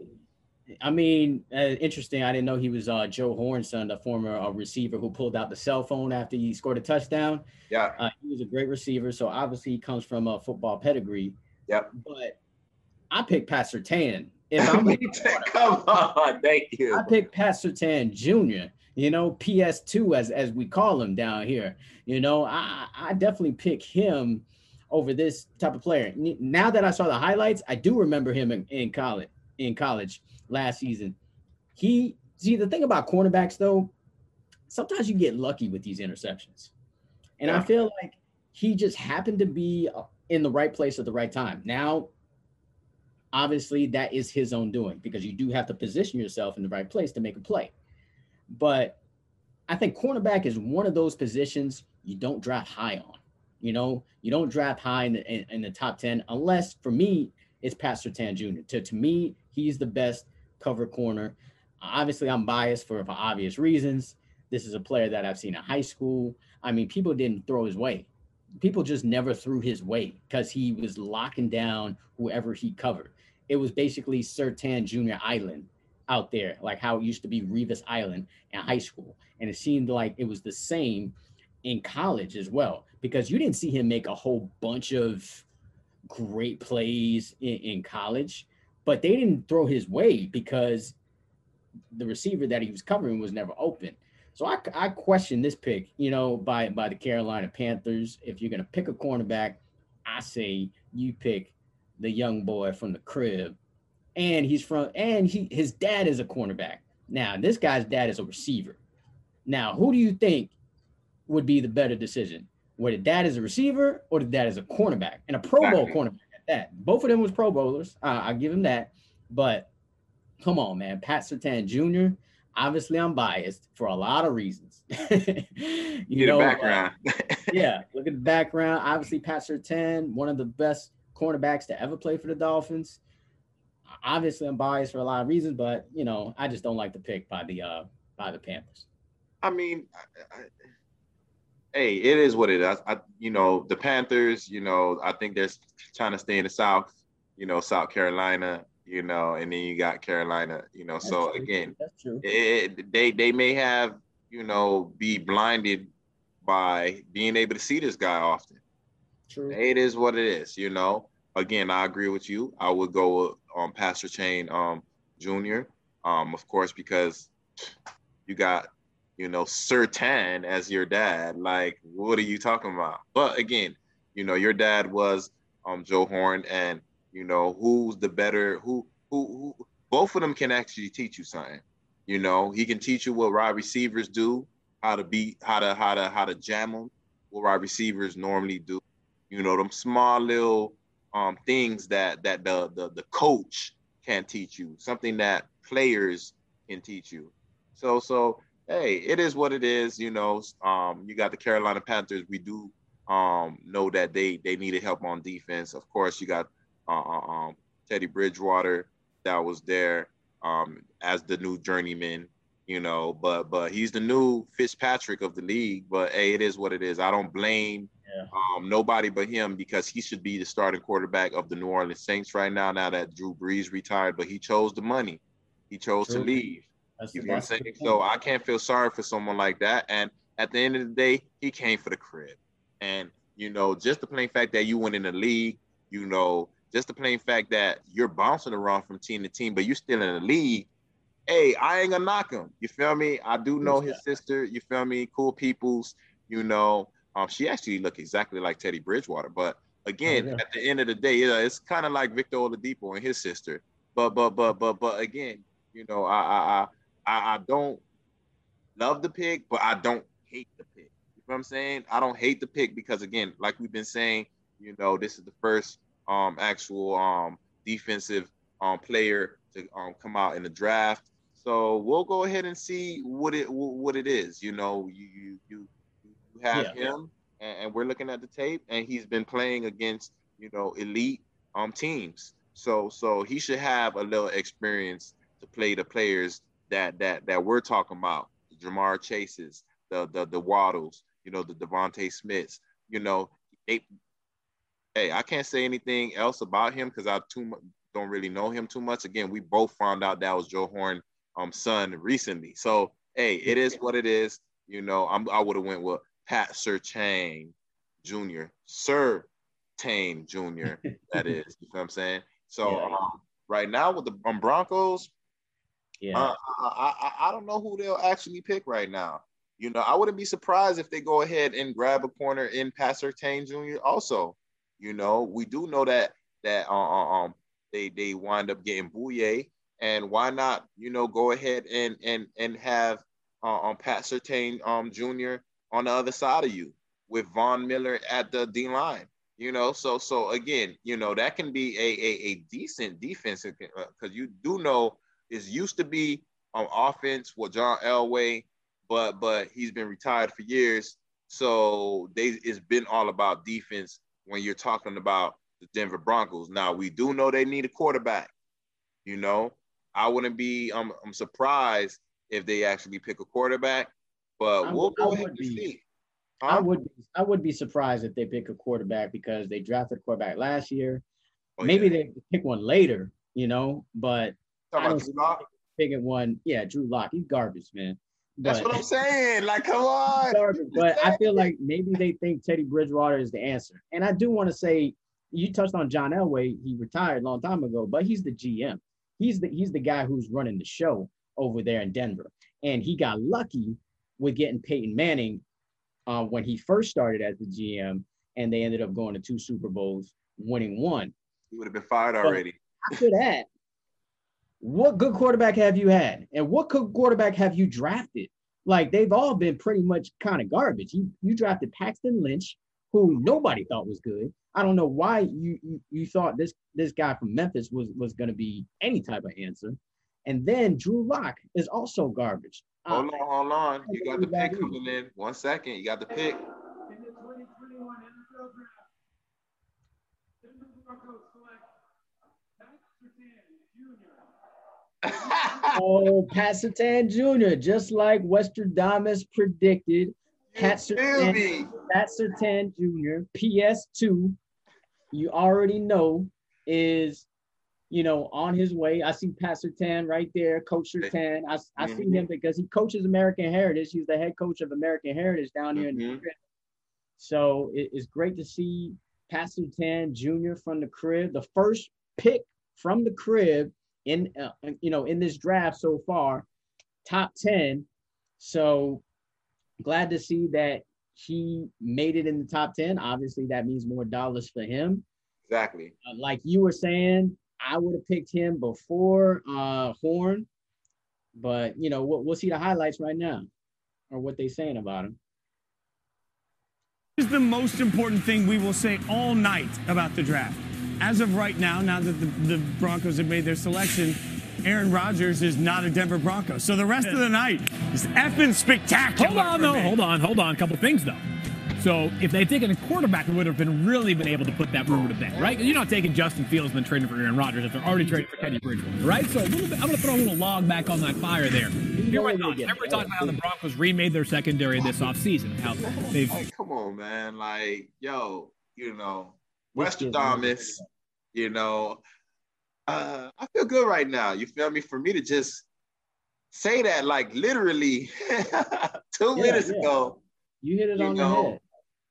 I mean, uh, interesting. I didn't know he was uh, Joe Horn's son, the former uh, receiver who pulled out the cell phone after he scored a touchdown. Yeah. Uh, he was a great receiver, so obviously he comes from a football pedigree. Yep. But I picked Pat Surtain. If I'm Come on, thank you. I picked Pat Surtain Jr. You know, PS2 as as we call him down here. You know, I I definitely pick him over this type of player. Now that I saw the highlights, I do remember him in, in college. In college last season, he see the thing about cornerbacks though. Sometimes you get lucky with these interceptions, and I feel like he just happened to be uh, in the right place at the right time. Now, obviously, that is his own doing because you do have to position yourself in the right place to make a play. But I think cornerback is one of those positions you don't draft high on. You know, you don't draft high in the, in, in the top 10 unless, for me, it's Pat Surtain Jr. To, to me, he's the best cover corner. Obviously, I'm biased for, for obvious reasons. This is a player that I've seen in high school. I mean, people didn't throw his way. People just never threw his way because he was locking down whoever he covered. It was basically Surtain Jr. Island out there, like how it used to be Revis Island in high school. And it seemed like it was the same in college as well, because you didn't see him make a whole bunch of great plays in, in college, but they didn't throw his way because the receiver that he was covering was never open. So I, I question this pick, you know, by by the Carolina Panthers. If you're gonna pick a cornerback, I say you pick the young boy from the crib, and he's from and he his dad is a cornerback. Now this guy's dad is a receiver. Now who do you think would be the better decision? Where the dad is a receiver or the dad is a cornerback and a Pro Bowl cornerback at that. Both of them was Pro Bowlers. Uh, I give him that, but come on, man, Pat Surtain Jr. Obviously, I'm biased for a lot of reasons. you Get know, uh, background. yeah, look at the background. Obviously, Pat Surtain, one of the best cornerbacks to ever play for the Dolphins. Obviously, I'm biased for a lot of reasons, but you know, I just don't like the pick by the uh by the Panthers. I mean, I, I, hey, it is what it is. I, you know, the Panthers. You know, I think they're trying to stay in the South. You know, South Carolina. You know, and then you got Carolina. You know, so true. again, That's true. it, they they may have you know be blinded by being able to see this guy often. True. It is what it is, you know. Again, I agree with you. I would go on Pat Surtain um Jr. Um, of course, because you got you know Surtain as your dad. Like, what are you talking about? But again, you know, your dad was um Joe Horn, and you know who's the better who who who both of them can actually teach you something. You know, he can teach you what wide receivers do, how to beat, how to how to how to jam them, what wide receivers normally do. You know, them small little um things that that the the the coach can teach you, something that players can teach you. So so hey, it is what it is. You know, um, you got the Carolina Panthers. We do um, know that they they needed help on defense. Of course, you got uh, uh, um, Teddy Bridgewater that was there um, as the new journeyman. You know, but but he's the new Fitzpatrick of the league. But hey, it is what it is. I don't blame Yeah. um, nobody but him because he should be the starting quarterback of the New Orleans Saints right now. Now that Drew Brees retired, but he chose the money. He chose to leave. That's, You know what I'm saying? So. I can't feel sorry for someone like that. And at the end of the day, he came for the crib. And you know, just the plain fact that you went in the league, you know, just the plain fact that you're bouncing around from team to team, but you're still in the league. Hey, I ain't gonna knock him. You feel me? I do know his sister. You feel me? Cool peoples. You know, um, she actually looked exactly like Teddy Bridgewater. But again, Oh, yeah. at the end of the day, yeah, it's kind of like Victor Oladipo and his sister. But but but but but again, you know, I I I I, I don't love the pick, but I don't hate the pick. You know what I'm saying? I don't hate the pick because again, like we've been saying, you know, this is the first um actual um defensive um player to um come out in the draft. So we'll go ahead and see what it what it is. You know, you you you, you have Yeah. him, and, and we're looking at the tape, and he's been playing against you know elite um teams. So so he should have a little experience to play the players that that that we're talking about, the Ja'Marr Chases, the the the Waddles, you know, the DeVonta Smiths. You know, they. Hey, I can't say anything else about him because I too don't really know him too much. Again, we both found out that was Joe Horn um son recently. So hey, it is what it is. You know, I'm I would have went with Pat Surtain Jr. Sir Tane Jr. That is, you know what I'm saying? So Yeah. um, right now with the um, Broncos, yeah. uh, I, I I don't know who they'll actually pick right now. You know, I wouldn't be surprised if they go ahead and grab a corner in Pat Surtain Jr. Also, you know, we do know that that uh, uh, um they they wind up getting Bouye, and why not you know go ahead and and and have uh, um Pat Surtain um Jr. on the other side of you with Von Miller at the D line. You know, so so again, you know that can be a a, a decent defense because you do know is used to be on offense with John Elway, but but he's been retired for years. So they it's been all about defense when you're talking about the Denver Broncos. Now we do know they need a quarterback. You know, I wouldn't be um, I'm surprised if they actually pick a quarterback, but I we'll would- I go ahead and be. see. I Huh? would I would be surprised if they pick a quarterback because they drafted a quarterback last year. Oh, Maybe yeah. they pick one later, you know, but I don't Drew see Lock? picking one. Yeah, Drew Lock, he's garbage, man. That's what I'm saying. Like, come on. garbage. But I feel like maybe they think Teddy Bridgewater is the answer. And I do want to say, you touched on John Elway. He retired a long time ago, but he's the GM. He's the he's the guy who's running the show over there in Denver. And he got lucky with getting Peyton Manning uh, when he first started as the GM, and they ended up going to two Super Bowls, winning one. He would have been fired already. After that, what good quarterback have you had? And what good quarterback have you drafted? Like they've all been pretty much kind of garbage. You you drafted Paxton Lynch, who nobody thought was good. I don't know why you you, you thought this this guy from Memphis was was going to be any type of answer. And then Drew Lock is also garbage. Uh, Hold on, hold on. You got the pick coming in. One second. You got the pick. In the 2021 NFL Draft, Denver Broncos select Pat Surtain Jr. oh, Pat Surtain Jr., just like Westradamus predicted. Pat me? Pat Surtain Jr. PS2, you already know is, you know, on his way. I see Pat Surtain right there, Coach Surtain. I, I see Mhm. him because he coaches American Heritage. He's the head coach of American Heritage down here in the Mhm. crib. So it- it's great to see Pat Surtain Jr. from the crib, the first pick from the crib in, uh, you know, in this draft so far, top 10. So glad to see that he made it in the top 10. Obviously, that means more dollars for him. Exactly. Uh, like you were saying, I would have picked him before uh, Horn, but you know, we'll, we'll see the highlights right now or what they're saying about him. is the most important thing we will say all night about the draft. As of right now, now that the, the Broncos have made their selection, Aaron Rodgers is not a Denver Bronco. So the rest of the night, is effing spectacular. Hold on, for though. me. Hold on, hold on. A couple things, though. So if they'd taken a quarterback, they would have been really been able to put that rumor to bed, right? You're not taking Justin Fields and then trading for Aaron Rodgers if they're already trading for Teddy Bridgewater, right? So a little bit, I'm going to throw a little log back on that fire there. Here my thoughts. Everybody talking about how the Broncos remade their secondary this offseason, how they've Like, come on, man. Like, yo, you know, Westradamus, you know, uh, I feel good right now. You feel me? For me to just say that, like, literally two Yeah, minutes yeah. ago, You hit it you on the head.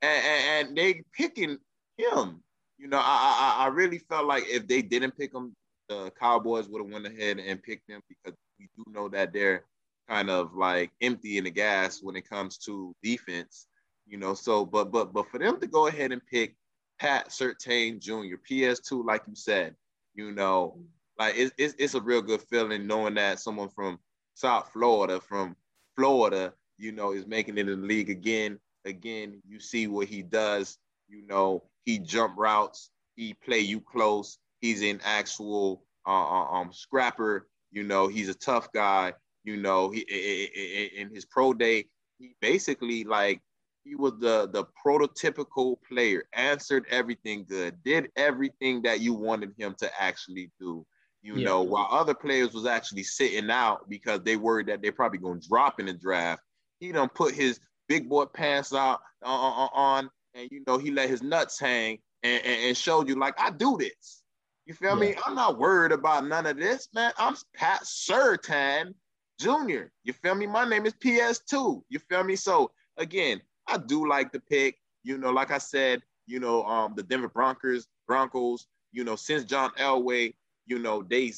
And, and, they picking him. You know, I, I I really felt like if they didn't pick him, the Cowboys would have went ahead and picked him because we do know that they're kind of like empty in the gas when it comes to defense. You know, so but but but for them to go ahead and pick Pat Surtain Jr., PS2, like you said, you know, like it's, it's it's a real good feeling knowing that someone from South Florida, from Florida, you know, is making it in the league again. Again, you see what he does. You know, he jump routes, he play you close. He's an actual uh, uh, um scrapper. You know, he's a tough guy. You know, he in his pro day, he basically like he was the the prototypical player. Answered everything good, did everything that you wanted him to actually do. You Yeah. know, while other players was actually sitting out because they worried that they're probably gonna drop in the draft. He done put his big boy pants out uh, uh, on, and you know he let his nuts hang and, and, and showed you like I do this. You feel me? I'm not worried about none of this, man. I'm Pat Surtain Jr. You feel me? My name is PS2. You feel me? So again, I do like the pick. You know, like I said, you know, um, the Denver Broncos, Broncos, you know, since John Elway, you know, they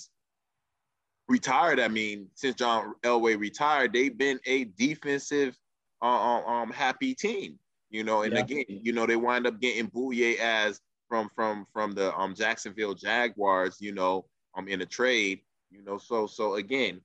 retired. I mean, since John Elway retired, they've been a defensive, um, um, happy team. You know, and Yeah. again, you know, they wind up getting Bouye as from from from the um Jacksonville Jaguars. You know, um in a trade. You know, so so again,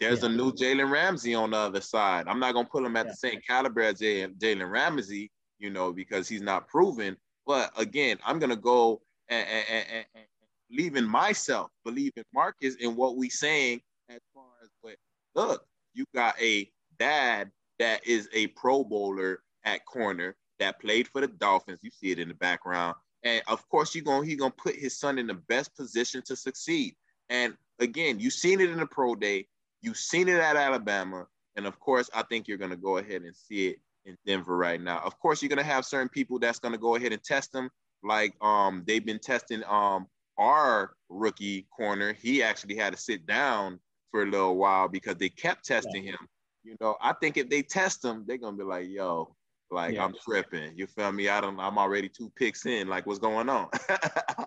there's a new Jalen Ramsey on the other side. I'm not gonna put him at the same caliber as Jalen Ramsey, you know, because he's not proven. But again, I'm gonna go and, and, and, and- and believe in myself, believe in Marcus and what we saying as far as what look, you got a dad that is a pro bowler at corner that played for the Dolphins. You see it in the background. And of course, you're gonna he gonna put his son in the best position to succeed. And again, you've seen it in the pro day, you've seen it at Alabama, and of course, I think you're gonna go ahead and see it in Denver right now. Of course, you're gonna have certain people that's gonna go ahead and test them, like um they've been testing um our rookie corner. He actually had to sit down for a little while because they kept testing him. You know, I think if they test him, they're gonna be like, yo, like Yeah. I'm tripping. You feel me? I don't I'm already two picks in. Like, what's going on?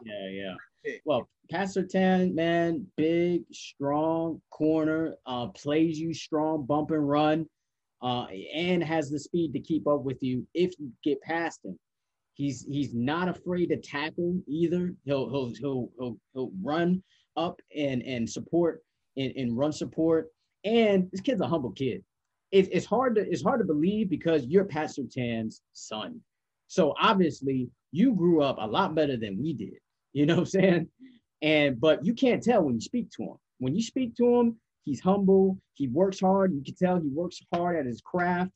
Yeah, yeah. Well, Pat Surtain, man, big, strong corner, uh, plays you strong, bump and run, uh, and has the speed to keep up with you if you get past him. He's he's not afraid to tackle either. He'll he'll he'll he'll, he'll run up and and support and, and run support. And this kid's a humble kid. It's, it's hard to it's hard to believe because you're Pat Surtain's son. So obviously you grew up a lot better than we did. You know what I'm saying? And but you can't tell when you speak to him. When you speak to him, he's humble, he works hard. You can tell he works hard at his craft.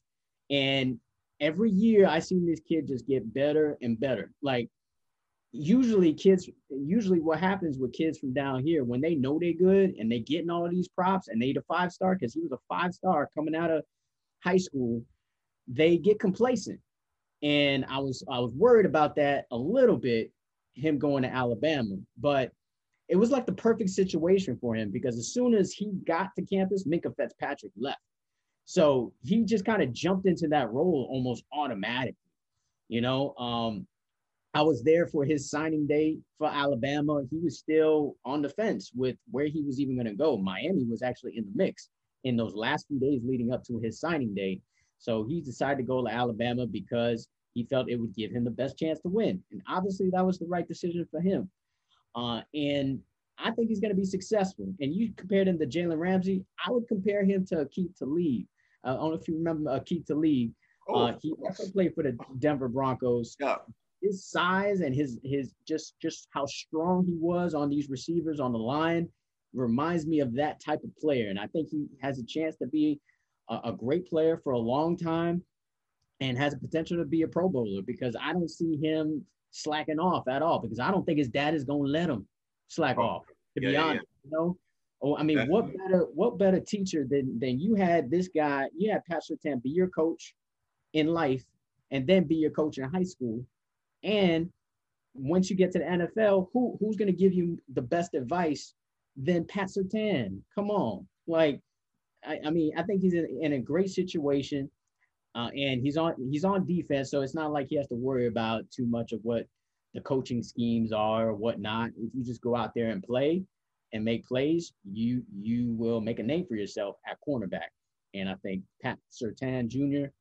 And every year I seen this kid just get better and better. Like usually kids, usually what happens with kids from down here when they know they're good and they getting all these props and they the five star because he was a five star coming out of high school, they get complacent. And I was I was worried about that a little bit, him going to Alabama, but it was like the perfect situation for him because as soon as he got to campus, Minkah Fitzpatrick left. So he just kind of jumped into that role almost automatically. You know, um, I was there for his signing day for Alabama. He was still on the fence with where he was even going to go. Miami was actually in the mix in those last few days leading up to his signing day. So he decided to go to Alabama because he felt it would give him the best chance to win. And obviously, that was the right decision for him. Uh, and I think he's going to be successful. And you compared him to Jalen Ramsey. I would compare him to Aqib Talib. Uh, I don't know if you remember Aqib Talib. Uh, he also played for the Denver Broncos. Yeah. His size and his his just just how strong he was on these receivers on the line, reminds me of that type of player. And I think he has a chance to be a, a great player for a long time and has a potential to be a Pro Bowler because I don't see him slacking off at all because I don't think his dad is going to let him slack Oh, off, to yeah, be yeah, honest. You know? Oh, I mean, what better what better teacher than than you had this guy, you had Pat Surtain be your coach in life and then be your coach in high school. And once you get to the NFL, who who's going to give you the best advice than Pat Surtain? Come on, like I, I mean, I think he's in, in a great situation, uh, and he's on he's on defense, so it's not like he has to worry about too much of what the coaching schemes are or whatnot. If you just go out there and play and make plays, you you will make a name for yourself at cornerback. And I think Pat Surtain Jr.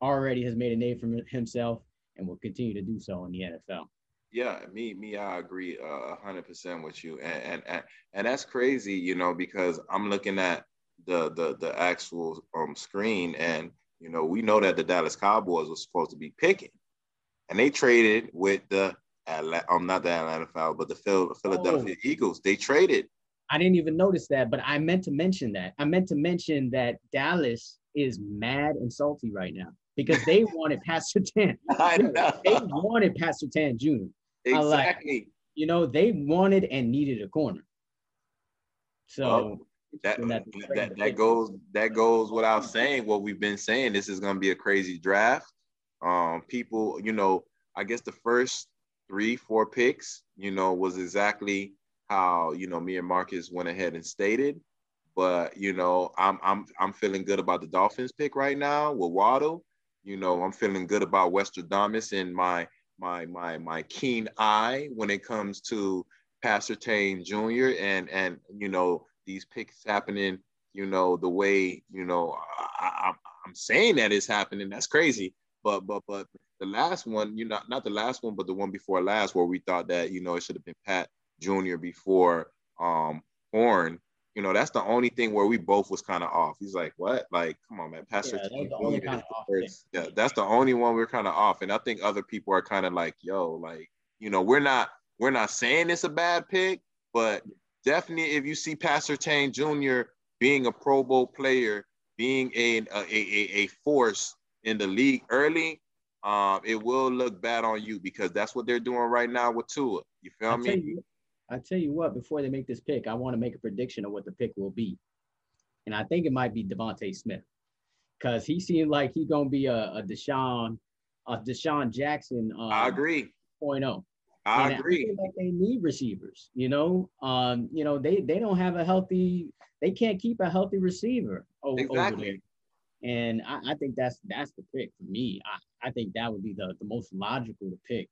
already has made a name for himself and will continue to do so in the NFL. Yeah, me, me, I agree uh, a hundred percent with you, and, and and and that's crazy, you know, because I'm looking at the the the actual um screen, and you know, we know that the Dallas Cowboys was supposed to be picking, and they traded with the Atla- um not the Atlanta Falcons, but the Phil- Philadelphia Eagles. They traded. I didn't even notice that, but I meant to mention that. I meant to mention that Dallas is mad and salty right now because they wanted Pastor Tan. I know. They wanted Pat Surtain Jr. I like- Exactly. you know, they wanted and needed a corner. So Well, that, that- that that goes that goes without saying what we've been saying. This is going to be a crazy draft. Um, people, you know, I guess the first three, four picks, you know, was exactly how you know me and Marcus went ahead and stated. But you know, I'm I'm I'm feeling good about the Dolphins pick right now with Waddle. You know, I'm feeling good about Westradamus and my my my my keen eye when it comes to Pat Surtain Jr. and and you know these picks happening. You know the way you know I, I'm saying that it's happening. That's crazy. But but but the last one, you know, not the last one, but the one before last, where we thought that you know it should have been Pat Jr. before um Horn. You know, that's the only thing where we both was kind of off. He's like, "What? Like, come on, man, Pastor." Yeah, that was Tane the only kinda off first- Yeah, that's the only one we're kind of off, and I think other people are kind of like, "Yo, like, you know, we're not we're not saying it's a bad pick, but definitely if you see Pat Surtain Jr. being a Pro Bowl player, being a a, a, a force in the league early, um, it will look bad on you because that's what they're doing right now with Tua. You feel I me? you, I tell you what, before they make this pick, I want to make a prediction of what the pick will be. And I think it might be DeVonta Smith. Because he seemed like he's gonna be a, a DeSean, a DeSean Jackson uh I agree. 0.0. I And agree. feel like they need receivers, you know. Um, you know, they they don't have a healthy, they can't keep a healthy receiver o- over Exactly. there. And I, I think that's that's the pick for me. I, I think that would be the, the most logical to pick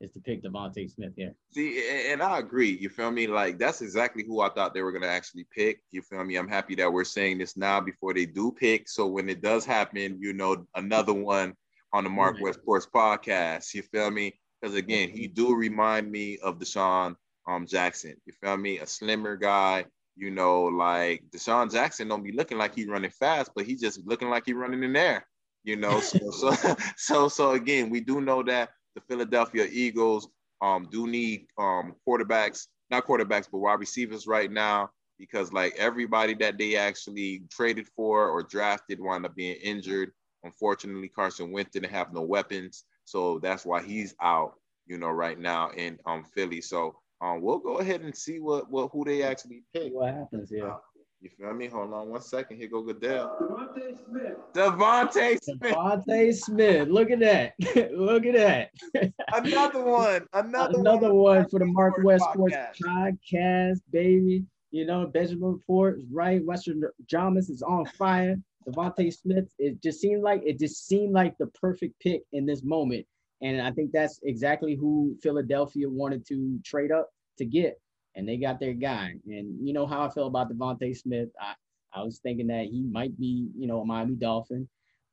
is to pick DeVonta Smith here. See, and I agree. You feel me? Like that's exactly who I thought they were gonna actually pick. You feel me? I'm happy that we're saying this now before they do pick. So when it does happen, you know, another one on the Mark Right. West Sports podcast. You feel me? Because again, he do remind me of DeSean um Jackson. You feel me? A slimmer guy. You know, like DeSean Jackson don't be looking like he running fast, but he just looking like he running in there. You know, so so so so again, we do know that the Philadelphia Eagles um do need um quarterbacks, not quarterbacks, but wide receivers right now because like everybody that they actually traded for or drafted wound up being injured. Unfortunately, Carson Wentz didn't have no weapons, so that's why he's out. You know, right now in um Philly. So um we'll go ahead and see what what who they actually pick. What happens here. You feel me? Hold on one second. Here go Goodell. DeVonta Smith. DeVonta Smith, DeVonta Smith. Look at that. Look at that. another one, another, Another one, one for the Mark West Sports Podcast. Podcast, baby. You know, Benjamin Report is right. Western Jamas is on fire. DeVonta Smith, it just seemed like it just seemed like the perfect pick in this moment. And I think that's exactly who Philadelphia wanted to trade up to get. And they got their guy. And you know how I feel about DeVonta Smith. I, I was thinking that he might be, you know, a Miami Dolphin,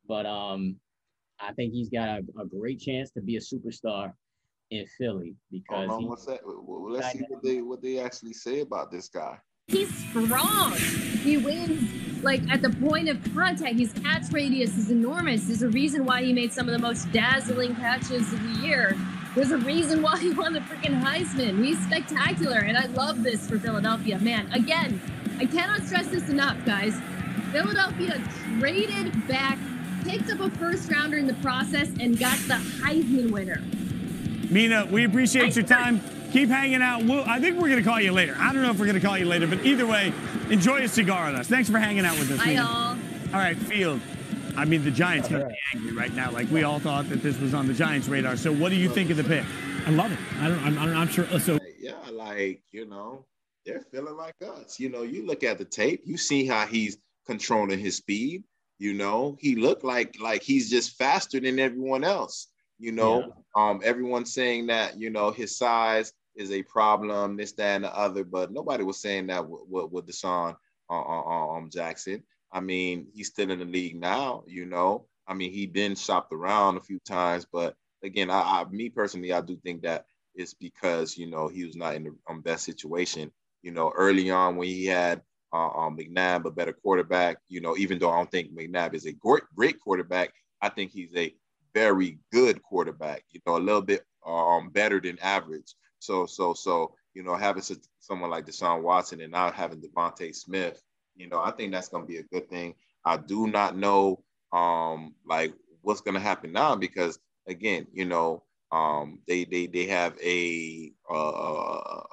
but um, I think he's got a, a great chance to be a superstar in Philly because Hold on he, one sec. Well, well, let's see what they what they actually say about this guy. He's strong. He wins like at the point of contact. His catch radius is enormous. There's a reason why he made some of the most dazzling catches of the year. There's a reason why he won the freaking Heisman. He's spectacular, and I love this for Philadelphia. Man, again, I cannot stress this enough, guys. Philadelphia traded back, picked up a first rounder in the process, and got the Heisman winner. Mina, we appreciate your time. Keep hanging out. We'll, I think we're going to call you later. I don't know if we're going to call you later, but either way, enjoy a cigar with us. Thanks for hanging out with us. Bye, Mina. y'all. All right, Field. I mean, the Giants got to be angry right now. Like we all thought that this was on the Giants' radar. So, what do you think of the pick? I love it. I don't. I'm, I'm, I'm sure. uh, So yeah, like you know, they're feeling like us. You know, you look at the tape, you see how he's controlling his speed. You know, he looked like like he's just faster than everyone else. You know, um, everyone's saying that you know his size is a problem, this, that, and the other, but nobody was saying that with, with, with DeSean uh, um, Jackson. I mean, he's still in the league now. You know, I mean, he been shopped around a few times, but again, I, I me personally, I do think that it's because you know he was not in the um, best situation. You know, early on when he had uh, um, McNabb, a better quarterback. You know, even though I don't think McNabb is a great, quarterback, I think he's a very good quarterback. You know, a little bit um, better than average. So, so, so, you know, having someone like Deshaun Watson and not having DeVonta Smith, you know, I think that's going to be a good thing. I do not know, um, like what's going to happen now because again, you know, um, they they they have a uh,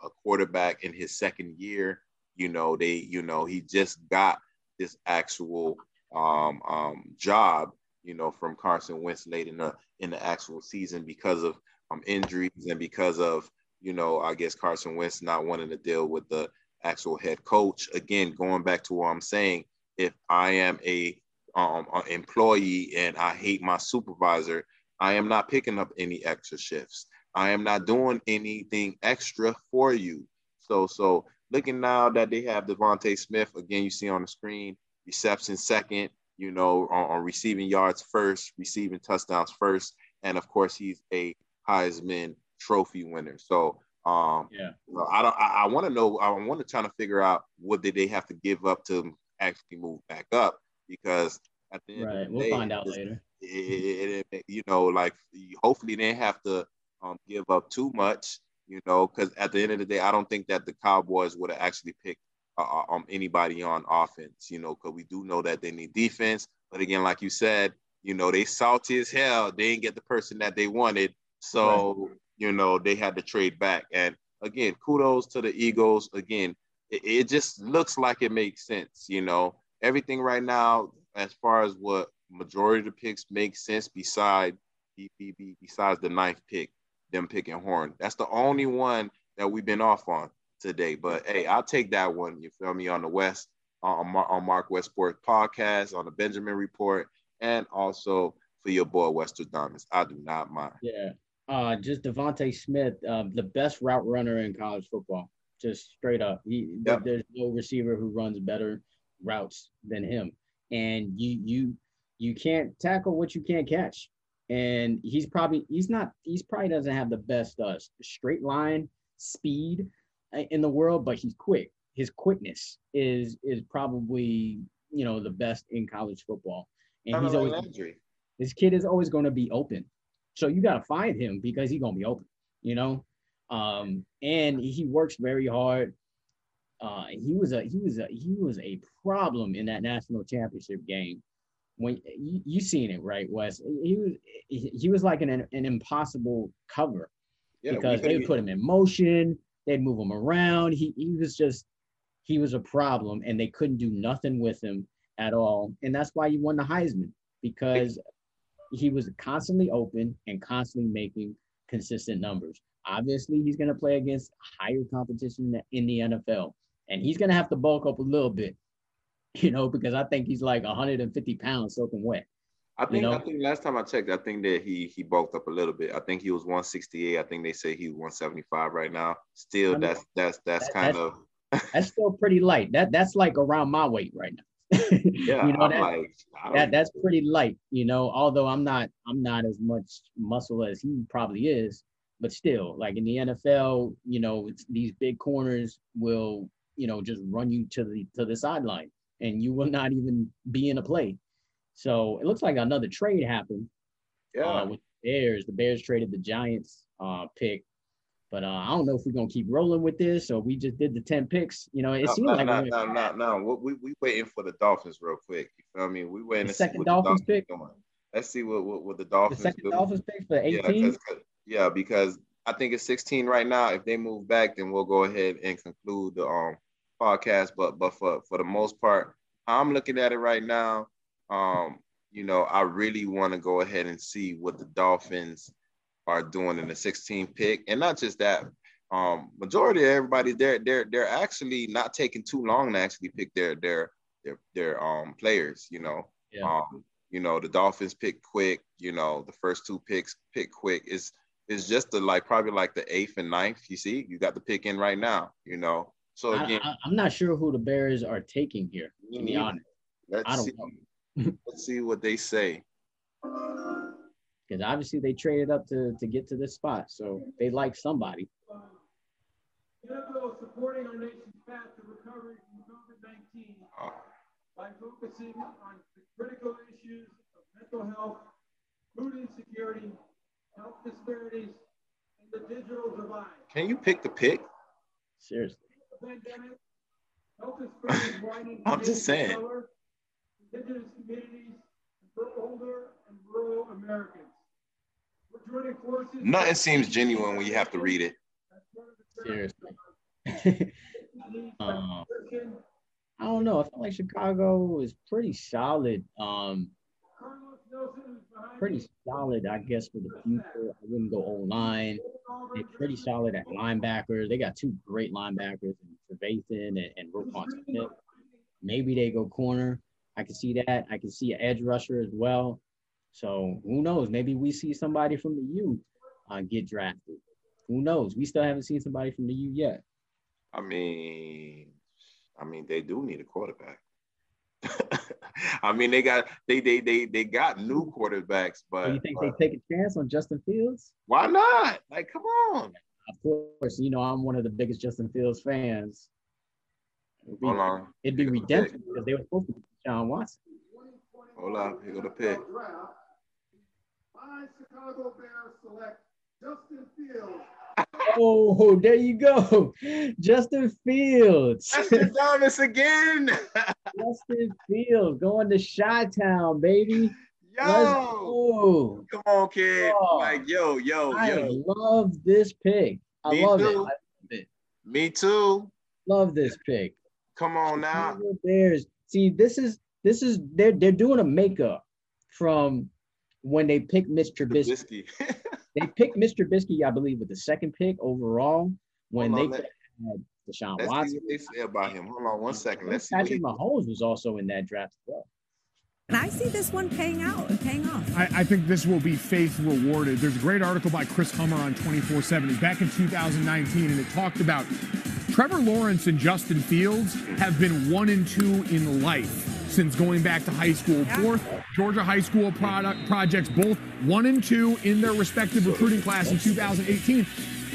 a quarterback in his second year. You know, they you know he just got this actual um, um, job. You know, from Carson Wentz late in the in the actual season because of um, injuries and because of you know I guess Carson Wentz not wanting to deal with the actual head coach. Again, going back to what I'm saying, if I am a um, employee and I hate my supervisor, I am not picking up any extra shifts. I am not doing anything extra for you. So, so looking now that they have DeVonta Smith again, you see on the screen, reception second, you know, on, on receiving yards first, receiving touchdowns first, and of course he's a Heisman Trophy winner. So, um, Yeah. I don't. I, I want to know. I want to try to figure out what did they have to give up to actually move back up because at the end Right. of the We'll day, find out later. it, it- it- you know, like hopefully they have to um, give up too much, you know, because at the end of the day, I don't think that the Cowboys would have actually picked uh, uh, um, anybody on offense, you know, because we do know that they need defense. But again, like you said, you know, they salty as hell. They didn't get the person that they wanted, so you know they had to trade back. And again, kudos to the Eagles. Again, it, it just looks like it makes sense, you know. Everything right now, as far as what majority of the picks make sense, beside be- be- be- besides the ninth pick, them picking Horn. That's the only one that we've been off on today. But hey, I'll take that one. You feel me on the West uh, on, Mar- on Mark Westport podcast on the Benjamin Report, and also for your boy Westradamus. I do not mind. Yeah. Uh, just DeVonta Smith, uh, the best route runner in college football. Just straight up. He Yep. there's no receiver who runs better routes than him. And you you you can't tackle what you can't catch. And he's probably he's not he's probably doesn't have the best uh straight line speed uh, in the world, but he's quick. His quickness is is probably you know the best in college football. And he's always Landry. this kid is always going to be open. So you got to find him because he's going to be open, you know? Um, and he works very hard. Uh, he was a he was a he was a problem in that national championship game. When you, you seen it right, Wes? He was he, he was like an an impossible cover Yeah, because they put him in motion, they'd move him around. He he was just he was a problem, and they couldn't do nothing with him at all. And that's why he won the Heisman because he was constantly open and constantly making consistent numbers. Obviously, he's going to play against higher competition in the NFL, and he's going to have to bulk up a little bit, you know, because I think he's like 150 pounds soaking wet. I think know? I think last time I checked, I think that he he bulked up a little bit. I think he was 168. I think they say he's 175 right now. Still, I mean, that's that's that's that- kind that's- of That's still pretty light. That that's like around my weight right now. Yeah. you know that, like, that that's pretty light. You know, although I'm not I'm not as much muscle as he probably is, but still, like in the NFL, you know, it's, these big corners will you know just run you to the to the sideline, and you will not even be in a play. So it looks like another trade happened yeah. uh, with Bears. The Bears traded the Giants uh, pick, but uh, I don't know if we're gonna keep rolling with this or we just did the ten picks. You know, it No, seemed no, like no, we- no, no, no. We we waiting for the Dolphins real quick. You feel me? We waiting The to see second what Dolphins the pick? Dolphins doing. Let's see what what, what the Dolphins. the second do. Dolphins pick for Yeah, 18. 'cause- 'cause- yeah, because I think it's 16 right now. If they move back, then we'll go ahead and conclude the um podcast. But but for for the most part, I'm looking at it right now. Um, you know, I really want to go ahead and see what the Dolphins are doing in the 16 pick, and not just that. Um, majority of everybody, they're they're they're actually not taking too long to actually pick their their their their um players. You know, Yeah. um, you know, the Dolphins pick quick, you know, the first two picks pick quick. It's it's just the like probably like the eighth and ninth. You see, you got the pick in right now, you know. So again, I, am not sure who the Bears are taking here. To be Mhm. honest, let's see. know. let's see what they say. Because obviously they traded up to to get to this spot, so they like somebody. The NFL supporting our nation's path to recovery from COVID-19 by focusing on the critical issues of mental health, food insecurity, health disparities, and the digital divide. Can you pick the pick? Seriously. The pandemic, health disparities. I'm just saying. color, Indigenous communities, and for older and rural Americans. We're joining forces. Nothing seems genuine when you have to read it. Seriously. um, I don't know. I feel like Chicago is pretty solid. Um, pretty solid, I guess, for the future. I wouldn't go O line. They're pretty solid at linebackers. They got two great linebackers, in Trevathan and, and Roquan Smith. Maybe they go corner. I can see that. I can see an edge rusher as well. So who knows? Maybe we see somebody from the U uh, get drafted. Who knows? We still haven't seen somebody from the U yet. I mean, I mean, they do need a quarterback. I mean, they got they they they they got new quarterbacks, but, So you think but they take a chance on Justin Fields? why not? Like, come on. Of course, you know I'm one of the biggest Justin Fields fans. It'd be, Hold on. it'd be Here go the redemption because they were supposed to be John Watson. Hold up. Here go the pick. Five Chicago Bears select Justin Fields. Oh, there you go, Justin Fields. Justin Thomas again. Justin Fields going to Chi-Town, baby. Yo, come on, kid. Oh. Like, yo, yo, I yo. love this pick. I Me love it. I love it. Me too. Love this pick. Come on now. Chicago Bears. See, this is this is they're they're doing a makeup from when they picked Mr. Trubisky. Trubisky. They picked Mr. Trubisky, I believe, with the second pick overall when Hold they on, let- had Deshaun Let's see Watson. what they say about him. Hold on one second. Let's see. What Patrick Mahomes was also in that draft as well. And I see this one paying out and paying off. I, I think this will be faith rewarded. There's a great article by Chris Hummer on 24 7 back in 2019, and it talked about Trevor Lawrence and Justin Fields have been one and two in life since going back to high school. Fourth Georgia high school product projects, both one and two in their respective recruiting class in 2018.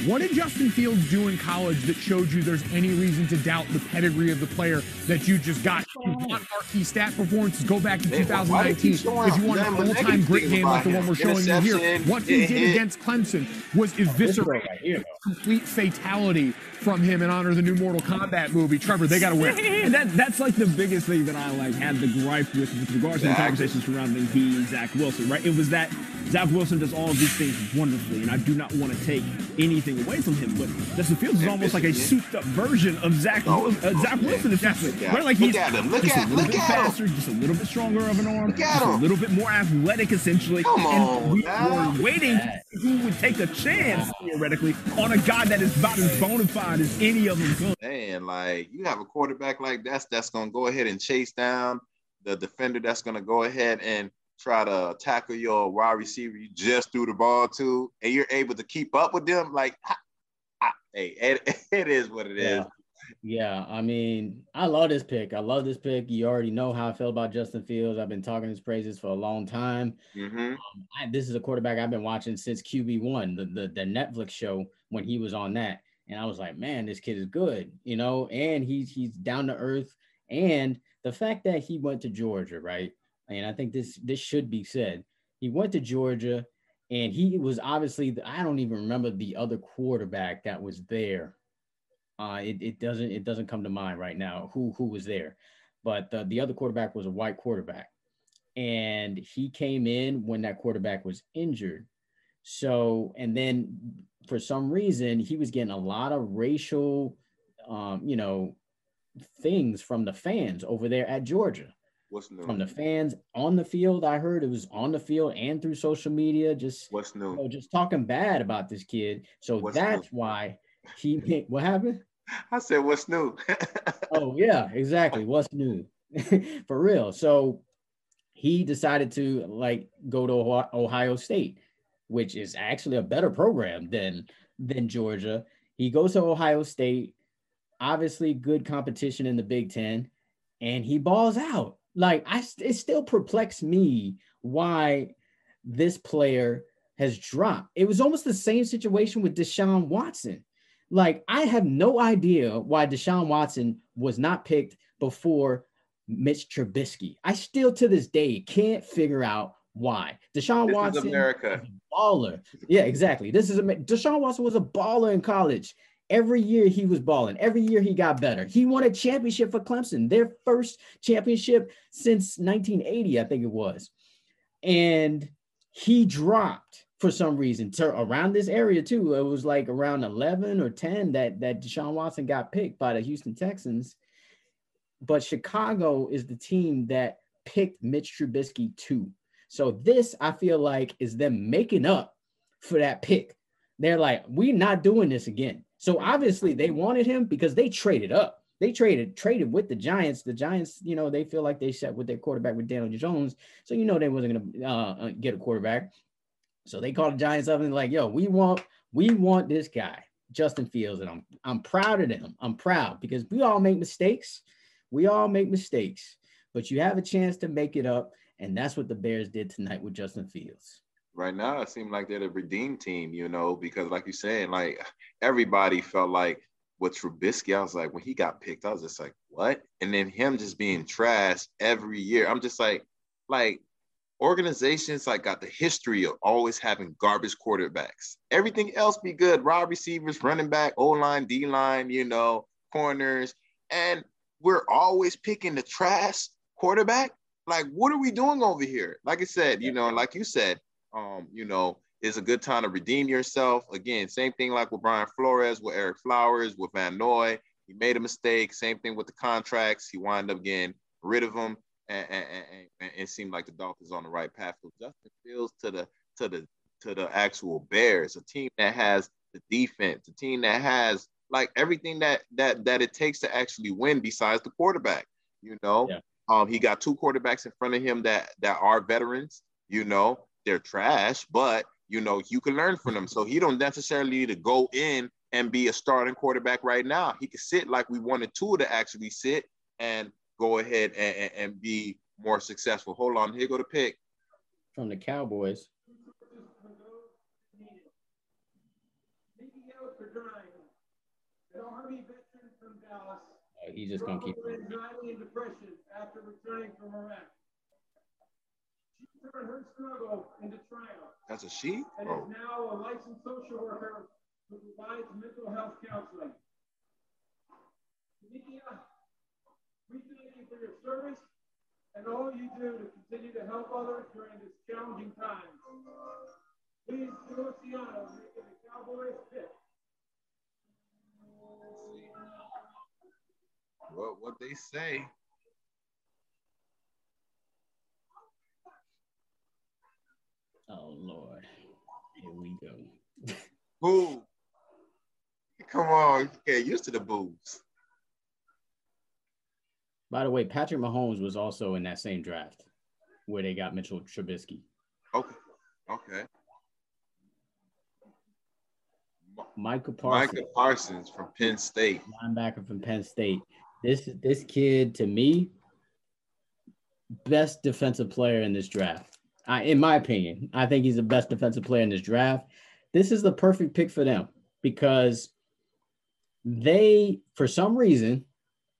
What did Justin Fields do in college that showed you there's any reason to doubt the pedigree of the player that you just got? You oh. want marquee stat performances, go back to Man, why do you 2019. If you want an all-time great game like the one we're showing you here, what he did against Clemson was This eviscerate right here, though. complete fatality from him in honor of the new Mortal Kombat movie. Trevor, they got to win. And that that's like the biggest thing that I like had the gripe with with regards to the conversation surrounding he and Zach Wilson, right? It was that Zach Wilson does all of these things wonderfully, and I do not want to take anything away from him. But Justin Fields is almost like a souped up version of Zach Oh, uh, Zach man. Wilson, essentially. Look at Right? Like him. he's Look at him. Look just at- a little bit at him. faster, just a little bit stronger of an arm, just a little bit more athletic, essentially. Come and on we now. were waiting who would take a chance theoretically on a guy that is about as bona fide as any of them could. man, like you have a quarterback like that's that's gonna go ahead and chase down the defender that's gonna go ahead and try to tackle your wide receiver you just threw the ball to, and you're able to keep up with them. Like, I, I, hey, it, it is what it is. Yeah. Yeah, I mean, I love this pick. I love this pick. You already know how I feel about Justin Fields. I've been talking his praises for a long time. Mhm. Um, I, this is a quarterback I've been watching since QB one, the, the the Netflix show when he was on that, and I was like, man, this kid is good, you know. And he's he's down to earth, and the fact that he went to Georgia, right? And I think this this should be said. He went to Georgia, and he was obviously the, I don't even remember the other quarterback that was there. Uh, it, it doesn't it doesn't come to mind right now who who was there, but the, the other quarterback was a white quarterback, and he came in when that quarterback was injured. So and then for some reason he was getting a lot of racial, um, you know, things from the fans over there at Georgia. What's new? From the fans on the field, I heard it was on the field and through social media, just What's new? you know, just talking bad about this kid. So What's that's new? why he made what happened. I said, what's new? Oh yeah, exactly. What's new? For real. So he decided to like go to Ohio- Ohio State, which is actually a better program than than Georgia. He goes to Ohio State, obviously good competition in the Big Ten, and he balls out. Like I, it still perplexes me why this player has dropped. It was almost the same situation with Deshaun Watson. Like I have no idea why Deshaun Watson was not picked before Mitch Trubisky. I still to this day can't figure out why. Deshaun This is Watson America. was a baller. Yeah, exactly. This is a Deshaun Watson was a baller in college. Every year he was balling. Every year he got better. He won a championship for Clemson, their first championship since 1980, I think it was. And he dropped for some reason to around this area too. It was like around 11 or 10 that that Deshaun Watson got picked by the Houston Texans. But Chicago is the team that picked Mitch Trubisky too. So this I feel like is them making up for that pick. They're like, we're not doing this again. So obviously they wanted him because they traded up. They traded traded with the Giants. The Giants, you know, they feel like they set with their quarterback with Daniel Jones. So you know they wasn't gonna uh, uh, get a quarterback. So they called the Giants up and like, yo, we want we want this guy, Justin Fields, and I'm I'm proud of them. I'm proud because we all make mistakes. We all make mistakes, but you have a chance to make it up, and that's what the Bears did tonight with Justin Fields. Right now it seemed like they're the redeemed team, you know, because like you're saying, like everybody felt like with Trubisky, I was like, when he got picked, I was just like, what? And then him just being trash every year. I'm just like, like organizations like got the history of always having garbage quarterbacks. Everything else be good. Wide receivers, running back, O line, D line, you know, corners. And we're always picking the trash quarterback. Like, what are we doing over here? Like I said, you know, like you said, um, you know, it's a good time to redeem yourself. Again, same thing like with Brian Flores, with Ereck Flowers, with Van Noy. He made a mistake. Same thing with the contracts. He wound up getting rid of them, and, and, and, and it seemed like the Dolphins on the right path. So Justin Fields to the to the to the actual Bears, a team that has the defense, a team that has like everything that that that it takes to actually win, besides the quarterback. You know, Yeah. um, he got two quarterbacks in front of him that that are veterans. You know, they're trash, but you know you can learn from them. So he don't necessarily need to go in and be a starting quarterback right now. He could sit like we wanted Tua to actually sit and go ahead and, and, and be more successful. Hold on, here go the pick. From the Cowboys. Speaking out for crying, an Army veteran from Dallas Uh, he's just gonna keep. anxiety and depression after returning from Iraq. Turned her struggle into triumph That's a she. and Oh, is now a licensed social worker who provides mental health counseling. Nikia, we thank you for your service and all you do to continue to help others during this challenging time. Please do us the honor of making the Cowboys pick. what what they say? Oh Lord, here we go. Boo. Come on, get used to the boos. By the way, Patrick Mahomes was also in that same draft where they got Mitchell Trubisky. Okay, okay. Michael Parsons, Micah Parsons from Penn State. linebacker from Penn State. This this kid to me, best defensive player in this draft. I, in my opinion, I think he's the best defensive player in this draft. This is the perfect pick for them because they, for some reason,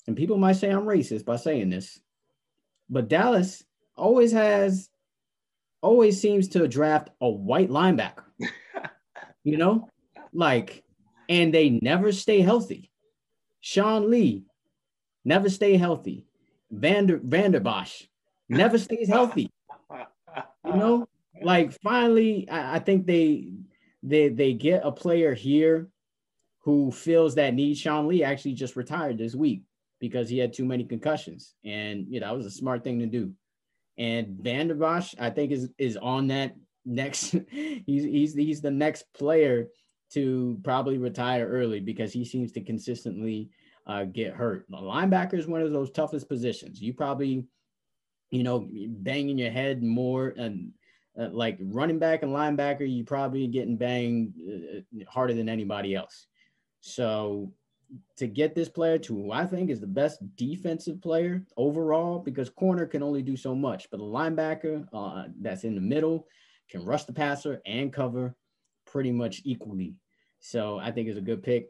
and people might say I'm racist by saying this, but Dallas always has always seems to draft a white linebacker. you know, like, and they never stay healthy. Sean Lee never stay healthy. Vander Vander Bosch never stays healthy. You know, like finally, I, I think they they they get a player here who feels that need. Sean Lee actually just retired this week because he had too many concussions, and you know that was a smart thing to do. And Vander Bosch, I think, is is on that next. he's he's he's the next player to probably retire early because he seems to consistently uh, get hurt. The linebacker is one of those toughest positions. You probably, you know, banging your head more and uh, like running back and linebacker, you probably getting banged uh, harder than anybody else. So to get this player to who I think is the best defensive player overall, because corner can only do so much, but a linebacker uh, that's in the middle can rush the passer and cover pretty much equally. So I think it's a good pick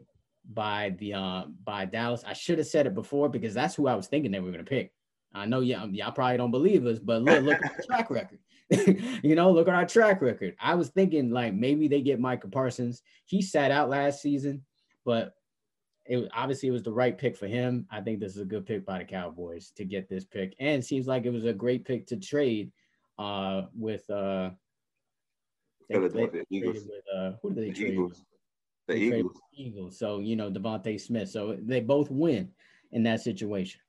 by the uh, by Dallas. I should have said it before because that's who I was thinking they were going to pick. I know y'all, y'all probably don't believe us, but look, look at the track record. you know, look at our track record. I was thinking like maybe they get Micah Parsons. He sat out last season, but it obviously it was the right pick for him. I think this is a good pick by the Cowboys to get this pick, and it seems like it was a great pick to trade uh, with uh, Philadelphia Eagles. With, uh, who did they The trade? Eagles. The They Eagles. Eagles. So you know DeVonta Smith. So they both win in that situation.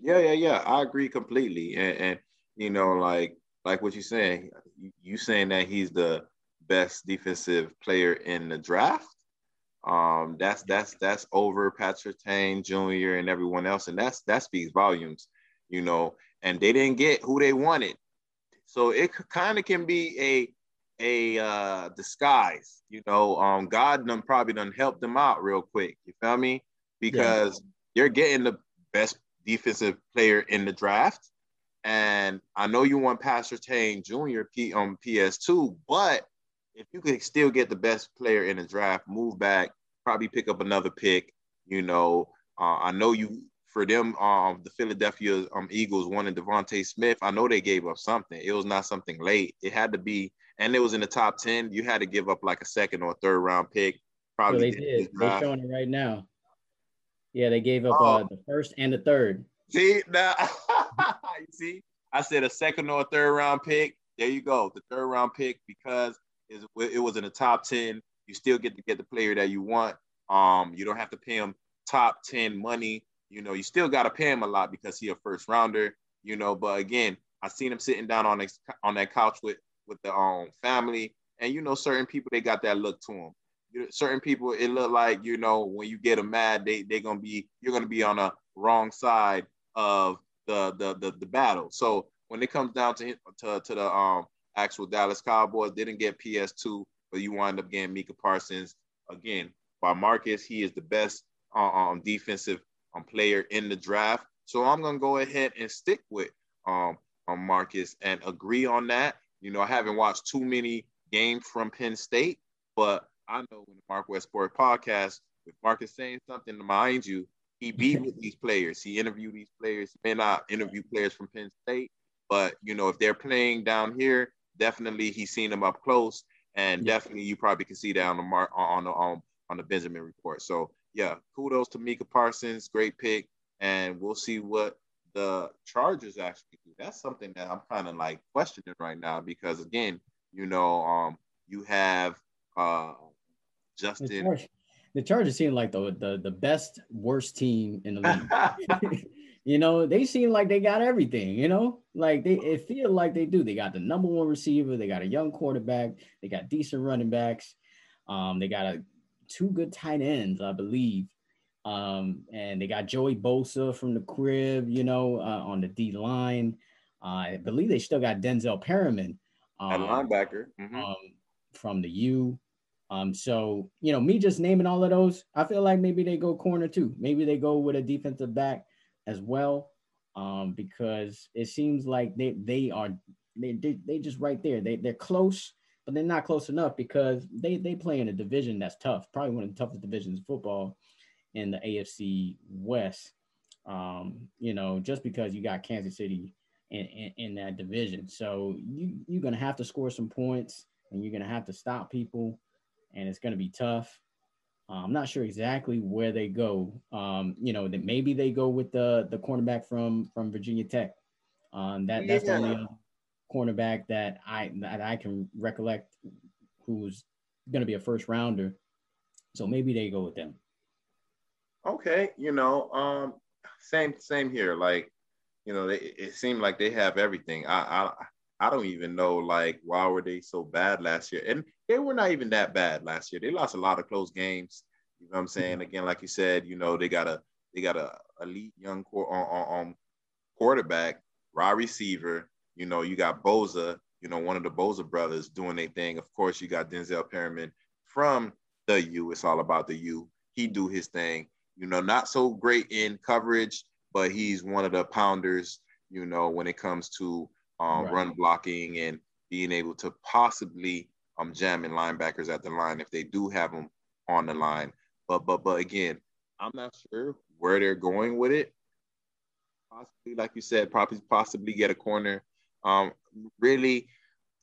Yeah, yeah, yeah. I agree completely. And, and you know, like like what you're saying, you, saying that he's the best defensive player in the draft. Um, that's that's that's over Patrick Surtain Jr. and everyone else, and that's that speaks volumes, you know. And they didn't get who they wanted, so it kind of can be a a uh, disguise, you know. Um, God done probably done helped them out real quick. You feel me? Because you're getting the best defensive player in the draft. And I know you want Pat Surtain Jr. P on PS2, but if you could still get the best player in the draft, move back, probably pick up another pick. You know, uh, I know you for them, um, the Philadelphia um, Eagles wanted DeVonta Smith. I know they gave up something. It was not something late. It had to be, and it was in the top ten. You had to give up like a second or third round pick. Probably they did did. They're showing it right now. Yeah, they gave up Oh. uh, the first and the third. See now, you see, I said a second or a third round pick. There you go, the third round pick because is- it was in the top ten. You still get to get the player that you want. Um, you don't have to pay him top ten money. You know, you still got to pay him a lot because he a first rounder. You know, but again, I seen him sitting down on his, on that couch with with the um family, and you know, certain people they got that look to them. Certain people it look like you know when you get them mad, they they gonna be you're gonna be on a wrong side of the the the, the battle. So when it comes down to to, to the um actual Dallas Cowboys, didn't get PS2, but you wind up getting Micah Parsons again by Marcus. He is the best uh, um defensive um player in the draft. So I'm gonna go ahead and stick with um on Marcus and agree on that. You know, I haven't watched too many games from Penn State, but I know in the Mark West Sport podcast, Mark is saying something to mind you, he beat with these players. He interviewed these players. He may not interview players from Penn State, but you know, if they're playing down here, definitely he's seen them up close, and definitely you probably can see that on the mark on the um, on the Benjamin report. So yeah, kudos to Micah Parsons, great pick, and we'll see what the Chargers actually do. That's something that I'm kind of like questioning right now because again, you know, um, you have uh The Justin. Chargers, the Chargers seem like the, the the best worst team in the league. you know, they seem like they got everything. You know, like they it feel like they do. They got the number one receiver. They got a young quarterback. They got decent running backs. Um, they got a two good tight ends, I believe. Um, and they got Joey Bosa from the crib. You know, uh, on the D line. Uh, I believe they still got Denzel Perryman. Um, linebacker. Mhm. um, from the U. Um, so you know, me just naming all of those, I feel like maybe they go corner too. Maybe they go with a defensive back as well, um, because it seems like they they are they they, they just right there. They they're close, but they're not close enough because they they play in a division that's tough, probably one of the toughest divisions in football in the AFC West. Um, you know, just because you got Kansas City in, in, in that division. So you you're gonna have to score some points, and you're gonna have to stop people, and it's gonna be tough. Uh, I'm not sure exactly where they go. Um, you know that maybe they go with the the cornerback from from Virginia Tech. Um, that that's the only cornerback that I that I can recollect who's going to be a first rounder. So maybe they go with them. Okay, you know, um, same same here. Like, you know, they, it seemed like they have everything. I I I don't even know like why were they so bad last year, and they were not even that bad last year. They lost a lot of close games. You know what I'm mm-hmm. saying? Again, like you said, you know, they got a they got a elite young core on, on, on quarterback, wide receiver. You know, you got Bosa. you know, one of the Bosa brothers doing their thing. Of course, you got Denzel Perryman from the U. It's all about the U. He do his thing. You know, not so great in coverage, but he's one of the pounders. You know, when it comes to um, right. run blocking and being able to possibly um, jamming linebackers at the line if they do have them on the line. But but but again, I'm not sure where they're going with it. Possibly, like you said, probably possibly get a corner. Um, really,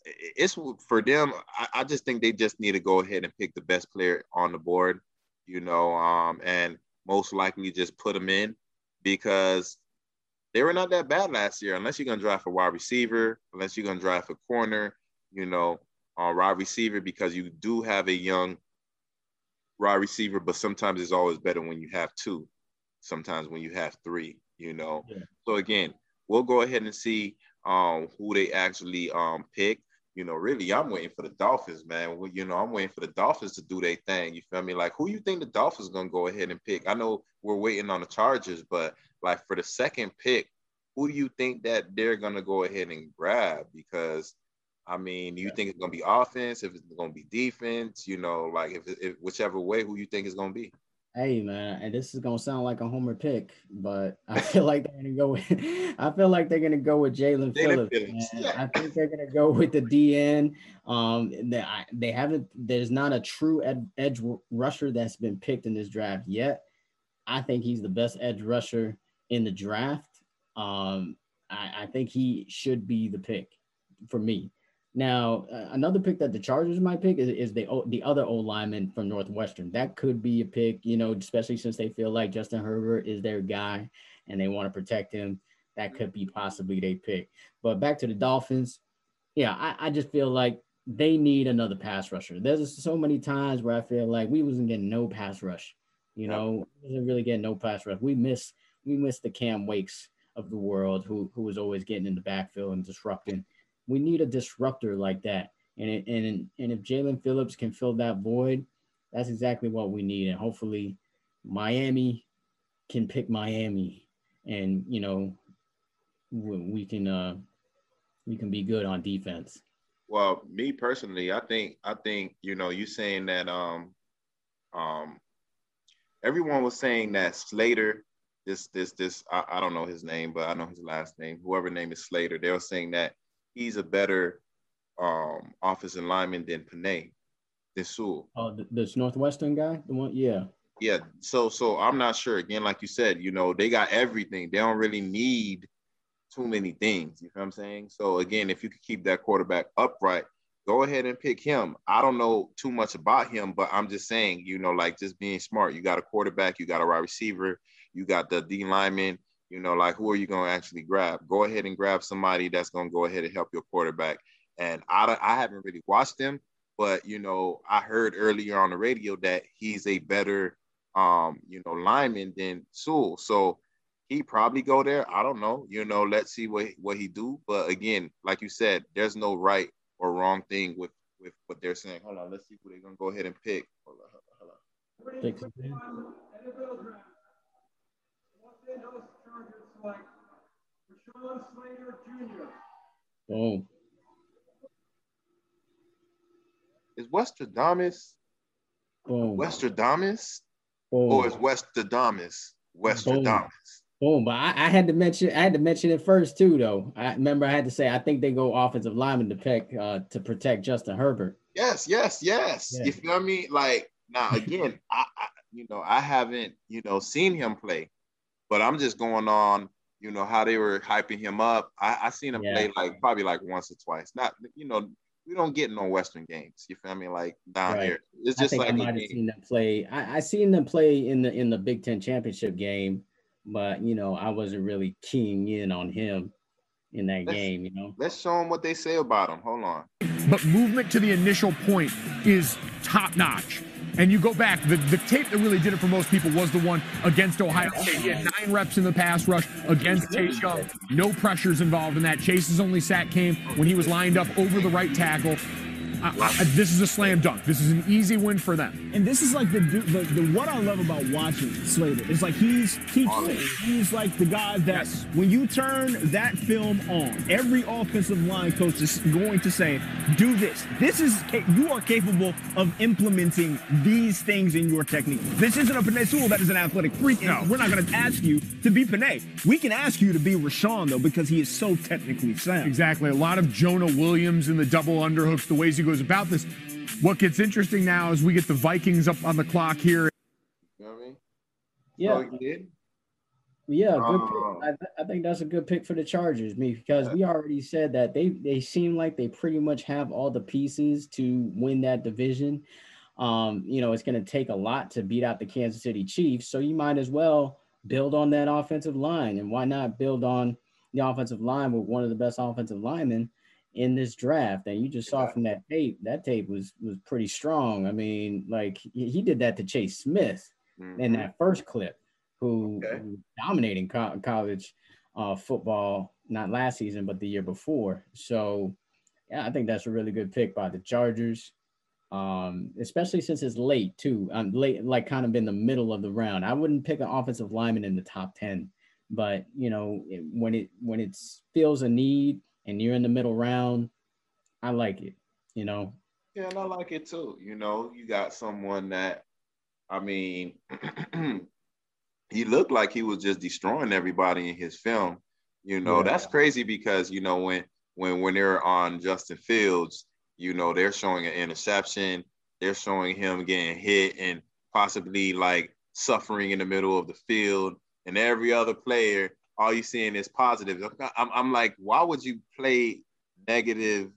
it's for them. I, I just think they just need to go ahead and pick the best player on the board, you know, um, and most likely just put them in because they were not that bad last year. Unless you're gonna draft a wide receiver, unless you're gonna draft a corner, you know, uh, wide receiver because you do have a young wide receiver, but sometimes it's always better when you have two. Sometimes when you have three, you know. Yeah. So again, we'll go ahead and see um, who they actually um, pick. You know, really, I'm waiting for the Dolphins, man. Well, you know, I'm waiting for the Dolphins to do their thing. You feel me? Like, who you think the Dolphins gonna go ahead and pick? I know we're waiting on the Chargers, but like for the second pick, who do you think that they're gonna go ahead and grab? Because I mean, you think it's gonna be offense? If it's gonna be defense? You know, like if, if whichever way, who you think is gonna be? Hey man, and this is gonna sound like a homer pick, but I feel like they're gonna go with I feel like they're gonna go with Jaelan Phillips. Phillips. Yeah. I think they're gonna go with the DN. Um, they, they haven't. There's not a true ed, edge rusher that's been picked in this draft yet. I think he's the best edge rusher in the draft. Um, I, I think he should be the pick for me. Now, uh, another pick that the Chargers might pick is, is the the other old lineman from Northwestern. That could be a pick, you know, especially since they feel like Justin Herbert is their guy and they want to protect him. That could be possibly they pick. But back to the Dolphins, yeah, I, I just feel like they need another pass rusher. There's so many times where I feel like we wasn't getting no pass rush. You know, wasn't really getting no pass rush. We miss we miss the Cam Wakes of the world who who was always getting in the backfield and disrupting we need a disruptor like that. And it, and and if Jaelan Phillips can fill that void, that's exactly what we need. And hopefully, Miami can pick Miami, and you know, we, can uh we can be good on defense. Well, me personally, I think I think you know you saying that um um everyone was saying that Slater this this this I, I don't know his name, but I know his last name. Whoever name is Slater, they were saying that he's a better um, offensive lineman than Penei, than Sewell. Oh, this Northwestern guy, the one, yeah. Yeah. So, so I'm not sure. Again, like you said, you know, they got everything. They don't really need too many things. You know what I'm saying? So again, if you could keep that quarterback upright, go ahead and pick him. I don't know too much about him, but I'm just saying, you know, like just being smart. You got a quarterback, you got a wide receiver, you got the D lineman, you know, like who are you going to actually grab? Go ahead and grab somebody that's going to go ahead and help your quarterback. And I, I haven't really watched him, but you know, I heard earlier on the radio that he's a better, um, you know, lineman than Sewell. So he probably go there. I don't know. You know, let's see what what he do. But again, like you said, there's no right or wrong thing with with what they're saying. Hold on, let's see who they're gonna go ahead and pick. Hold on, hold on. Like Rashawn Slater Jr. Oh. Is Westradamus? Boom. Boom. Or is Westradamus? Westradamus. Boom. But I, I, had to mention I had to mention it first too, though. I remember I had to say I think they go offensive lineman to pick uh, to protect Justin Herbert. Yes, yes, yes. Yeah. You feel me? Like now again, I, I you know I haven't you know seen him play, but I'm just going on you know how they were hyping him up. I, I seen him Yeah. play like probably like once or twice. Not you know we don't get no Western games. You feel me? Like down Right. here, it's I just think like I a might have game. seen them play. I, I seen them play in the in the Big Ten championship game, but you know I wasn't really keying in on him in that Let's- game. You know, Let's show them what they say about him. Hold on. but movement to the initial point is top notch. And you go back, the, the tape that really did it for most people was the one against Ohio State. He had nine reps in the pass rush against Chase Young. No pressures involved in that. Chase's only sack came when he was lined up over the right tackle. I- I- this is a slam dunk. This is an easy win for them. And this is like the, the the what I love about watching Slater is like he's teach he's like the guy that when you turn that film on, every offensive line coach is going to say, "Do this. This is you are capable of implementing these things in your technique. This isn't a Penei Sewell that is an athletic freak. and We're not going to ask you to be Penei. We can ask you to be Rashawn though because he is so technically sound. Exactly. A lot of Jonah Williams in the double underhooks, the ways he goes about this. What gets interesting now is we get the Vikings up on the clock here. You know what I mean? Yeah. So. Yeah, good pick. I, I think that's a good pick for the Chargers, me, because we already said that they they seem like they pretty much have all the pieces to win that division. Um, you know, it's going to take a lot to beat out the Kansas City Chiefs, so you might as well build on that offensive line, and why not build on the offensive line with one of the best offensive linemen in this draft? And you just saw from that tape, that tape was was pretty strong. I mean, like he, he did that to Chase Smith in Mhm. that first clip, who, Okay. who dominating co- college uh, football, not last season, but the year before. So, yeah, I think that's a really good pick by the Chargers, um, especially since it's late too. I'm late, like kind of in the middle of the round. I wouldn't pick an offensive lineman in the top ten, but you know, it, when it when it feels a need and you're in the middle round, I like it. You know, Yeah, and I like it too. You know, you got someone that, I mean, he looked like he was just destroying everybody in his film. You know, Yeah. that's crazy because you know when when when they're on Justin Fields, you know they're showing an interception, they're showing him getting hit and possibly like suffering in the middle of the field, and every other player, all you're seeing is positive. I'm, I'm like, why would you play negative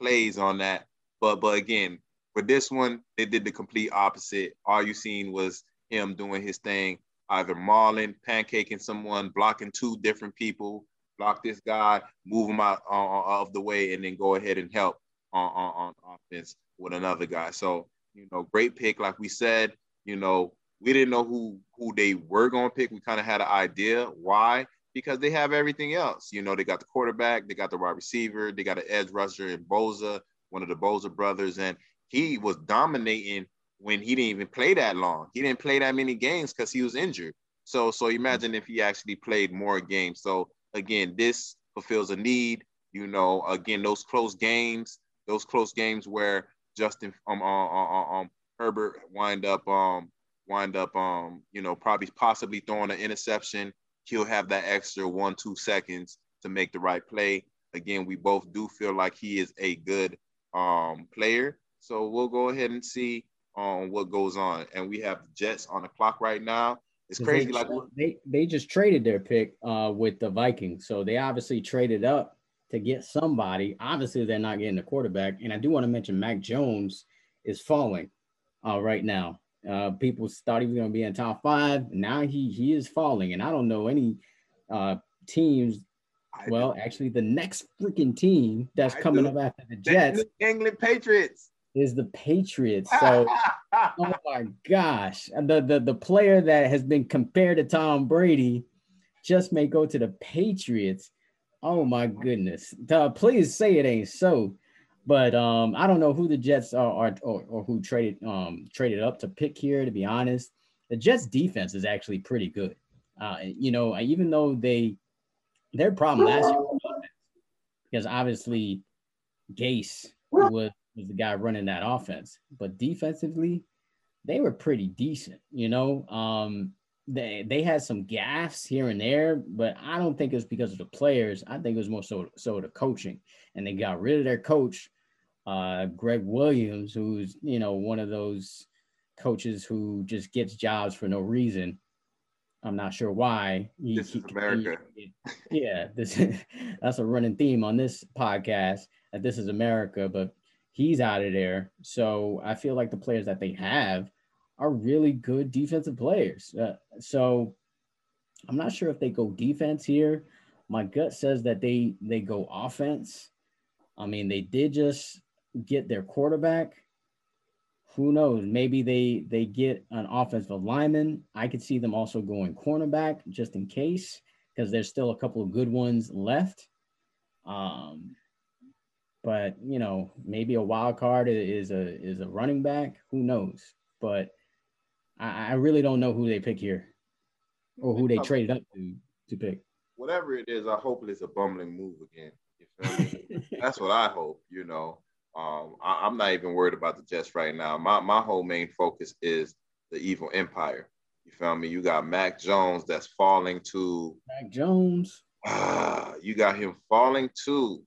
plays on that? But but again, for this one, they did the complete opposite. All you seen was him doing his thing, either mauling, pancaking someone, blocking two different people, block this guy, move him out uh, of the way, and then go ahead and help on, on, on offense with another guy. So you know, great pick. Like we said, you know, we didn't know who who they were going to pick. We kind of had an idea why because they have everything else. You know, they got the quarterback, they got the wide receiver, they got an edge rusher in Bosa, one of the Bosa brothers, and he was dominating when he didn't even play that long. He didn't play that many games because he was injured. So, so imagine if he actually played more games. So again, this fulfills a need. You know, again, those close games, those close games where Justin um um, um, um Herbert wind up um wind up um you know probably possibly throwing an interception. He'll have that extra one two seconds to make the right play. Again, we both do feel like he is a good um player. So we'll go ahead and see um what goes on. And we have Jets on the clock right now. It's crazy. They, Like they they just traded their pick uh, with the Vikings, so they obviously traded up to get somebody. Obviously, they're not getting the quarterback. And I do want to mention Mac Jones is falling uh, right now. Uh, people thought he was going to be in top five. Now he he is falling, and I don't know any uh, teams. Well, actually, the next freaking team that's I coming do. up after the the Jets New England Patriots. is the Patriots. So, oh my gosh, the, the the player that has been compared to Tom Brady just may go to the Patriots. Oh my goodness! Uh, please say it ain't so. But um, I don't know who the Jets are, are or, or who traded um traded up to pick here. To be honest, the Jets defense is actually pretty good. Uh, you know, even though they their problem last year because obviously Gase was was the guy running that offense, but defensively, they were pretty decent. You know, um, they they had some gaffes here and there, but I don't think it was because of the players. I think it was more so so the coaching, and they got rid of their coach, uh, Gregg Williams, who's you know one of those coaches who just gets jobs for no reason. I'm not sure why. He, this is America. He, yeah, this that's a running theme on this podcast that this is America, but he's out of there. So I feel like the players that they have are really good defensive players. Uh, so I'm not sure if they go defense here. My gut says that they they go offense. I mean, they did just get their quarterback. Who knows? Maybe they they get an offensive lineman. I could see them also going cornerback just in case because there's still a couple of good ones left. Um, but you know, maybe a wild card is a is a running back. Who knows? But I, I really don't know who they pick here, or who they traded up to to pick. Whatever it is, I hope it's a bumbling move again. That's what I hope. You know, um, I, am not even worried about the Jets right now. My my whole main focus is the evil empire. You feel me? You got Mac Jones that's falling to Mac Jones. Ah, you got him falling to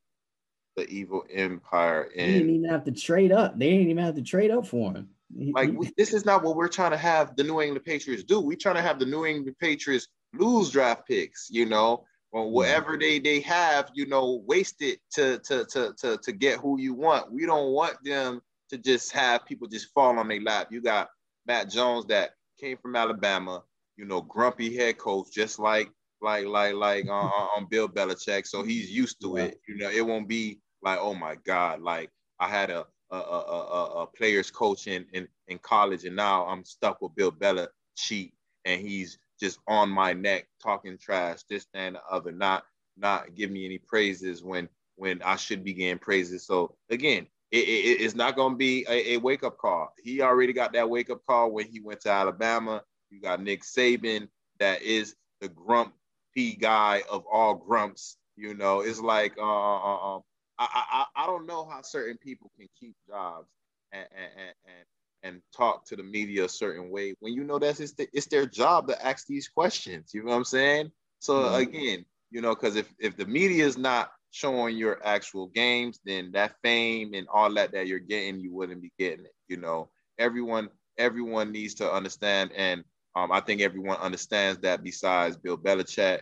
the evil empire. And he didn't even have to trade up. They didn't even have to trade up for him. Like we, this is not what we're trying to have the New England Patriots do. We're trying to have the New England Patriots lose draft picks, you know, or mm-hmm. whatever they they have, you know, wasted to to to to to get who you want. We don't want them to just have people just fall on their lap. You got Mac Jones that came from Alabama, you know, grumpy head coach, just like like like like on, on Bill Belichick. So he's used to it. You know, it won't be like, oh my God, like I had a a, players coach in, in, college and now I'm stuck with Bill Belichick and he's just on my neck talking trash, this and the other, not not give me any praises when when I should be getting praises. So again, it, it, it's not going to be a, a wake up call. He already got that wake up call when he went to Alabama. You got Nick Saban, that is the grumpy guy of all grumps. You know, it's like uh, uh, uh I, I I don't know how certain people can keep jobs and and and and talk to the media a certain way when you know that's it's, the, it's their job to ask these questions. You know what I'm saying? So mm-hmm. again, you know, because if if the media is not showing your actual games, then that fame and all that that you're getting, you wouldn't be getting it. You know, everyone everyone needs to understand, and um, I think everyone understands that. Besides Bill Belichick,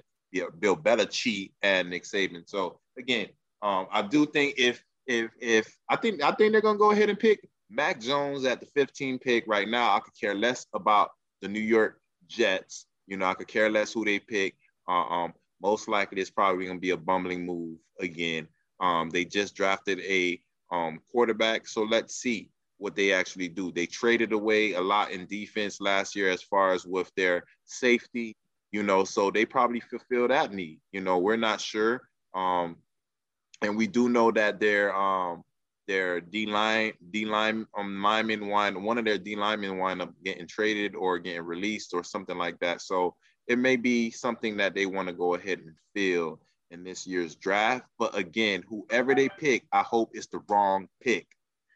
Bill Belichick, and Nick Saban. So again, um, I do think if if if I think I think they're gonna go ahead and pick Mac Jones at the 15 pick right now. I could care less about the New York Jets. You know, I could care less who they pick. Uh, um, most likely, it's probably gonna be a bumbling move again. Um, they just drafted a um, quarterback, so let's see what they actually do. They traded away a lot in defense last year, as far as with their safety. You know, so they probably fulfill that need. You know, we're not sure. Um, and we do know that their um their D line D line um lineman wind one of their D linemen wind up getting traded or getting released or something like that. So it may be something that they want to go ahead and fill in this year's draft. But again, whoever they pick, I hope it's the wrong pick.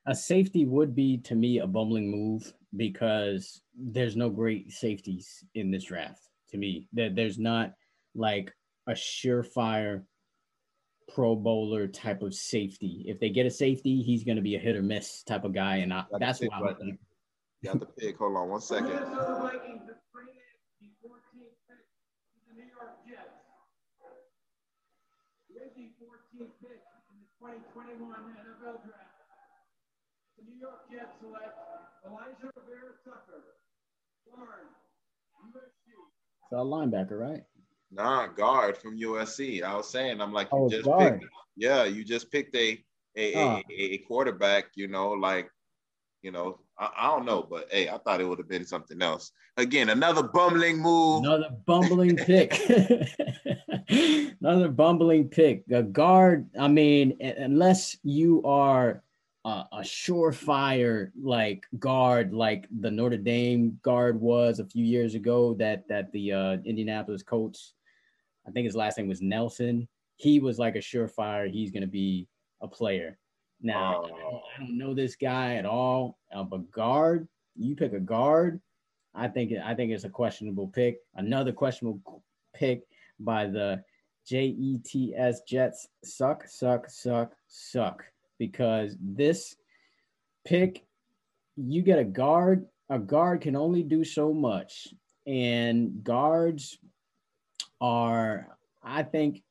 A safety would be to me a bumbling move because there's no great safeties in this draft. To me, that there's not like a surefire Pro Bowler type of safety. If they get a safety, he's going to be a hit or miss type of guy, and I, that's why I'm thinking. Got the pick. Hold on one second. The New York Jets select Alijah Vera-Tucker, It's a linebacker, right? Nah, guard from USC. I was saying, I'm like, you oh, just guard. picked, yeah, you just picked a a, huh. a, a quarterback. You know, like, you know, I, I, don't know, but hey, I thought it would have been something else. Again, another bumbling move. Another bumbling pick. another bumbling pick. A guard. I mean, unless you are a, a surefire like guard, like the Notre Dame guard was a few years ago, that that the uh, Indianapolis coach I think his last name was Nelson. He was like a surefire. He's going to be a player. Now, oh. I, don't, I, don't, know this guy at all, uh, but guard, you pick a guard. I think I think it's a questionable pick. Another questionable pick by the Jets. Jets suck, suck, suck, suck. Because this pick, you get a guard. A guard can only do so much and guards are, I think,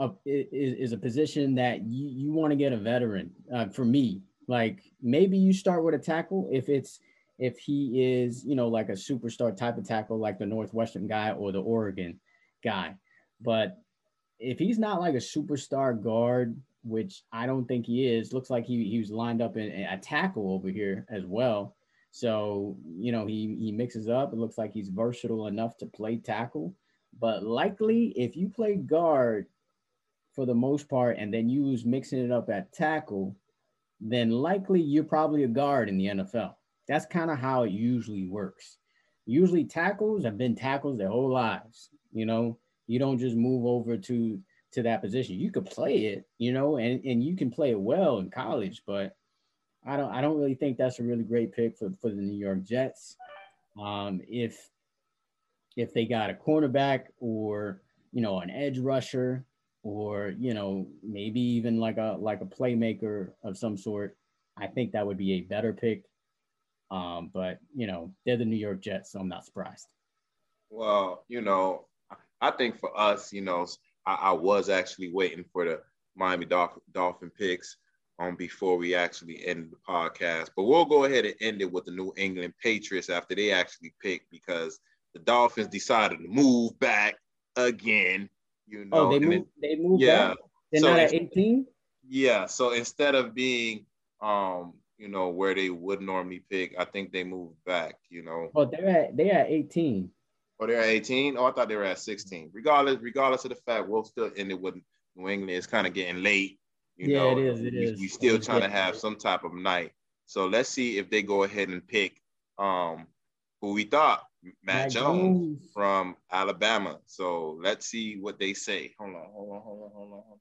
a, is, is a position that you, you want to get a veteran. Uh, for me, like maybe you start with a tackle if it's if he is, you know, like a superstar type of tackle, like the Northwestern guy or the Oregon guy. But if he's not like a superstar guard, which I don't think he is, looks like he, he was lined up in a tackle over here as well. So, you know, he, he mixes up. It looks like he's versatile enough to play tackle. But likely, if you play guard for the most part and then you was mixing it up at tackle, then likely you're probably a guard in the NFL. That's kind of how it usually works. Usually tackles have been tackles their whole lives. You know, you don't just move over to to that position. You could play it, you know, and, and you can play it well in college, but I don't I don't really think that's a really great pick for, for the New York Jets. Um, if if they got a cornerback or you know an edge rusher or you know maybe even like a like a playmaker of some sort, I think that would be a better pick um, but you know, they're the New York Jets, so I'm not surprised. Well, you know, I think for us, you know, I, I was actually waiting for the Miami Dolphin, picks um before we actually end the podcast. But we'll go ahead and end it with the New England Patriots after they actually pick because the Dolphins decided to move back again. You know, oh, they moved. they moved. Yeah, back? they're so not at 18. Yeah, so instead of being um you know, where they would normally pick. I think they moved back, you know. Oh, they're at they're at 18. Oh, they're at 18. Oh, I thought they were at 16. Regardless, regardless of the fact, we'll still end it with New England. It's kind of getting late. You yeah, know, it is. It we, is. We still trying to have some type of night. So let's see if they go ahead and pick um who we thought Mac, Mac Jones, Jones from Alabama. So let's see what they say. Hold on, hold on, hold on, hold on. Hold on.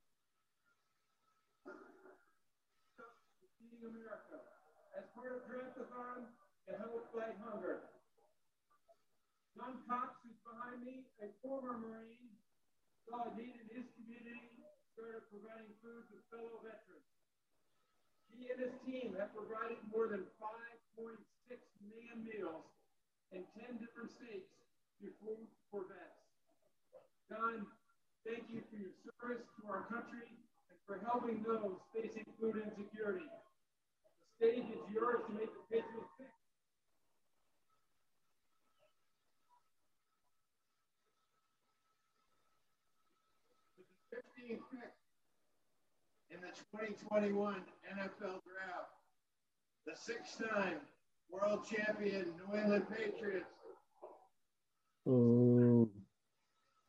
to help fight hunger. John Cox, who's behind me, a former Marine, saw a need in his community, started providing food to fellow veterans. He and his team have provided more than 5.6 million meals in 10 different states to food for vets. John, thank you for your service to our country and for helping those facing food insecurity. The stage is yours to make the Patriots pick. in the 2021 NFL Draft. The six-time world champion New England Patriots. Ooh.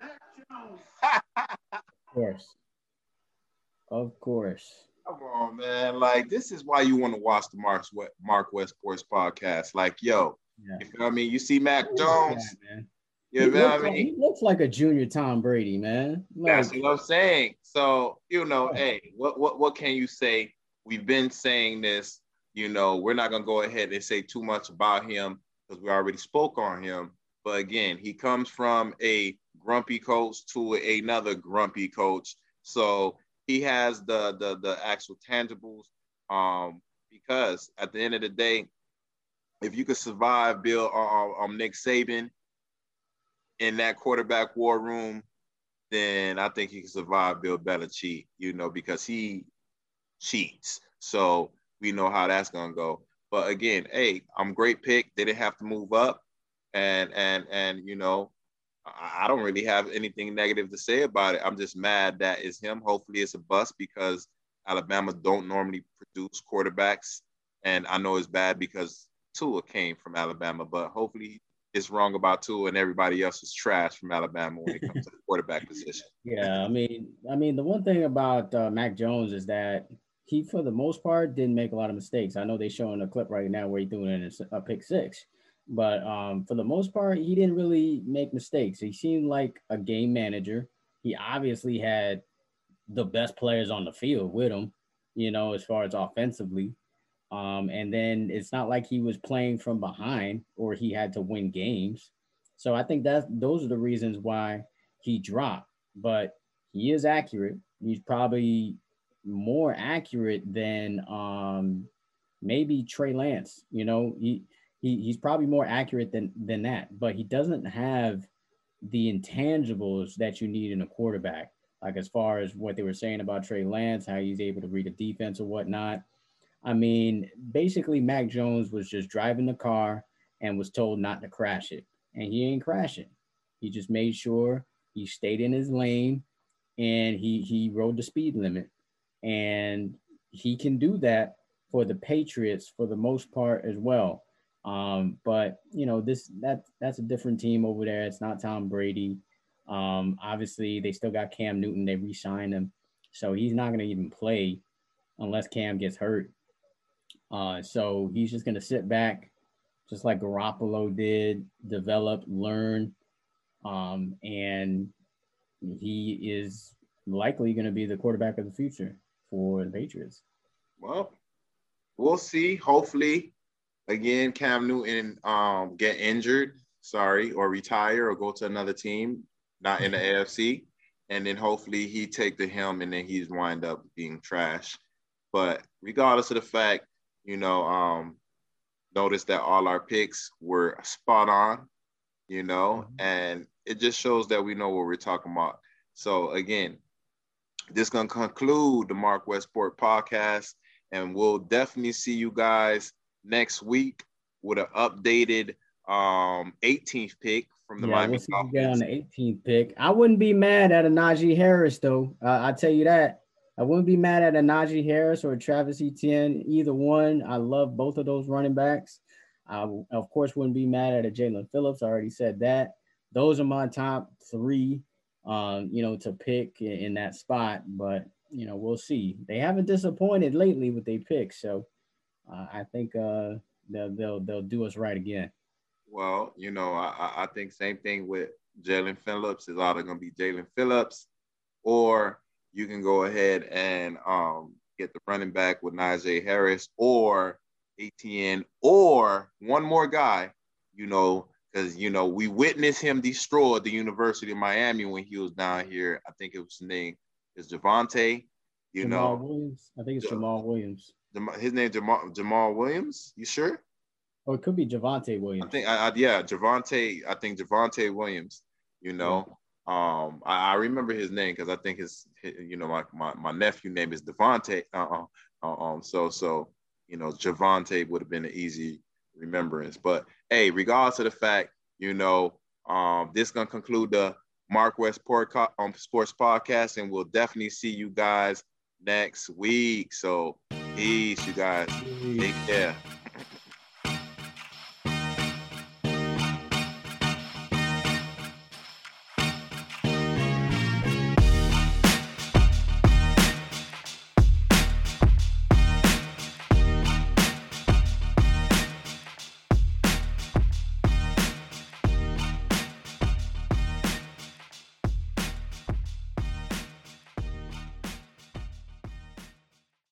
Mac Jones. of course. Of course. Come on, man. Like, this is why you want to watch the Mark West, Mark West Sports podcast. Like, yo, yeah. you feel I mean? You see Mac Jones. Yeah, you know what I mean? Like, he looks like a junior Tom Brady, man. Like, That's what I'm saying. So, you know, hey, what what what can you say? We've been saying this, you know, we're not gonna go ahead and say too much about him because we already spoke on him. But again, he comes from a grumpy coach to another grumpy coach. So he has the the the actual tangibles. Um, because at the end of the day, if you could survive Bill uh, um, Nick Saban in that quarterback war room, then I think he can survive Bill Belichick, you know, because he cheats. So we know how that's gonna go. But again, hey, I'm great pick. They didn't have to move up. And and and you know, I, don't really have anything negative to say about it. I'm just mad that it's him. Hopefully it's a bust because Alabama don't normally produce quarterbacks. And I know it's bad because Tua came from Alabama, but hopefully it's wrong about Tua and everybody else is trash from Alabama when it comes to the quarterback position. Yeah, I mean, I mean, the one thing about uh, Mac Jones is that he, for the most part, didn't make a lot of mistakes. I know they're showing a clip right now where he's doing a pick six, but um, for the most part, he didn't really make mistakes. He seemed like a game manager. He obviously had the best players on the field with him, you know, as far as offensively. Um, and then it's not like he was playing from behind or he had to win games. So I think that those are the reasons why he dropped. But he is accurate. He's probably more accurate than um, maybe Trey Lance. You know, he he, he's probably more accurate than than that, but he doesn't have the intangibles that you need in a quarterback. Like as far as what they were saying about Trey Lance, how he's able to read a defense or whatnot. I mean, basically, Mac Jones was just driving the car and was told not to crash it, and he ain't crashing. He just made sure he stayed in his lane and he he rode the speed limit, and he can do that for the Patriots for the most part as well. Um, but you know, this that that's a different team over there. It's not Tom Brady. Um, obviously, they still got Cam Newton. They re-signed him, so he's not going to even play unless Cam gets hurt. Uh, so he's just going to sit back, just like Garoppolo did, develop, learn, um, and he is likely going to be the quarterback of the future for the Patriots. Well, we'll see. Hopefully, again, Cam Newton um, get injured, sorry, or retire or go to another team, not in the AFC, and then hopefully he take the helm and then he's wind up being trash. But regardless of the fact, you know, um, notice that all our picks were spot on, you know, mm-hmm. and it just shows that we know what we're talking about. So again, this gonna conclude the Mark West Sports podcast, and we'll definitely see you guys next week with an updated um 18th pick from the yeah, Miami we'll get on the 18th pick. I wouldn't be mad at a Najee Harris though. Uh, I tell you that. I wouldn't be mad at a Najee Harris or a Travis Etienne, either one. I love both of those running backs. I, of course, wouldn't be mad at a Jaelan Phillips. I already said that. Those are my top three, um, you know, to pick in, that spot. But, you know, we'll see. They haven't disappointed lately with their picks. So uh, I think uh, they'll, they'll, they'll do us right again. Well, you know, I, I think same thing with Jaelan Phillips is either going to be Jaelan Phillips or you can go ahead and um, get the running back with Najee Harris or Etienne or one more guy, you know, because you know we witnessed him destroy the University of Miami when he was down here. I think it was his name is Javonte. You Jamal know, Williams. I think it's Jamal Williams. His name Jamal Jamal Williams. You sure? Or it could be Javonte Williams. I think, I, I, yeah, Javonte. I think Javonte Williams. You know, um, I, I remember his name because I think his, his, you know, my, my, my nephew name is Devonte. Uh, uh, um, so so you know, Javonte would have been an easy remembrance. But hey, regardless of the fact, you know, um, this gonna conclude the Mark West um, Sports Podcast, and we'll definitely see you guys next week. So peace, you guys. Take care.